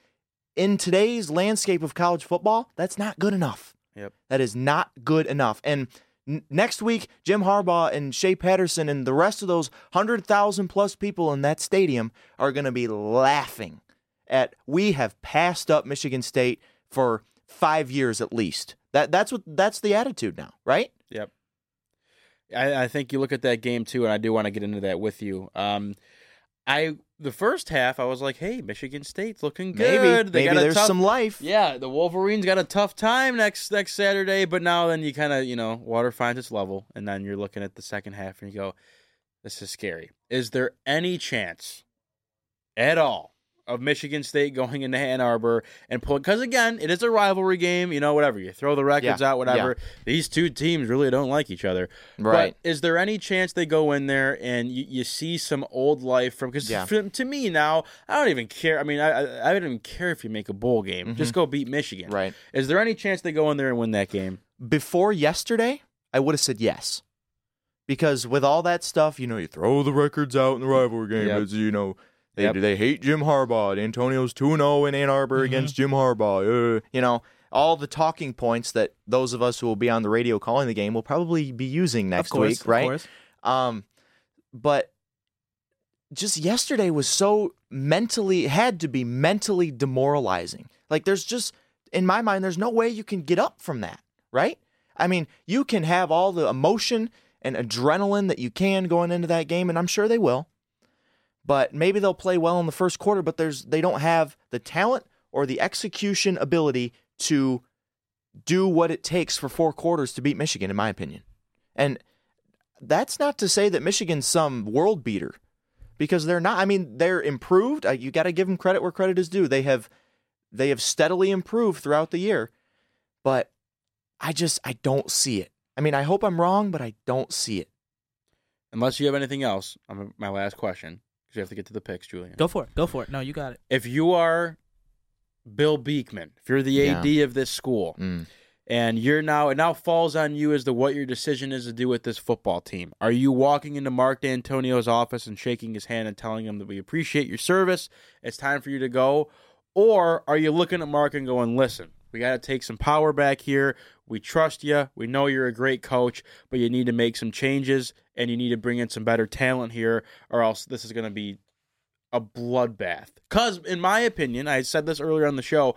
in today's landscape of college football, that's not good enough. Yep. That is not good enough. And n- next week, Jim Harbaugh and Shea Patterson and the rest of those 100,000 plus people in that stadium are going to be laughing at we have passed up Michigan State for 5 years at least. That that's what that's the attitude now, right? Yep. I, I think you look at that game too, and I do want to get into that with you. Um, I the first half I was like, "Hey, Michigan State's looking Maybe. good. They Maybe got a there's tough- some life." Yeah, the Wolverines got a tough time next next Saturday, but now then you kind of you know water finds its level, and then you're looking at the second half and you go, "This is scary." Is there any chance at all of Michigan State going into Ann Arbor and pulling? Because again, it is a rivalry game. You know, whatever you throw the records Yeah, out, whatever. These two teams really don't like each other. Right. But is there any chance they go in there and you, you see some old life from? Because Yeah. to me now, I don't even care. I mean, I I, I don't even care if you make a bowl game. Just go beat Michigan. Mm-hmm. Right. Is there any chance they go in there and win that game? Before yesterday, I would have said yes. Because with all that stuff, you know, you throw the records out in the rivalry game. Yep. It's, you know, they Yep. they hate Jim Harbaugh. Antonio's 2 0 in Ann Arbor Mm-hmm. against Jim Harbaugh. Uh, you know, all the talking points that those of us who will be on the radio calling the game will probably be using next course, week, of right? course. Um, but just yesterday was so mentally had to be mentally demoralizing. Like there's just in my mind, there's no way you can get up from that, right? I mean, you can have all the emotion and adrenaline that you can going into that game, and I'm sure they will. But maybe they'll play well in the first quarter, but there's they don't have the talent or the execution ability to do what it takes for four quarters to beat Michigan, in my opinion. And that's not to say that Michigan's some world beater because they're not. I mean, they're improved. Uh, You got to give them credit where credit is due. They have they have steadily improved throughout the year, but I just I don't see it. I mean, I hope I'm wrong, but I don't see it. Unless you have anything else, my last question because you have to get to the picks, Julian. Go for it. Go for it. No, you got it. If you are Bill Beekman, if you're the AD of this school, Mm. and you're now it now falls on you as to what your decision is to do with this football team. Are you walking into Mark Dantonio's office and shaking his hand and telling him that we appreciate your service? It's time for you to go, or are you looking at Mark and going, "Listen, we got to take some power back here. We trust you. We know you're a great coach, but you need to make some changes and you need to bring in some better talent here, or else this is going to be a bloodbath. Because, in my opinion, I said this earlier on the show.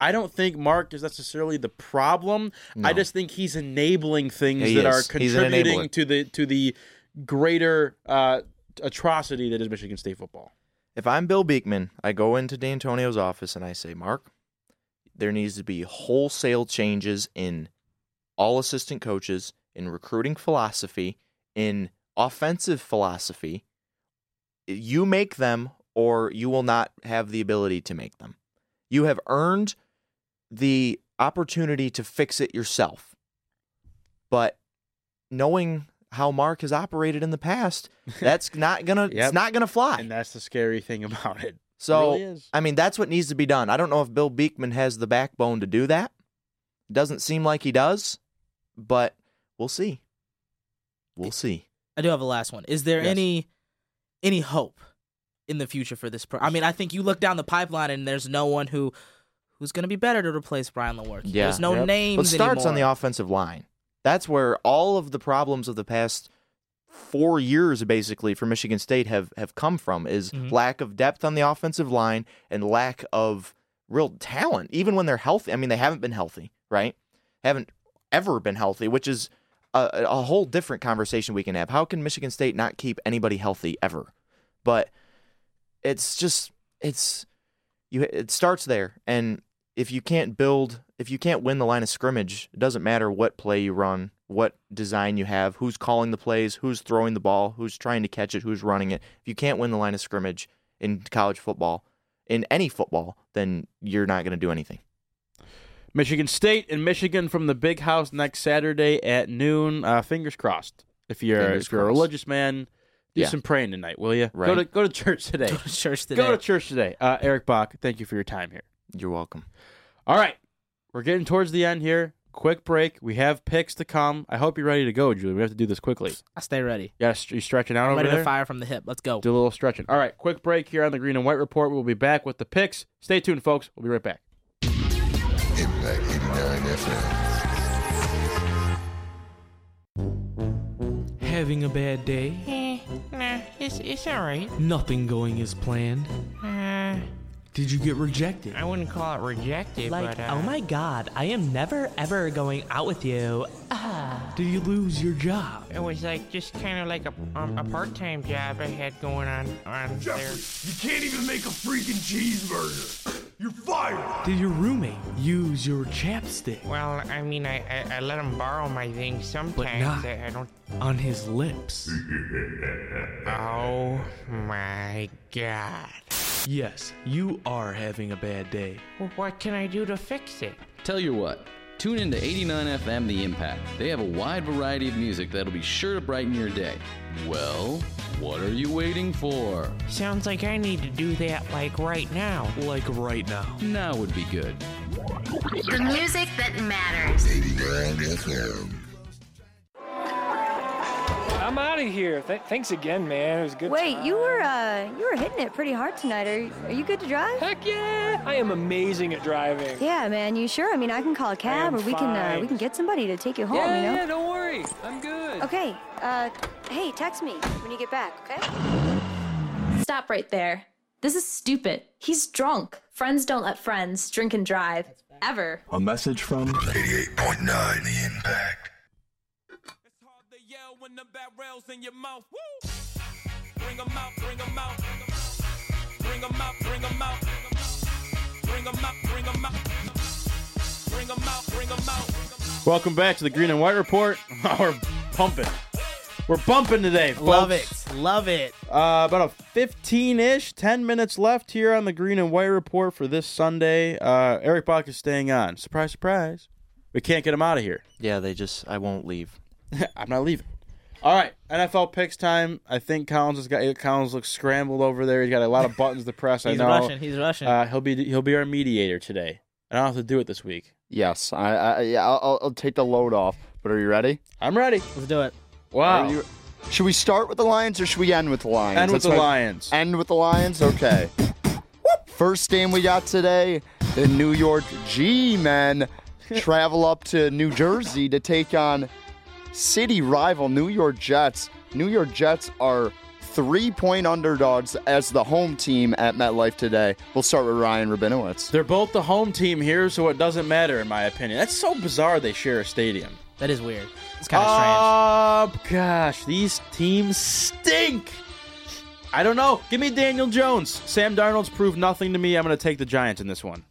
I don't think Mark is necessarily the problem. I just think he's enabling things He that are is. An contributing to the to the greater uh, atrocity that is Michigan State football. If I'm Bill Beekman, I go into Dantonio's office and I say, Mark, there needs to be wholesale changes in all assistant coaches, in recruiting philosophy, in offensive philosophy. You make them, or you will not have the ability to make them. You have earned the opportunity to fix it yourself. But knowing how Mark has operated in the past, that's not gonna Yep. it's not gonna fly. And that's the scary thing about it. So, really. I mean, that's what needs to be done. I don't know if Bill Beekman has the backbone to do that. Doesn't seem like he does, but we'll see. We'll see. I do have a last one. Is there Yes. any any hope in the future for this? Pro- I mean, I think you look down the pipeline and there's no one who who's going to be better to replace Brian Lewerke. Yeah. There's no names. Well, it starts on the offensive line. That's where all of the problems of the past four years, basically, for Michigan State have, have come from is Mhm. lack of depth on the offensive line and lack of real talent, even when they're healthy. I mean, they haven't been healthy, right? Haven't ever been healthy, which is a, a whole different conversation we can have. How can Michigan State not keep anybody healthy ever? But it's just it's you it starts there and if you can't build if you can't win the line of scrimmage it doesn't matter what play you run what design you have who's calling the plays who's throwing the ball who's trying to catch it who's running it if you can't win the line of scrimmage in college football in any football then you're not going to do anything Michigan State and Michigan from the Big House next Saturday at noon. Uh, fingers crossed. If you're Fingers if you're a religious man, do Yeah. some praying tonight, will you? Right. Go to go to church today. Go to church Go today. to church today. Uh, Eric Bach, thank you for your time here. you're welcome All right, we're getting towards the end here. Quick break. We have picks to come. I hope you're ready to go, Julie. We have to do this quickly. I stay ready. Yes, you stretching out I'm over ready there. to fire from the hip. Let's go. Do a little stretching. All right, quick break here on the Green and White Report. We'll be back with the picks. Stay tuned, folks. We'll be right back. Impact 89 FM. Having a bad day? Eh, nah, it's, it's alright. Nothing going as planned. Uh, Did you get rejected? I wouldn't call it rejected, Like, but uh, oh my god, I am never ever going out with you. Ah. Did you lose your job? it was like just kind of like a um, a part time job I had going on on there. You can't even make a freaking cheeseburger. You're fired. Did your roommate use your chapstick Well, I mean, I, I, I let him borrow my things sometimes. not- I, I don't. on his lips? Oh my god. yes, you are having a bad day. Well, what can I do to fix it? Tell you what, tune in to 89 FM The Impact. They have a wide variety of music that'll be sure to brighten your day. Well, what are you waiting for? Sounds like I need to do that like right now. Like right now. Now would be good. The music that matters. 89 FM. I'm out of here. Th- thanks again, man. It was a good. Wait, you were uh, you were hitting it pretty hard tonight. Are are you good to drive? Heck yeah! I am amazing at driving. Yeah, man. You sure? I mean, I can call a cab, or we can uh, we can get somebody to take you home. yeah, you know. yeah, don't worry. I'm good. Okay. Uh, hey, text me when you get back. Okay. Stop right there. This is stupid. He's drunk. Friends don't let friends drink and drive. Ever. A message from 88.9 The Impact barrels in your mouth. Woo! Bring them out, bring them out. Bring them out, bring them out. Bring them out, bring them out. Bring them out, bring them out. Welcome back to the Green and White Report. We're pumping. We're bumping today. Folks. Love it. Love it. Uh, about a 15 ish, 10 minutes left here on the Green and White Report for this Sunday. Uh, Eric Bach is staying on. Surprise, surprise. We can't get him out of here. Yeah, they just, I won't leave. I'm not leaving. All right, NFL picks time. I think Collins has got Collins looks scrambled over there. He's got a lot of buttons to press. I He's know. rushing. He's rushing. Uh, he'll be he'll be our mediator today. I don't have to do it this week. Yes, I, I yeah, I'll, I'll- I'll take the load off. But are you ready? I'm ready. Let's do it. Wow. You- should we start with the Lions or should we end with the Lions? End with That's the my- Lions. End with the Lions. Okay. First game we got today, the New York G-men travel up to New Jersey to take on city rival New York Jets. New York Jets are three-point underdogs as the home team at MetLife today. We'll start with Ryan Rabinowitz. They're both the home team here, so it doesn't matter in my opinion. That's so bizarre. They share a stadium. That is weird. It's kind of strange. Oh gosh, these teams stink. I don't know. Give me Daniel Jones. Sam Darnold's proved nothing to me. I'm going to take the Giants in this one.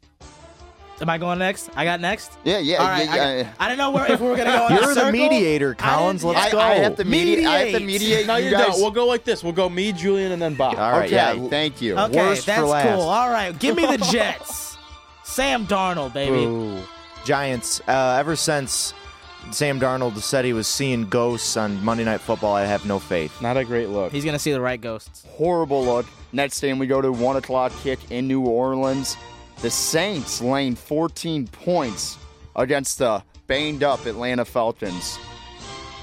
Strange. Am I going next? I got next. Yeah, yeah, All right. yeah, I, got- yeah. I didn't know where, if we are gonna go. in a You're the mediator, Collins. didn't- Let's I, go. I have to mediate. I have to Mediate. mediate. No, you, you guys. don't. We'll go like this. We'll go me, Julian, and then Bob. All right, okay, yeah. thank you. Okay, Worst for that's cool. All right, give me the Jets. Sam Darnold, baby. Ooh. Giants. Uh, ever since Sam Darnold said he was seeing ghosts on Monday Night Football, I have no faith. Not a great look. He's gonna see the right ghosts. horrible look. Next game, we go to 1 o'clock kick in New Orleans. The Saints laying 14 points against the banged up Atlanta Falcons.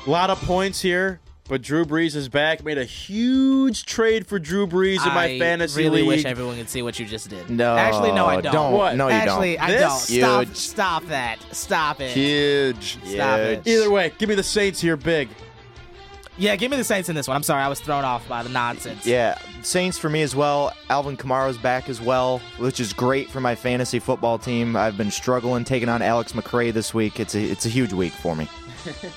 A lot of points here, but Drew Brees is back. Made a huge trade for Drew Brees in my I fantasy really league. wish everyone could see what you just did. No, actually, no, I don't. don't. What? No, you actually, don't. I This? don't. Stop! Huge. Stop that! Stop it! Huge. Stop it. Either way, give me the Saints here big. Yeah, give me the Saints in this one. I'm sorry, I was thrown off by the nonsense. Yeah, Saints for me as well. Alvin Kamara's back as well, which is great for my fantasy football team. I've been struggling taking on Alex McRae this week. It's a it's a huge week for me.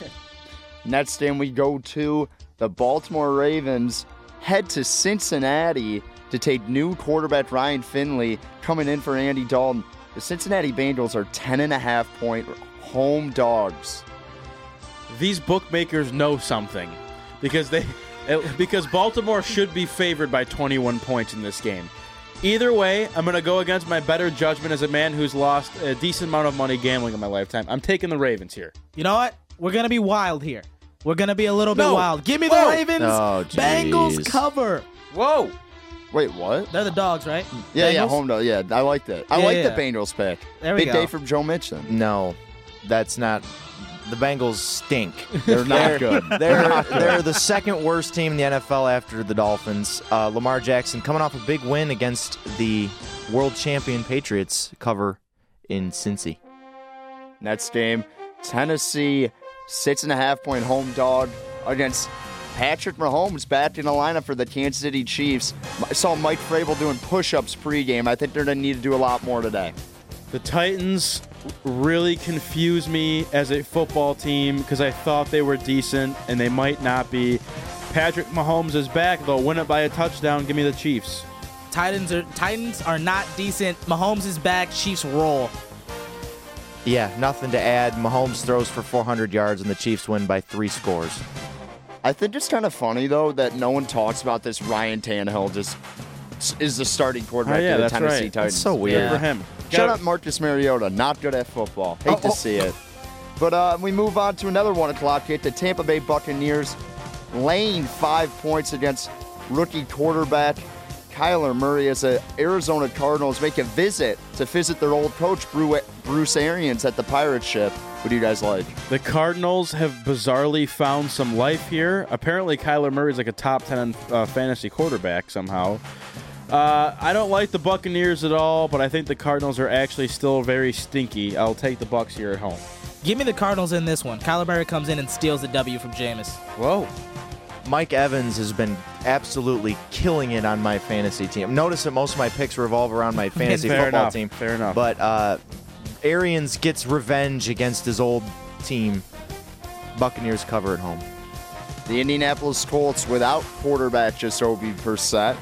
Next game, we go to the Baltimore Ravens. Head to Cincinnati to take new quarterback Ryan Finley coming in for Andy Dalton. The Cincinnati Bengals are 10.5 point home dogs. These bookmakers know something because they because Baltimore should be favored by 21 points in this game. Either way, I'm going to go against my better judgment as a man who's lost a decent amount of money gambling in my lifetime. I'm taking the Ravens here. You know what? We're gonna be wild here. We're gonna be a little bit No. wild. Give me the Whoa. Ravens. Oh, Bengals cover. Whoa! Wait, what? They're the dogs, right? Yeah, yeah, home dog. Yeah, I like that. I Yeah, like yeah. the Bengals pick. There we Big go. day from Joe Mitchell. No, that's not. The Bengals stink. They're not good. They're They're not good. they're the second worst team in the NFL after the Dolphins. Uh, Lamar Jackson coming off a big win against the world champion Patriots. Cover in Cincy. Next game, Tennessee six and a half point home dog against Patrick Mahomes back in the lineup for the Kansas City Chiefs. I saw Mike Vrabel doing push-ups pregame. I think they're going to need to do a lot more today. The Titans really confuse me as a football team because I thought they were decent and they might not be. Patrick Mahomes is back. They'll win it by a touchdown. Give me the Chiefs. Titans are Titans are not decent. Mahomes is back. Chiefs roll. Yeah, nothing to add. Mahomes throws for 400 yards and the Chiefs win by three scores. I think it's kind of funny though that no one talks about this. Ryan Tannehill just is the starting quarterback Oh, yeah, for the that's Tennessee right. Titans. That's so weird. Yeah. For him. Shout Got- up, Marcus Mariota. Not good at football. Hate Oh, to oh. see it. But uh, we move on to another one o'clock hit. The Tampa Bay Buccaneers laying five points against rookie quarterback Kyler Murray as the Arizona Cardinals make a visit to visit their old coach Bruce Arians at the pirate ship. What do you guys like? The Cardinals have bizarrely found some life here. Apparently, Kyler Murray is like a top 10 uh, fantasy quarterback somehow. Uh, I don't like the Buccaneers at all, but I think the Cardinals are actually still very stinky. I'll take the Bucks here at home. Give me the Cardinals in this one. Kyler Murray comes in and steals the W from Jameis. Whoa. Mike Evans has been absolutely killing it on my fantasy team. Notice that most of my picks revolve around my fantasy Fair football enough, team. fair enough. But uh, Arians gets revenge against his old team. Buccaneers cover at home. The Indianapolis Colts without quarterback Jacoby Brissett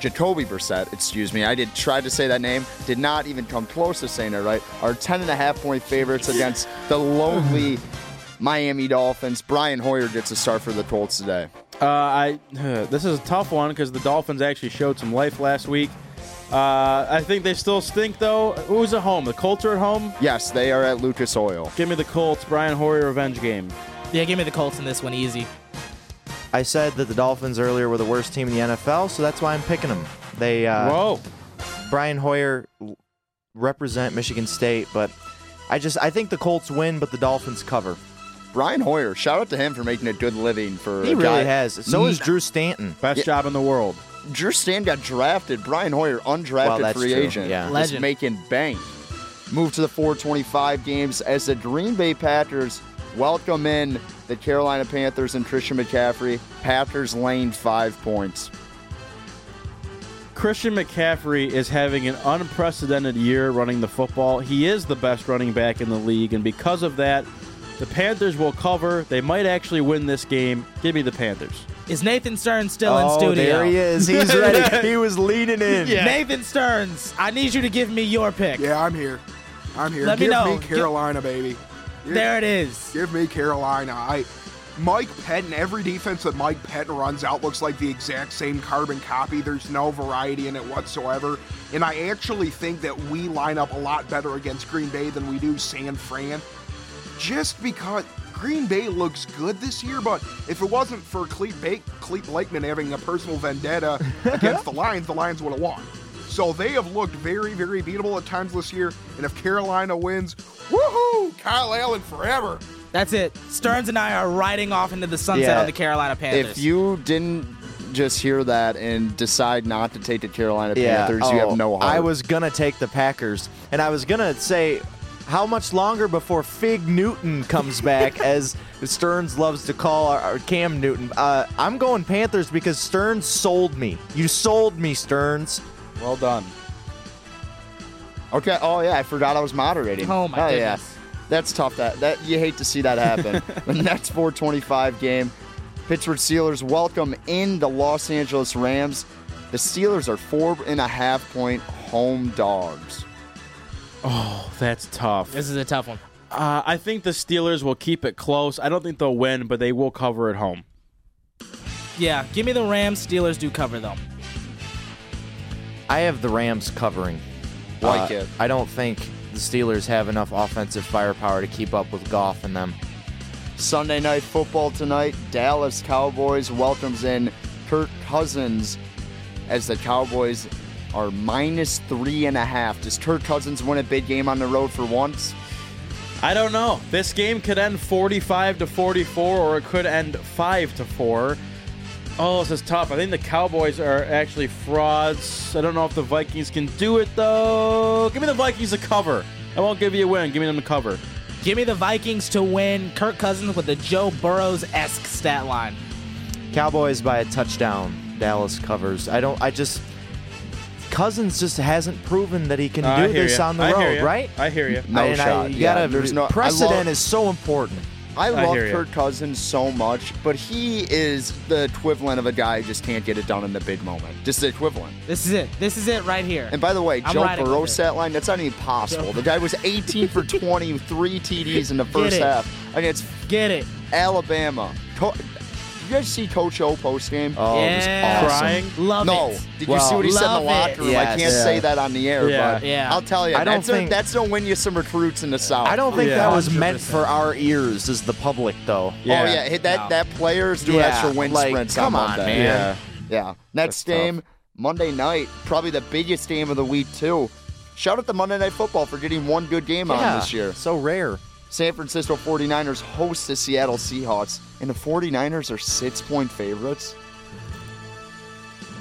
Jacoby Brissett, excuse me. I did try to say that name, did not even come close to saying it right. Are 10 and a half point favorites against the lonely Miami Dolphins. Brian Hoyer gets a start for the Colts today. Uh, I this is a tough one because the Dolphins actually showed some life last week. Uh, I think they still stink though. Who's at home? The Colts are at home. Yes, they are at Lucas Oil. Give me the Colts. Brian Hoyer revenge game. Yeah, give me the Colts in this one easy. I said that the Dolphins earlier were the worst team in the NFL, so that's why I'm picking them. They uh, Whoa. Brian Hoyer represent Michigan State, but I just I think the Colts win, but the Dolphins cover. Brian Hoyer, shout out to him for making a good living for He a really guy- has. So is Drew Stanton. Best Yeah. job in the world. Drew Stanton got drafted. Brian Hoyer, undrafted Well, that's free true, agent. yeah. Just Legend. making bank. Move to the 425 games as the Green Bay Packers welcome in the Carolina Panthers and Christian McCaffrey. Packers lane five points. Christian McCaffrey is having an unprecedented year running the football. He is the best running back in the league, and because of that, the Panthers will cover. They might actually win this game. Give me the Panthers. Is Nathan Stearns still in oh, studio? there he is. He's ready. he was leaning in. Nathan Stearns, I need you to give me your pick. Yeah, I'm here. I'm here. Let me Give know. Carolina, baby. Give- There it is. Give me Carolina. I Mike Pettine, every defense that Mike Pettine runs out looks like the exact same carbon copy. There's no variety in it whatsoever. And I actually think that we line up a lot better against Green Bay than we do San Fran. Just because Green Bay looks good this year, but if it wasn't for Clete, ba- Clete Blakeman having a personal vendetta against the Lions, the Lions would have won. So they have looked very, very beatable at times this year. And if Carolina wins, woohoo! Kyle Allen forever. That's it. Stearns and I are riding off into the sunset Yeah. on the Carolina Panthers. If you didn't just hear that and decide not to take the Carolina Yeah. Panthers, you oh, have no heart. I was gonna take the Packers, and I was gonna say, how much longer before Fig Newton comes back, as Stearns loves to call our, our Cam Newton? Uh, I'm going Panthers because Stearns sold me. You sold me, Stearns. Well done. Okay. Oh yeah, I forgot I was moderating. Oh, my yeah, goodness. that's tough. That that you hate to see that happen. the next 425 game, Pittsburgh Steelers welcome in the Los Angeles Rams. The Steelers are four and a half point home dogs. Oh, that's tough. this is a tough one. Uh, I think the Steelers will keep it close. I don't think they'll win, but they will cover at home. Yeah, give me the Rams. Steelers do cover though. I have the Rams covering. Like Uh, it. I don't think the Steelers have enough offensive firepower to keep up with Goff and them. Sunday night football tonight. Dallas Cowboys welcomes in Kirk Cousins as the Cowboys are minus three and a half. Does Kirk Cousins win a big game on the road for once? I don't know. This game could end 45 to 44 or it could end 5 to 4. Oh, this is tough. I think the Cowboys are actually frauds. I don't know if the Vikings can do it though. Give me the Vikings to cover. I won't give you a win. Give me them to cover. Give me the Vikings to win. Kirk Cousins with the Joe Burrows esque stat line. Cowboys by a touchdown. Dallas covers. I don't. I just. Cousins just hasn't proven that he can I do this ya. on the I road, right? I hear you. No I, shot. you Yeah, gotta. there's no- precedent love- is so important. I I love hear ya. Kirk Cousins so much, but he is the equivalent of a guy who just can't get it done in the big moment. Just the equivalent. This is it. This is it right here. And by the way, I'm Joe Burrow stat line, that's not even possible. The guy was 18 for 23 TDs in the first half against Get it. Alabama. Co- Did you guys see Coach O post game? Oh, it was awesome. Crying? Love it. no. it. Did you Well, see what he said in the love locker it. room? I Yes. can't Yeah. say that on the air, Yeah. but Yeah. I'll tell you, I don't that's, a, think- that's gonna win you some recruits in the South. I don't think Yeah. that was meant 100%. for our ears as the public, though. Yeah. Oh yeah, hit that No. that players do Yeah, extra wind like, sprints come on on, Monday. man. Yeah. Yeah. Next That's game, Monday night, probably the biggest game of the week too. Shout out to Monday Night Football for getting one good game on Yeah, this year. So rare. San Francisco 49ers host the Seattle Seahawks, and the 49ers are six-point favorites.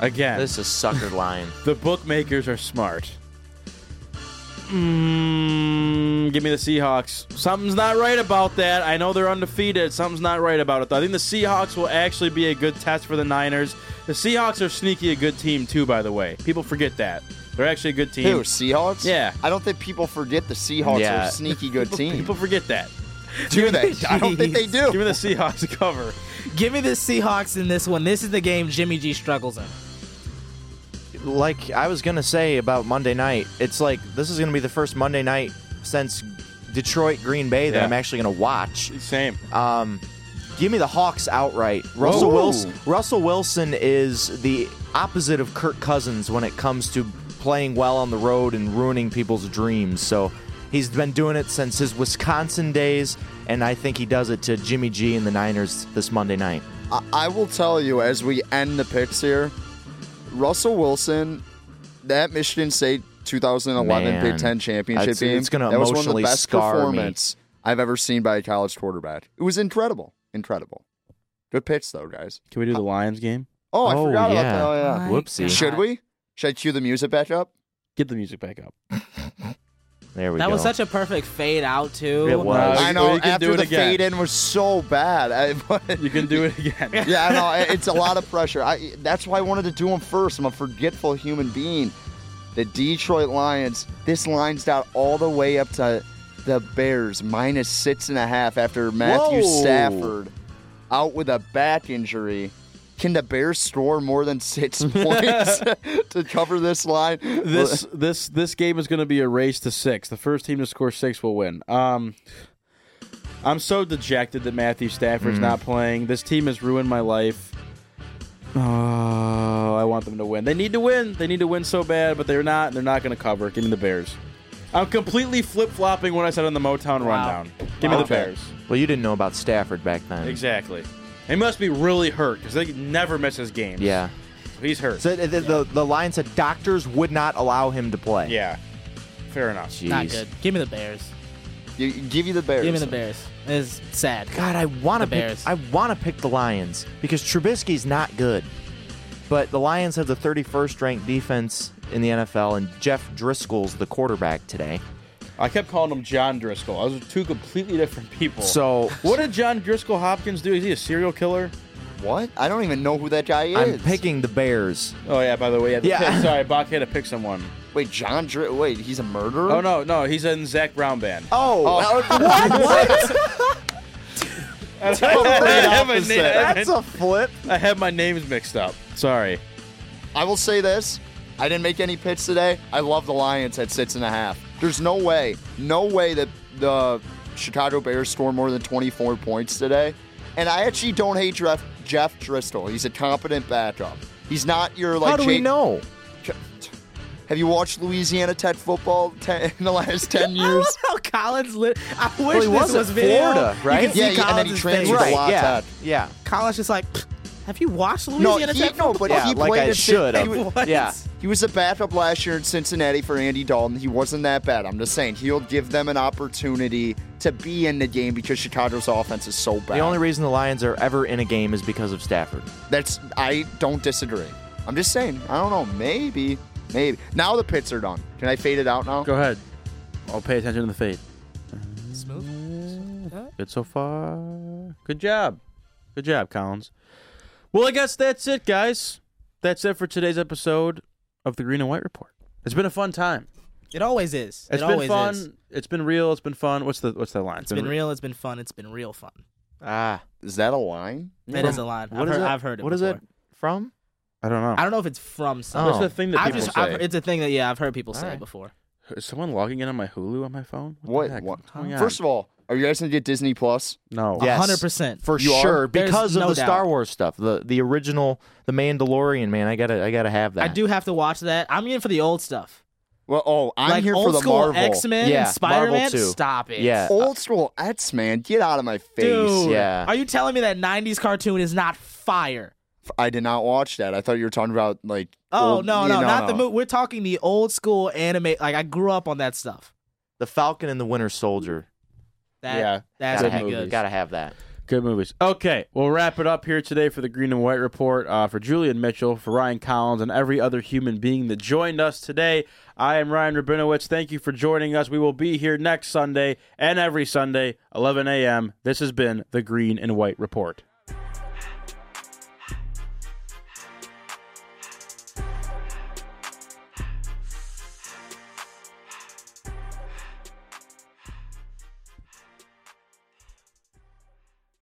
Again, This is a sucker line. the bookmakers are smart. Mm, give me the Seahawks. Something's not right about that. I know they're undefeated. Something's not right about it. Though. I think the Seahawks will actually be a good test for the Niners. The Seahawks are sneaky a good team too, by the way. People forget that. They're actually a good team. Who, Seahawks? Yeah. I don't think people forget the Seahawks Yeah. are a sneaky good People, team. people forget that. do they? I don't think they do. Give me the Seahawks to cover. Give me the Seahawks in this one. This is the game Jimmy G struggles in. Like I was gonna say about Monday night, it's like this is gonna be the first Monday night since Detroit Green Bay that Yeah. I'm actually gonna watch. Same. Um, give me the Hawks outright. Russell Whoa. Wilson. Russell Wilson is the opposite of Kirk Cousins when it comes to playing well on the road and ruining people's dreams. So he's been doing it since his Wisconsin days, and I think he does it to Jimmy G and the Niners this Monday night. I, I will tell you as we end the picks here, Russell Wilson, that Michigan State 2011 Man. Big Ten championship game, it's gonna that was one of the best scar me. I've ever seen by a college quarterback. It was incredible, incredible. Good pitch though, guys. Can we do the Lions game? Oh, I Oh, forgot yeah. about that. Oh, yeah. My Whoopsie. Should we? Should I cue the music back up? Get the music back up. There we go. That go. was such a perfect fade out too. It was. I know. well, you can after do it the again. fade in was so bad. I, but- You can do it again. yeah, I know. It's a lot of pressure. I, that's why I wanted to do them first. I'm a forgetful human being. The Detroit Lions. This line's down all the way up to the Bears minus six and a half after Matthew Whoa. Stafford out with a back injury. Can the Bears score more than six points to cover this line? this this this game is going to be a race to six. The first team to score six will win. Um, I'm so dejected that Matthew Stafford's Mhm. not playing. This team has ruined my life. Oh, I want them to win. They need to win. They need to win so bad, but they're not. They're not going to cover. Give me the Bears. I'm completely flip flopping what I said on the Motown rundown. Give me the Bears. Well, you didn't know about Stafford back then. Exactly. He must be really hurt because they never misses games. Yeah. He's hurt. So the, the, the, the line said doctors would not allow him to play. Yeah. Fair enough. Not good. Give me the Bears. You, give you the Bears. Give me the Bears. It's sad. God, I want to pick. Bears. I want to pick the Lions because Trubisky's not good, but the Lions have the 31st ranked defense in the NFL, and Jeff Driskel's the quarterback today. I kept calling him John Driscoll. Those are two completely different people. So what did John Driskell Hopkins do? Is he a serial killer? What? I don't even know who that guy is. I'm picking the Bears. Oh yeah. By the way, yeah. The Yeah. Pick. Sorry, Bach had to pick someone. Wait, John Dr- Wait, he's a murderer? Oh no, no, he's in Zac Brown band. Oh, oh. what? I Complete have my opposite. name- That's a flip. I have my names mixed up. Sorry. I will say this. I didn't make any picks today. I love the Lions at six and a half. There's no way, no way that the Chicago Bears score more than 24 points today. And I actually don't hate Jeff, Jeff Driskel. He's a competent backup. He's not your like. How do we know? Have you watched Louisiana Tech football ten, in the last 10 years? I years? love how Collins lit. I wish Well, he this was at was video. Florida, right? You can see Yeah, yeah, and then he transferred face. to Right, La yeah, Tech. yeah. Collins just like, "Pfft, have you watched No, Louisiana he, Tech no, but Yeah, he like played I at should have. he was- Yeah. He was a backup last year in Cincinnati for Andy Dalton. He wasn't that bad. I'm just saying he'll give them an opportunity to be in the game because Chicago's offense is so bad. The only reason the Lions are ever in a game is because of Stafford. That's I don't disagree. I'm just saying. I don't know. Maybe, maybe. Now the pits are done. Can I fade it out now? Go ahead. I'll pay attention to the fade. Smooth. Good so far. Good job. Good job, Collins. Well, I guess that's it, guys. That's it for today's episode of the Green and White Report. It's been a fun time. It always is. It's it been always fun. is. It's been real. It's been fun. What's the what's that line? It's been real. It's been fun. It's been real fun. Ah, Is that a line? It is a line. What I've heard, it? I've heard it. What is before. it from? I don't know. I don't know if it's from Oh. something. What's the thing that I've people just, say? I've, it's a thing that yeah, I've heard people say Alright. before. Is someone logging in on my Hulu on my phone? What? the heck? what? What's going on? First of all, are you guys gonna get Disney Plus? no. A Yes. hundred percent. For You are? sure, There's because of no the Star doubt. Wars stuff, the the original, the Mandalorian. Man, I gotta I gotta have that. I do have to watch that. I'm in for the old stuff. Well, oh, I'm like here old for the school Marvel. X Men Yeah, and Spider Man. Marvel too. Stop it. Yeah. Old uh, school X Man, get out of my face. Dude, Yeah. are you telling me that '90s cartoon is not fire? I did not watch that. I thought you were talking about like. Oh old- no, yeah, no, not the movie. We're talking the old school anime. Like I grew up on that stuff. the Falcon and the Winter Soldier. That, Yeah, that's gotta, have, good. gotta have that. Good movies. Okay, we'll wrap it up here today for the Green and White Report. Uh, for Julian Mitchell, for Ryan Collins, and every other human being that joined us today, I am Ryan Rabinowitz. Thank you for joining us. We will be here next Sunday and every Sunday, 11 a.m. This has been the Green and White Report.